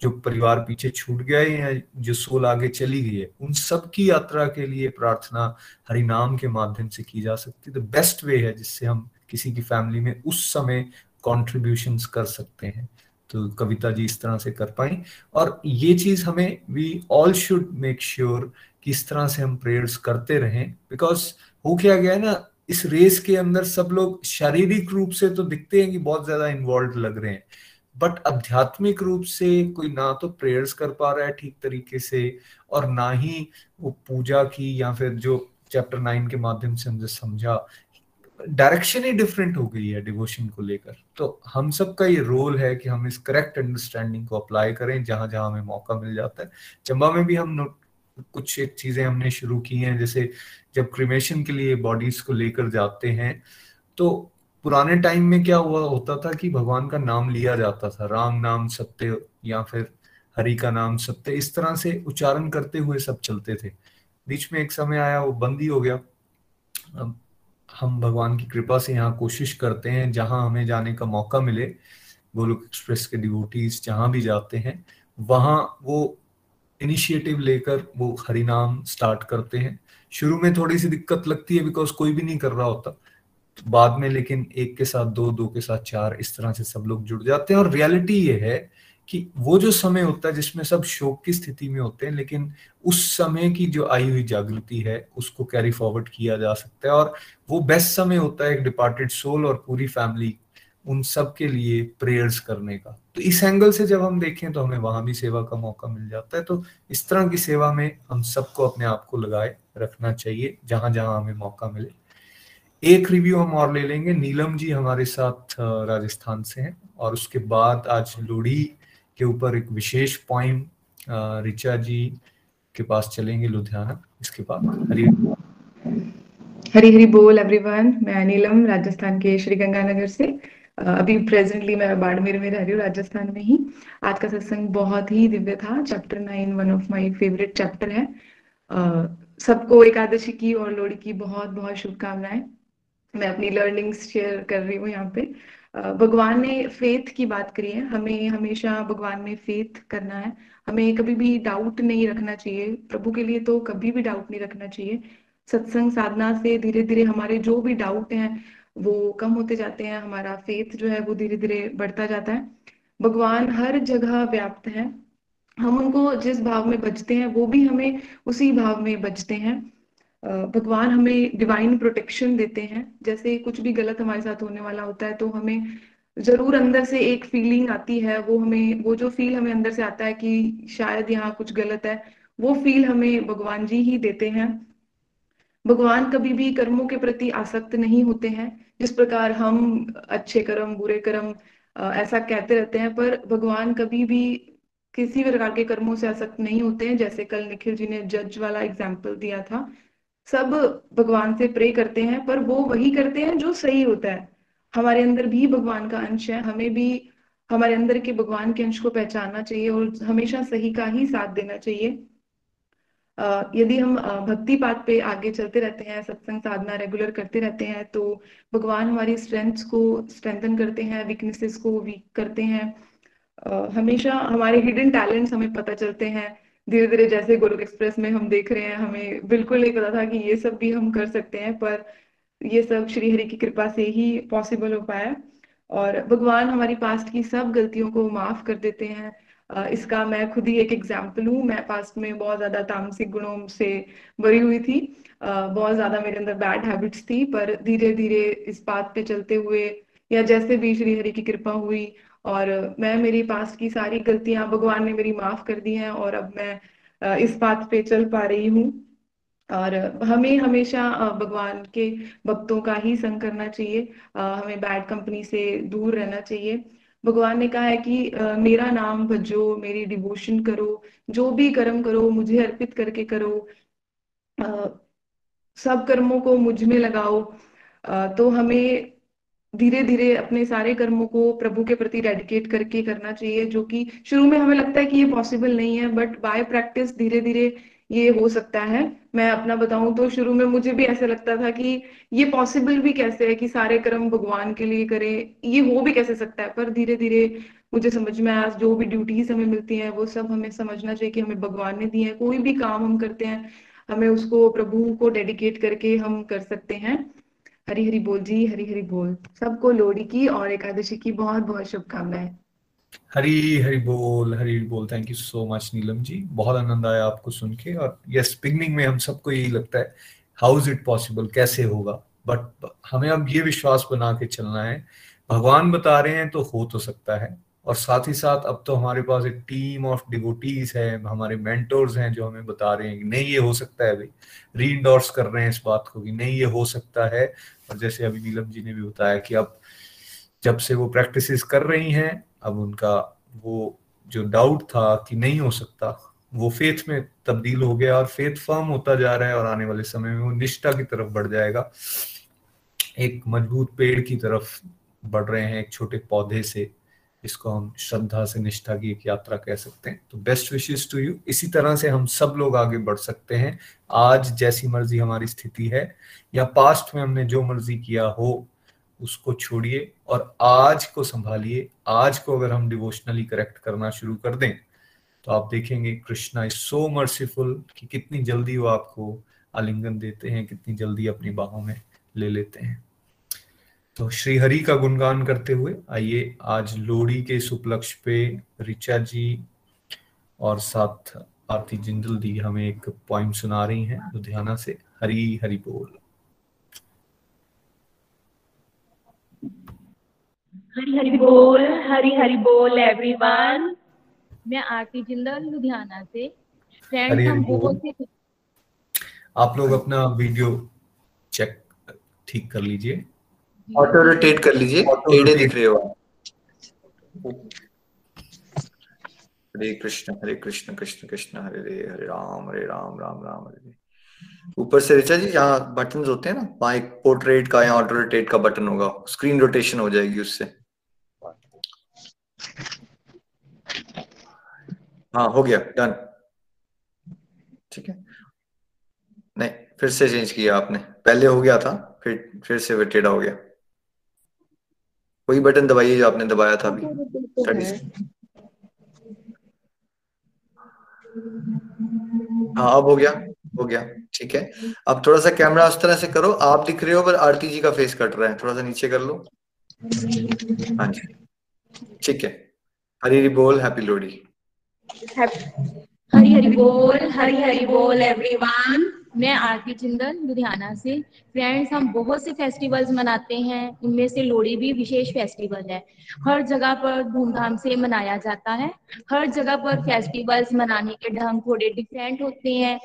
जो परिवार पीछे छूट गए या जो सोल आगे चली गई है, उन सब की यात्रा के लिए प्रार्थना हरि नाम के माध्यम से की जा सकती है। तो बेस्ट वे है जिससे हम किसी की फैमिली में उस समय कॉन्ट्रीब्यूशन कर सकते हैं। तो कविता जी इस तरह से कर पाई। और ये चीज़ हमें we all should make sure कि इस तरह से हम प्रेयर्स करते रहें। बिकॉज़ हो क्या गया ना, इस रेस के अंदर सब लोग शारीरिक रूप से तो दिखते हैं कि बहुत ज़्यादा इन्वॉल्व लग रहे हैं। बट आध्यात्मिक रूप से कोई ना तो प्रेयर्स कर पा रहा है ठीक तरीके से, और ना ही वो पूजा की या फिर जो चैप्टर नाइन के माध्यम से हमने समझा। डायरेक्शन ही डिफरेंट हो गई है डिवोशन को लेकर। तो हम सब का ये रोल है कि हम इस करेक्ट अंडरस्टैंडिंग को अप्लाई करें जहाँ जहाँ हमें मौका मिल जाता है। चंबा में भी हम कुछ एक चीज़ें हमने शुरू की हैं, जैसे जब क्रिमेशन के लिए बॉडीज को लेकर जाते हैं तो पुराने टाइम में क्या हुआ होता था कि भगवान का नाम लिया जाता था, राम नाम सत्य या फिर हरि का नाम सत्य, इस तरह से उच्चारण करते हुए सब चलते थे। बीच में एक समय आया, वो बंद ही हो गया। हम भगवान की कृपा से यहाँ कोशिश करते हैं, जहाँ हमें जाने का मौका मिले, गोलोक एक्सप्रेस के डिवोटीज जहाँ भी जाते हैं, वहाँ वो इनिशिएटिव लेकर वो हरिनाम स्टार्ट करते हैं। शुरू में थोड़ी सी दिक्कत लगती है बिकॉज़ कोई भी नहीं कर रहा होता। तो बाद में लेकिन एक के साथ दो दो के साथ चार, इस तरह से सब लोग जुड़ जाते हैं और रियलिटी ये है कि वो जो समय होता है जिसमें सब शोक की स्थिति में होते हैं, लेकिन उस समय की जो आई हुई जागृति है, उसको कैरी फॉरवर्ड किया जा सकता है। और वो बेस्ट समय होता है एक डिपार्टेड सोल और पूरी फैमिली उन सब के लिए प्रेयर्स करने का। तो इस एंगल से जब हम देखें तो हमें वहाँ भी सेवा का मौका मिल जाता है। तो इस तरह की सेवा में हम सबको अपने आप को लगाए रखना चाहिए, जहाँ जहाँ हमें मौका मिले। एक रिव्यू हम और ले लेंगे। नीलम जी हमारे साथ राजस्थान से हैं और उसके बाद आज लोड़ी के ऊपर एक विशेष पॉइंट रिचा जी के पास चलेंगे लुधियाना। इसके बाद हरी हरी हरी बोल एवरीवन मैं नीलम, राजस्थान के श्री गंगानगर से अभी प्रेजेंटली मैं बाड़मेर में रह रही हूँ, राजस्थान में ही। आज का सत्संग बहुत ही दिव्य था। Chapter nine one of my favourite chapter है। सबको एकादशी की और लोहड़ी की बहुत बहुत शुभकामनाएँ। मैं अपनी लर्निंग्स शेयर कर रही हूँ यहाँ पे। भगवान ने फेथ की बात करी है। हमें हमेशा भगवान में फेथ करना है। हमें कभी भी डाउट नहीं रखना चाहिए। प्रभु के लिए तो कभी भी डाउट नहीं रखना चाहिए। सत्संग साधना से धीरे धीरे हमारे जो भी डाउट हैं, वो कम होते जाते हैं। हमारा फेथ जो है, वो धीरे धीरे बढ़ता जाता है। भगवान हर जगह व्याप्त है। हम उनको जिस भाव में बचते हैं, वो भी हमें उसी भाव में बचते हैं। भगवान हमें डिवाइन प्रोटेक्शन देते हैं। जैसे कुछ भी गलत हमारे साथ होने वाला होता है तो हमें ज़रूर अंदर से एक फीलिंग आती है। वो हमें, वो जो फील हमें अंदर से आता है कि शायद यहाँ कुछ गलत है, वो फील हमें भगवान जी ही देते हैं। भगवान कभी भी कर्मों के प्रति आसक्त नहीं होते हैं। जिस प्रकार हम अच्छे कर्म, बुरे कर्म ऐसा कहते रहते हैं, पर भगवान कभी भी किसी भी प्रकार के कर्मों से आसक्त नहीं होते हैं। जैसे कल निखिल जी ने जज वाला एग्ज़ाम्पल दिया था। सब भगवान से प्रे करते हैं, पर वो वही करते हैं जो सही होता है। हमारे अंदर भी भगवान का अंश है, हमें भी हमारे अंदर के भगवान के अंश को पहचानना चाहिए और हमेशा सही का ही साथ देना चाहिए। यदि हम भक्ति पात पे आगे चलते रहते हैं, सत्संग साधना रेगुलर करते रहते हैं तो भगवान हमारी स्ट्रेंथ्स को स्ट्रेंथन करते हैं वीकनेसेस को वीक करते हैं। हमेशा हमारे हिडन टैलेंट्स हमें पता चलते हैं। धीरे धीरे जैसे गोलोक एक्सप्रेस में हम देख रहे हैं, हमें बिल्कुल नहीं पता था कि ये सब भी हम कर सकते हैं, पर ये सब श्री हरि की कृपा से ही पॉसिबल हो पाया। और भगवान हमारी पास्ट की सब गलतियों को माफ़ कर देते हैं। इसका मैं खुद ही एक एग्ज़ाम्पल हूँ। मैं पास्ट में बहुत ज़्यादा तामसिक गुणों से भरी हुई थी। बहुत ज़्यादा मेरे अंदर बैड हैबिट्स थी, पर धीरे धीरे इस बात पे चलते हुए या जैसे भी श्री हरि की कृपा हुई और मैं, मेरी पास की सारी गलतियाँ भगवान ने मेरी माफ़ कर दी हैं और अब मैं इस बात पे चल पा रही हूँ। और हमें हमेशा भगवान के भक्तों का ही संग करना चाहिए। हमें बैड कंपनी से दूर रहना चाहिए। भगवान ने कहा है कि मेरा नाम भजो, मेरी डिवोशन करो, जो भी कर्म करो, मुझे अर्पित करके करो। सब कर्मों को मुझमें लगाओ। तो हमें धीरे धीरे अपने सारे कर्मों को प्रभु के प्रति डेडिकेट करके करना चाहिए, जो कि शुरू में हमें लगता है कि ये पॉसिबल नहीं है बट बाय प्रैक्टिस धीरे धीरे ये हो सकता है। मैं अपना बताऊँ तो शुरू में मुझे भी ऐसा लगता था कि ये पॉसिबल भी कैसे है कि सारे कर्म भगवान के लिए करें, ये हो भी कैसे सकता है? पर धीरे धीरे मुझे समझ में आया, जो भी ड्यूटीज़ हमें मिलती हैं, वो सब हमें समझना चाहिए कि हमें भगवान ने दी है, कोई भी काम हम करते हैं, हमें उसको प्रभु को डेडिकेट करके हम कर सकते हैं। हरी हरी बोल जी हरी हरी बोल। सबको लोहड़ी की और एकादशी की बहुत बहुत शुभकामनाएँ। हरी हरी बोल हरी बोल। Thank you so much Neelam ji. बहुत आनंद आया आपको सुन के। और यस बिगनिंग में हम सबको यही लगता है हाउ इज़ इट पॉसिबल कैसे होगा? बट हमें अब ये विश्वास बना के चलना है। भगवान बता रहे हैं तो हो तो सकता है। और साथ ही साथ अब तो हमारे पास एक टीम ऑफ़ डिवोटीज है, हमारे मेंटोर्स हैं जो हमें बता रहे हैं कि नहीं, ये हो सकता है भाई। री कर रहे हैं इस बात को कि नहीं, ये हो सकता है। और जैसे अभी नीलम जी ने भी बताया कि अब जब से वो प्रैक्टिसेस कर रही हैं, अब उनका वो जो डाउट था कि नहीं हो सकता, वो फेथ में तब्दील हो गया और फेथ फर्म होता जा रहा है और आने वाले समय में वो निष्ठा की तरफ़ बढ़ जाएगा। एक मज़बूत पेड़ की तरफ़ बढ़ रहे हैं एक छोटे पौधे से। इसको हम श्रद्धा से, निष्ठा की एक यात्रा कह सकते हैं। तो बेस्ट विशेष टू यू इसी तरह से हम सब लोग आगे बढ़ सकते हैं। आज जैसी मर्ज़ी हमारी स्थिति है, या पास्ट में हमने जो मर्ज़ी किया हो, उसको छोड़िए और आज को संभालिए। आज को अगर हम डिवोशनली करेक्ट करना शुरू कर दें तो आप देखेंगे कृष्णा इज़ सो मर्सीफुल कि कितनी जल्दी वो आपको आलिंगन देते हैं, कितनी जल्दी अपनी बाहों में ले लेते हैं। तो श्री हरि का गुणगान करते हुए आइए आज लोहड़ी के इस उपलक्ष्य पे रिचा जी और साथ आरती जिंदल दी हमें एक पॉइंट सुना रही हैं लुधियाना से हरी हरि बोल। हरी हरी बोल हरी हरी बोल एवरीवन मैं आरती जिंदल लुधियाना से। फ्रेंड्स हम बहुत से आप लोग अपना वीडियो चेक ठीक कर लीजिए। ऑटो रोटेट कर लीजिए। टेढ़े दिख रहे हो। हरे कृष्ण हरे कृष्ण कृष्ण कृष्ण हरे हरे हरे राम हरे राम राम राम हरे हरे ऊपर से ऋचा जी जहाँ बटन होते हैं ना वहाँ एक पोर्ट्रेट का या ऑटो रोटेट का बटन होगा। स्क्रीन रोटेशन हो जाएगी उससे। हाँ हो गया डन ठीक है। नहीं फिर से चेंज किया आपने। पहले हो गया था फिर फिर से टेढ़ा हो गया। वही बटन दबाइए जो आपने दबाया था अभी। थर्टी हाँ अब हो गया हो गया ठीक है। अब थोड़ा सा कैमरा उस तरह से करो आप दिख रहे हो पर आरती जी का फेस कट रहा है थोड़ा सा नीचे कर लो। हाँ जी ठीक है। हरी हरी बोल हैप्पी लोहड़ी। हरी हरी बोल हरी हरी बोल एवरीवन मैं आरती चिंदन, लुधियाना से। फ्रेंड्स हम बहुत से फेस्टिवल्स मनाते हैं। उनमें से लोहड़ी भी विशेष फेस्टिवल है। हर जगह पर धूमधाम से मनाया जाता है। हर जगह पर फेस्टिवल्स मनाने के ढंग थोड़े डिफरेंट होते हैं।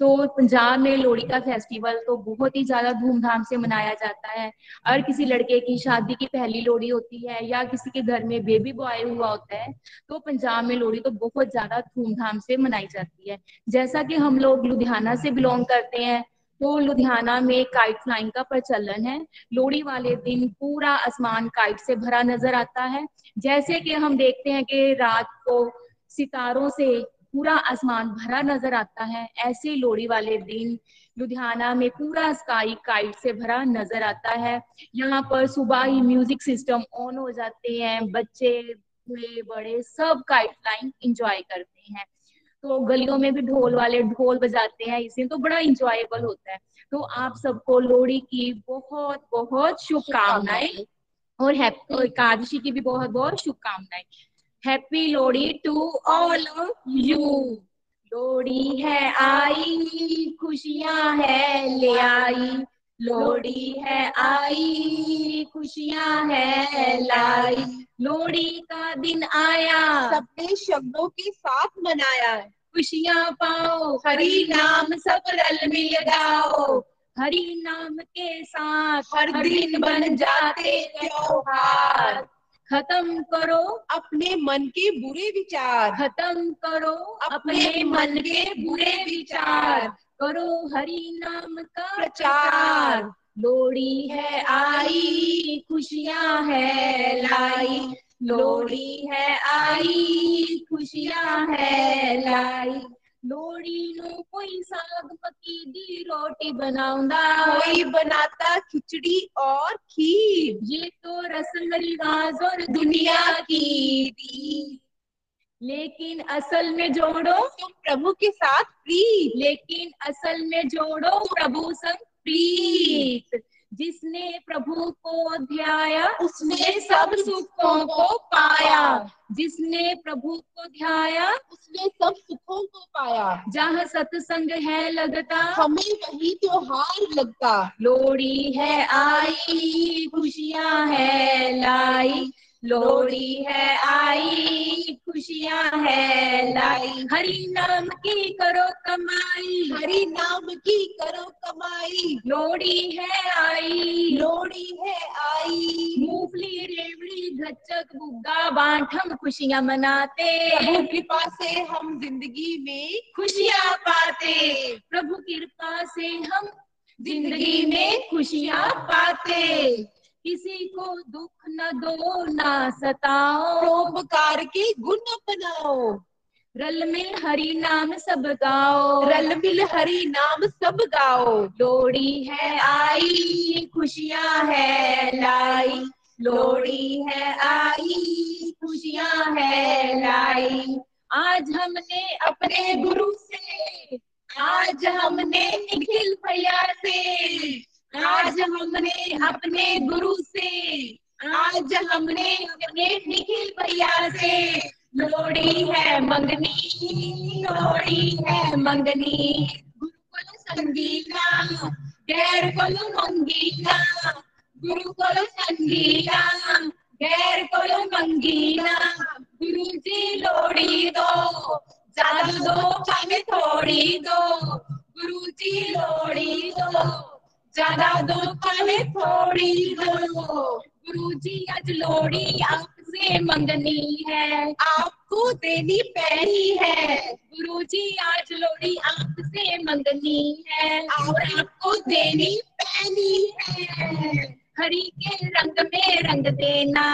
तो पंजाब में लोहड़ी का फेस्टिवल तो बहुत ही ज़्यादा धूमधाम से मनाया जाता है। और किसी लड़के की शादी की पहली लोहड़ी होती है या किसी के घर में बेबी बॉय हुआ होता है तो पंजाब में लोहड़ी तो बहुत ज़्यादा धूमधाम से मनाई जाती है। जैसा कि हम लोग लुधियाना से बिलोंग करते हैं तो लुधियाना में काइट फ्लाइंग का प्रचलन है। लोहड़ी वाले दिन पूरा आसमान काइट से भरा नज़र आता है। जैसे कि हम देखते हैं कि रात को सितारों से पूरा आसमान भरा नज़र आता है। ऐसे लोहड़ी वाले दिन लुधियाना में पूरा स्काई काइट से भरा नज़र आता है। यहाँ पर सुबह ही म्यूज़िक सिस्टम ऑन हो जाते हैं। बच्चे बूढ़े बड़े सब काइट फ्लाइंग इंजॉय करते हैं। तो गलियों में भी ढोल वाले ढोल बजाते हैं। इसमें तो बड़ा इंजॉयबल होता है। तो आप सबको लोहड़ी की बहुत बहुत शुभकामनाएँ और हैप्पी एकादशी की भी बहुत बहुत शुभकामनाएँ। Happy Lohri to all of you Lohri है आई खुशियाँ है ले आई लोहड़ी है आई खुशियाँ है लाई लोहड़ी का दिन आया सबने शब्दों के साथ मनाया खुशियाँ पाओ हरि नाम सब रल मिल गाओ हरि नाम के साथ हर दिन बन जाते त्योहार। खत्म करो अपने मन के बुरे विचार। खत्म करो अपने मन के बुरे विचार। करो हरि नाम का प्रचार। लोड़ी है आई। खुशियाँ है लाई। लोड़ी है आई। खुशियाँ है लाई। लोड़ी नु कोई साग पकी दी रोटी बनाऊंदा कोई बनाता खिचड़ी और खीर ये तो रस्म रिवाज और दुनिया की थी लेकिन असल में जोड़ो तुम प्रभु के साथ प्रीत लेकिन असल में जोड़ो प्रभु संग प्रीत जिसने प्रभु को ध्याया उसने सब सुखों को पाया। जिसने प्रभु को ध्याया उसने सब सुखों को पाया। जहाँ सत्संग है लगता हमें वही त्योहार लगता। लोड़ी है आई खुशियाँ है लाई। लोड़ी है आई खुशियाँ है लाई। हरि नाम की करो कमाई। हरि नाम की करो कमाई। लोहड़ी है आई। लोहड़ी है आई। मूंगफली रेवड़ी गच्चक बुग्गा हम खुशियाँ मनाते। प्रभु कृपा से हम ज़िंदगी में खुशियाँ पाते। प्रभु कृपा से हम ज़िंदगी में खुशियाँ पाते। किसी को दुख न दो ना सताओ। परोपकार के गुण अपनाओ। रल मिल हरि नाम सब गाओ। रल मिल हरि नाम सब गाओ। लोड़ी है आई खुशियाँ है लाई। लोड़ी है आई खुशियाँ है लाई। आज हमने अपने गुरु से आज हमने निखिल भैया से आज हमने अपने गुरु से, आज हमने अपने निखिल भैया से लोड़ी है मंगनी लोड़ी है मंगनी। गुरुकुल संगीता गैर कोलो मंगीना गुरुकुल संगीता गैर कोलो मंगीना गुरु जी लोड़ी दो ज़्यादा दो, चाहे थोड़ी दो। गुरु जी लोड़ी दो। ज़्यादा दो चाहे थोड़ी दो। गुरु जी आज लोड़ी आपसे मंगनी है। आपको देनी पैनी है। गुरु जी आज लोड़ी आपसे मंगनी है। और आपको देनी पैनी है। हरि के रंग में रंग देना।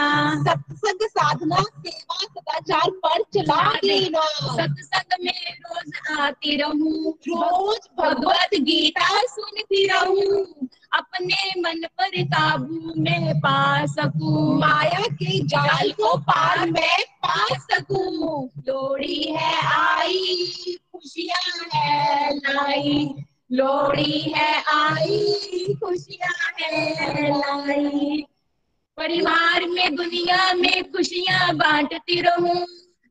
सत्संग साधना सेवा सदाचार पर चला देना। सत्संग में रोज आती रहूँ। रोज भगवत गीता सुनती रहूँ। अपने मन पर काबू में पा सकूँ। माया के जाल को पार में पा सकूँ। लोड़ी है आई खुशियाँ है लाई। लोड़ी है आई, खुशियाँ है लाई परिवार में दुनिया में खुशियाँ बांटती रहूँ।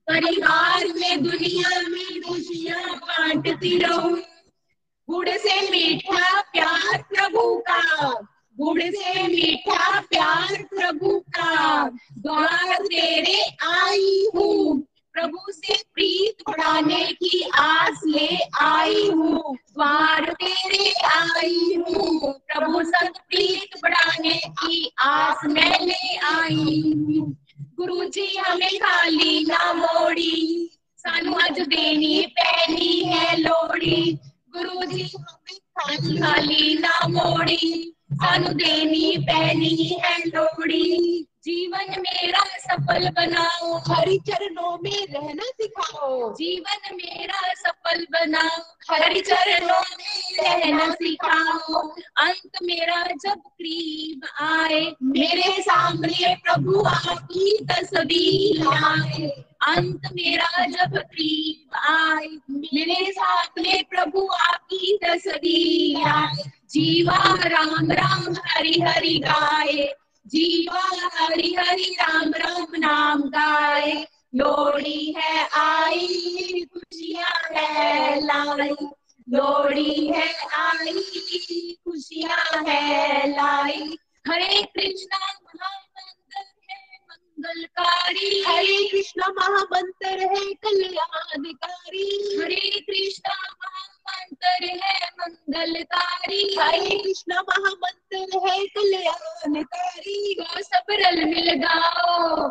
परिवार में दुनिया में खुशियाँ बांटती रहूँ। गुड़ से मीठा प्यार प्रभु का। गुड़ से मीठा प्यार प्रभु का। द्वार तेरे आई हूँ। प्रभु से प्रीत बढ़ाने की आस ले आई हूँ। द्वार तेरे आई हूँ। प्रभु संग प्रीत बढ़ाने की आस मैं ले आई हूँ। गुरु जी हमें खाली ना मोड़ी, सानू अज देनी पैनी है लोड़ी। गुरु जी हमें खाली खाली ना मोड़ी, सानू देनी पैनी है लोड़ी। जीवन मेरा सफल बनाओ। हरि चरणों में रहना सिखाओ। जीवन मेरा सफल बनाओ। हरि चरणों में रहना सिखाओ। अंत मेरा जब करीब आए मेरे सामने प्रभु आपकी तस्वीर आए अंत मेरा जब करीब आए मेरे सामने प्रभु आपकी तस्वीर आए जीवा राम राम हरि हरि गाए। जीवा हरि हरि राम राम नाम गाए। लोड़ी है आई खुशियाँ है लाई लोड़ी है आई खुशियाँ है लाई हरे कृष्णा महामंत्र है मंगलकारी। हरे कृष्ण महामंत्र है कल्याणकारी। हरे कृष्णा महामंत्र है मंगलकारी हरे कृष्ण महामंत्र है कल्याणकारी तो सब रल मिल गाओ।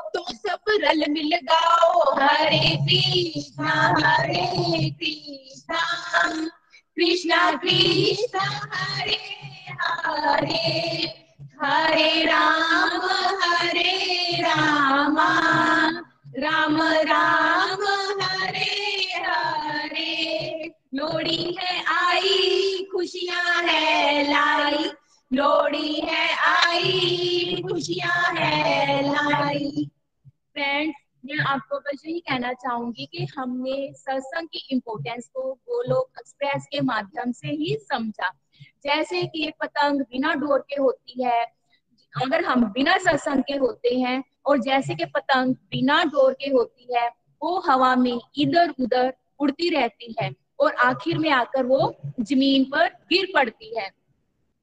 रल मिल गाओ। हरे कृष्णा हरे कृष्णा। कृष्णा कृष्णा, हरे हरे। हरे राम, हरे रामा। राम राम, हरे हरे। लोड़ी है आई, खुशियाँ है लाई। लोड़ी है आई, खुशियाँ है लाई। फ्रेंड्स मैं आपको बस यही कहना चाहूँगी कि हमने सत्संग की इम्पोर्टेंस को गोलोक एक्सप्रेस के माध्यम से ही समझा। जैसे कि एक पतंग बिना डोर के होती है, अगर हम बिना सत्संग के होते हैं, और जैसे कि पतंग बिना डोर के होती है, वो हवा में इधर उधर उड़ती रहती है। और आखिर में आकर वो ज़मीन पर गिर पड़ती है।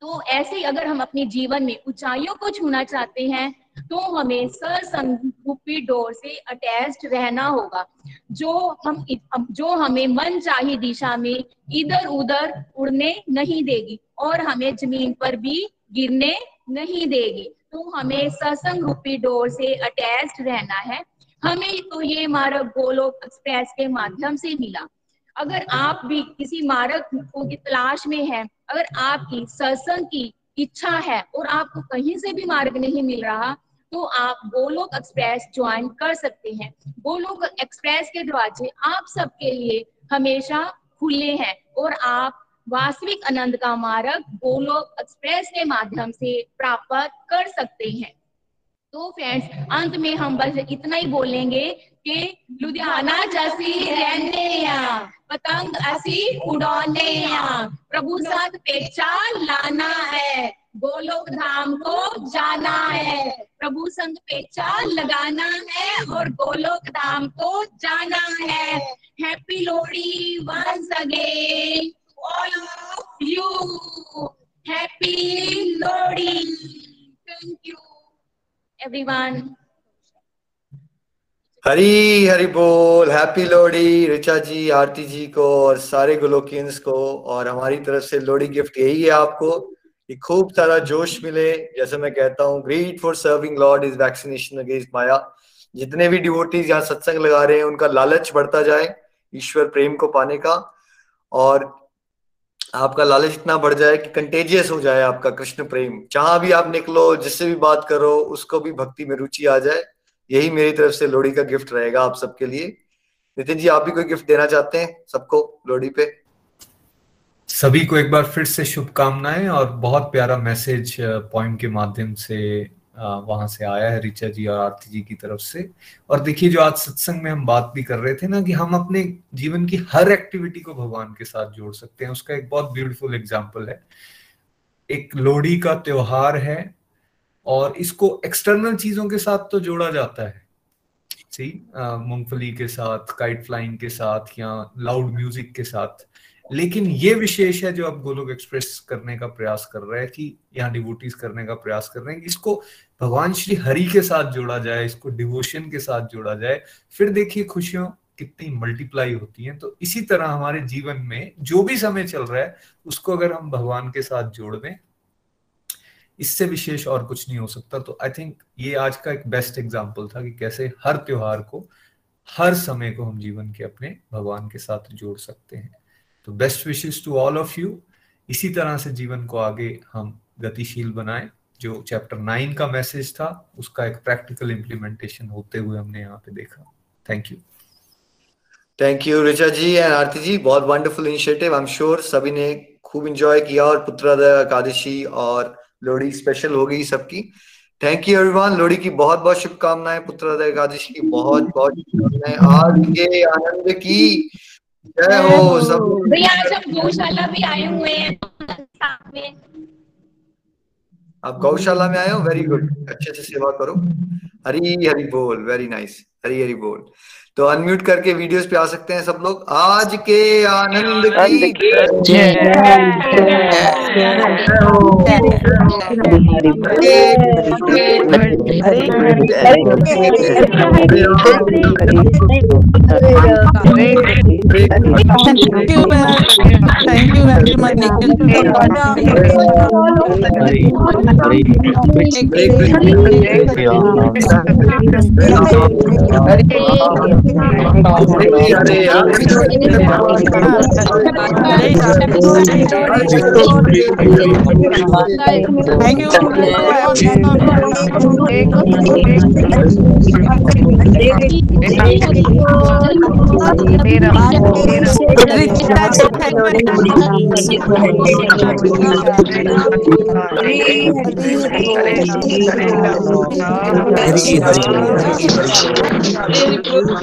तो ऐसे ही अगर हम अपने जीवन में ऊंचाइयों को छूना चाहते हैं तो हमें सरसंरूपी डोर से अटैच रहना होगा। जो हम जो हमें मन चाही दिशा में इधर उधर उड़ने नहीं देगी और हमें ज़मीन पर भी गिरने नहीं देगी। तो हमें सत्संग रूपी डोर से अटैच रहना है। हमें तो ये मार्ग गोलोक एक्सप्रेस के माध्यम से मिला। अगर आप भी किसी मार्ग की तलाश में हैं, अगर आपकी सत्संग की इच्छा है और आपको कहीं से भी मार्ग नहीं मिल रहा तो आप गोलोक एक्सप्रेस ज्वाइन कर सकते हैं। गोलोक एक्सप्रेस के दरवाजे आप सबके लिए हमेशा खुले हैं और आप वास्तविक आनंद का मार्ग गोलोक एक्सप्रेस के माध्यम से प्राप्त कर सकते हैं। तो फ्रेंड्स, अंत में हम बस इतना ही बोलेंगे। कि लुधियाना जैसी रहने या, पतंग असी उड़ाने या। प्रभु साथ पेचा लाना है, गोलोक धाम को जाना है। प्रभु संग पेचा लगाना है और गोलोक धाम को जाना है। Happy Lohri once again all of you happy Lohri thank you everyone Hari Hari बोल हैप्पी लोहड़ी, रिचा जी, आरती जी को और सारे गोलोकियंस को और हमारी तरफ़ से लोहड़ी गिफ्ट यही है आपको कि खूब सारा जोश मिले। जैसे मैं कहता हूँ great for serving lord is vaccination against maya जितने भी डिवोटीज यहाँ सत्संग लगा रहे हैं, उनका लालच बढ़ता जाए ईश्वर प्रेम को पाने का और आपका लालच इतना बढ़ जाए कि कंटेजियस हो जाए आपका कृष्ण प्रेम। जहाँ भी आप निकलो, जिससे भी बात करो, उसको भी भक्ति में रुचि आ जाए। यही मेरी तरफ़ से लोहड़ी का गिफ्ट रहेगा आप सबके लिए। नितिन जी, आप भी कोई गिफ्ट देना चाहते हैं सबको लोहड़ी पे? सभी को एक बार फिर से शुभकामनाएँ और बहुत प्यारा मैसेज पॉइंट के माध्यम से वहाँ से आया है रिचा जी और आरती जी की तरफ़ से। और देखिए, जो आज सत्संग में हम बात भी कर रहे थे ना कि हम अपने जीवन की हर एक्टिविटी को भगवान के साथ जोड़ सकते हैं। उसका एक बहुत ब्यूटीफुल एग्ज़ाम्पल है। एक लोहड़ी का त्योहार है और इसको एक्सटर्नल चीज़ों के साथ तो जोड़ा जाता है। सही मूंगफली के साथ काइट फ्लाइंग के साथ या लाउड म्यूज़िक के साथ। लेकिन ये विशेष है जो अब गोलोक एक्सप्रेस करने का प्रयास कर रहे हैं कि यहाँ डिवोटीज करने का प्रयास कर रहे हैं इसको भगवान श्री हरि के साथ जोड़ा जाए, इसको डिवोशन के साथ जोड़ा जाए। फिर देखिए खुशियों कितनी मल्टीप्लाई होती हैं। तो इसी तरह हमारे जीवन में जो भी समय चल रहा है, उसको अगर हम भगवान के साथ जोड़ दें इससे विशेष और कुछ नहीं हो सकता। तो आई थिंक ये आज का एक बेस्ट एग्ज़ाम्पल था कि कैसे हर त्योहार को, हर समय को हम जीवन के अपने भगवान के साथ जोड़ सकते हैं। तो best wishes to all of you इसी तरह से जीवन को आगे हम गतिशील बनाएँ, जो चैप्टर नाइन का मैसेज था, उसका एक प्रैक्टिकल इम्प्लीमेंटेशन होते हुए हमने यहाँ पे देखा। Thank you thank you Richa ji and Aarti ji बहुत wonderful initiative I am sure सभी ने खूब इंजॉय किया और पुत्रादय एकादशी और लोहड़ी स्पेशल हो गई सबकी। थैंक यू एवरीवन लोहड़ी की बहुत बहुत शुभकामनाएँ पुत्रादय एकादशी की बहुत बहुत शुभकामनाएँ। आज के आनंद की जय हो सब। भैया आज हम गौशाला भी आए हुए हैं। आप गौशाला में आए हो? वेरी गुड अच्छे से सेवा करो। हरी हरी बोल वेरी नाइस हरी हरी बोल। तो अनम्यूट करके वीडियोस पे आ सकते हैं सब लोग। आज के आनंद की Thank you. Very much. Thank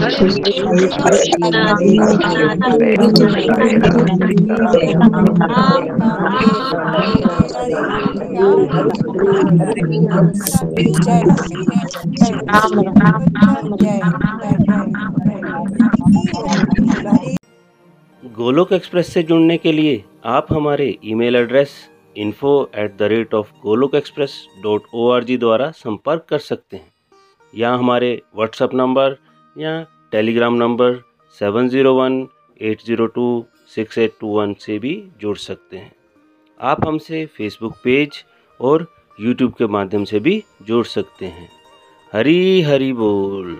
you. Golok Express से जुड़ने के लिए आप हमारे email address info at the rate of Golok Express dot O R G द्वारा संपर्क कर सकते हैं। या हमारे व्हाट्सएप नंबर या Telegram number seven zero one eight zero two six eight two one से भी जुड़ सकते हैं। आप हमसे फेसबुक पेज और यूट्यूब के माध्यम से भी जुड़ सकते हैं। हरी हरी बोल।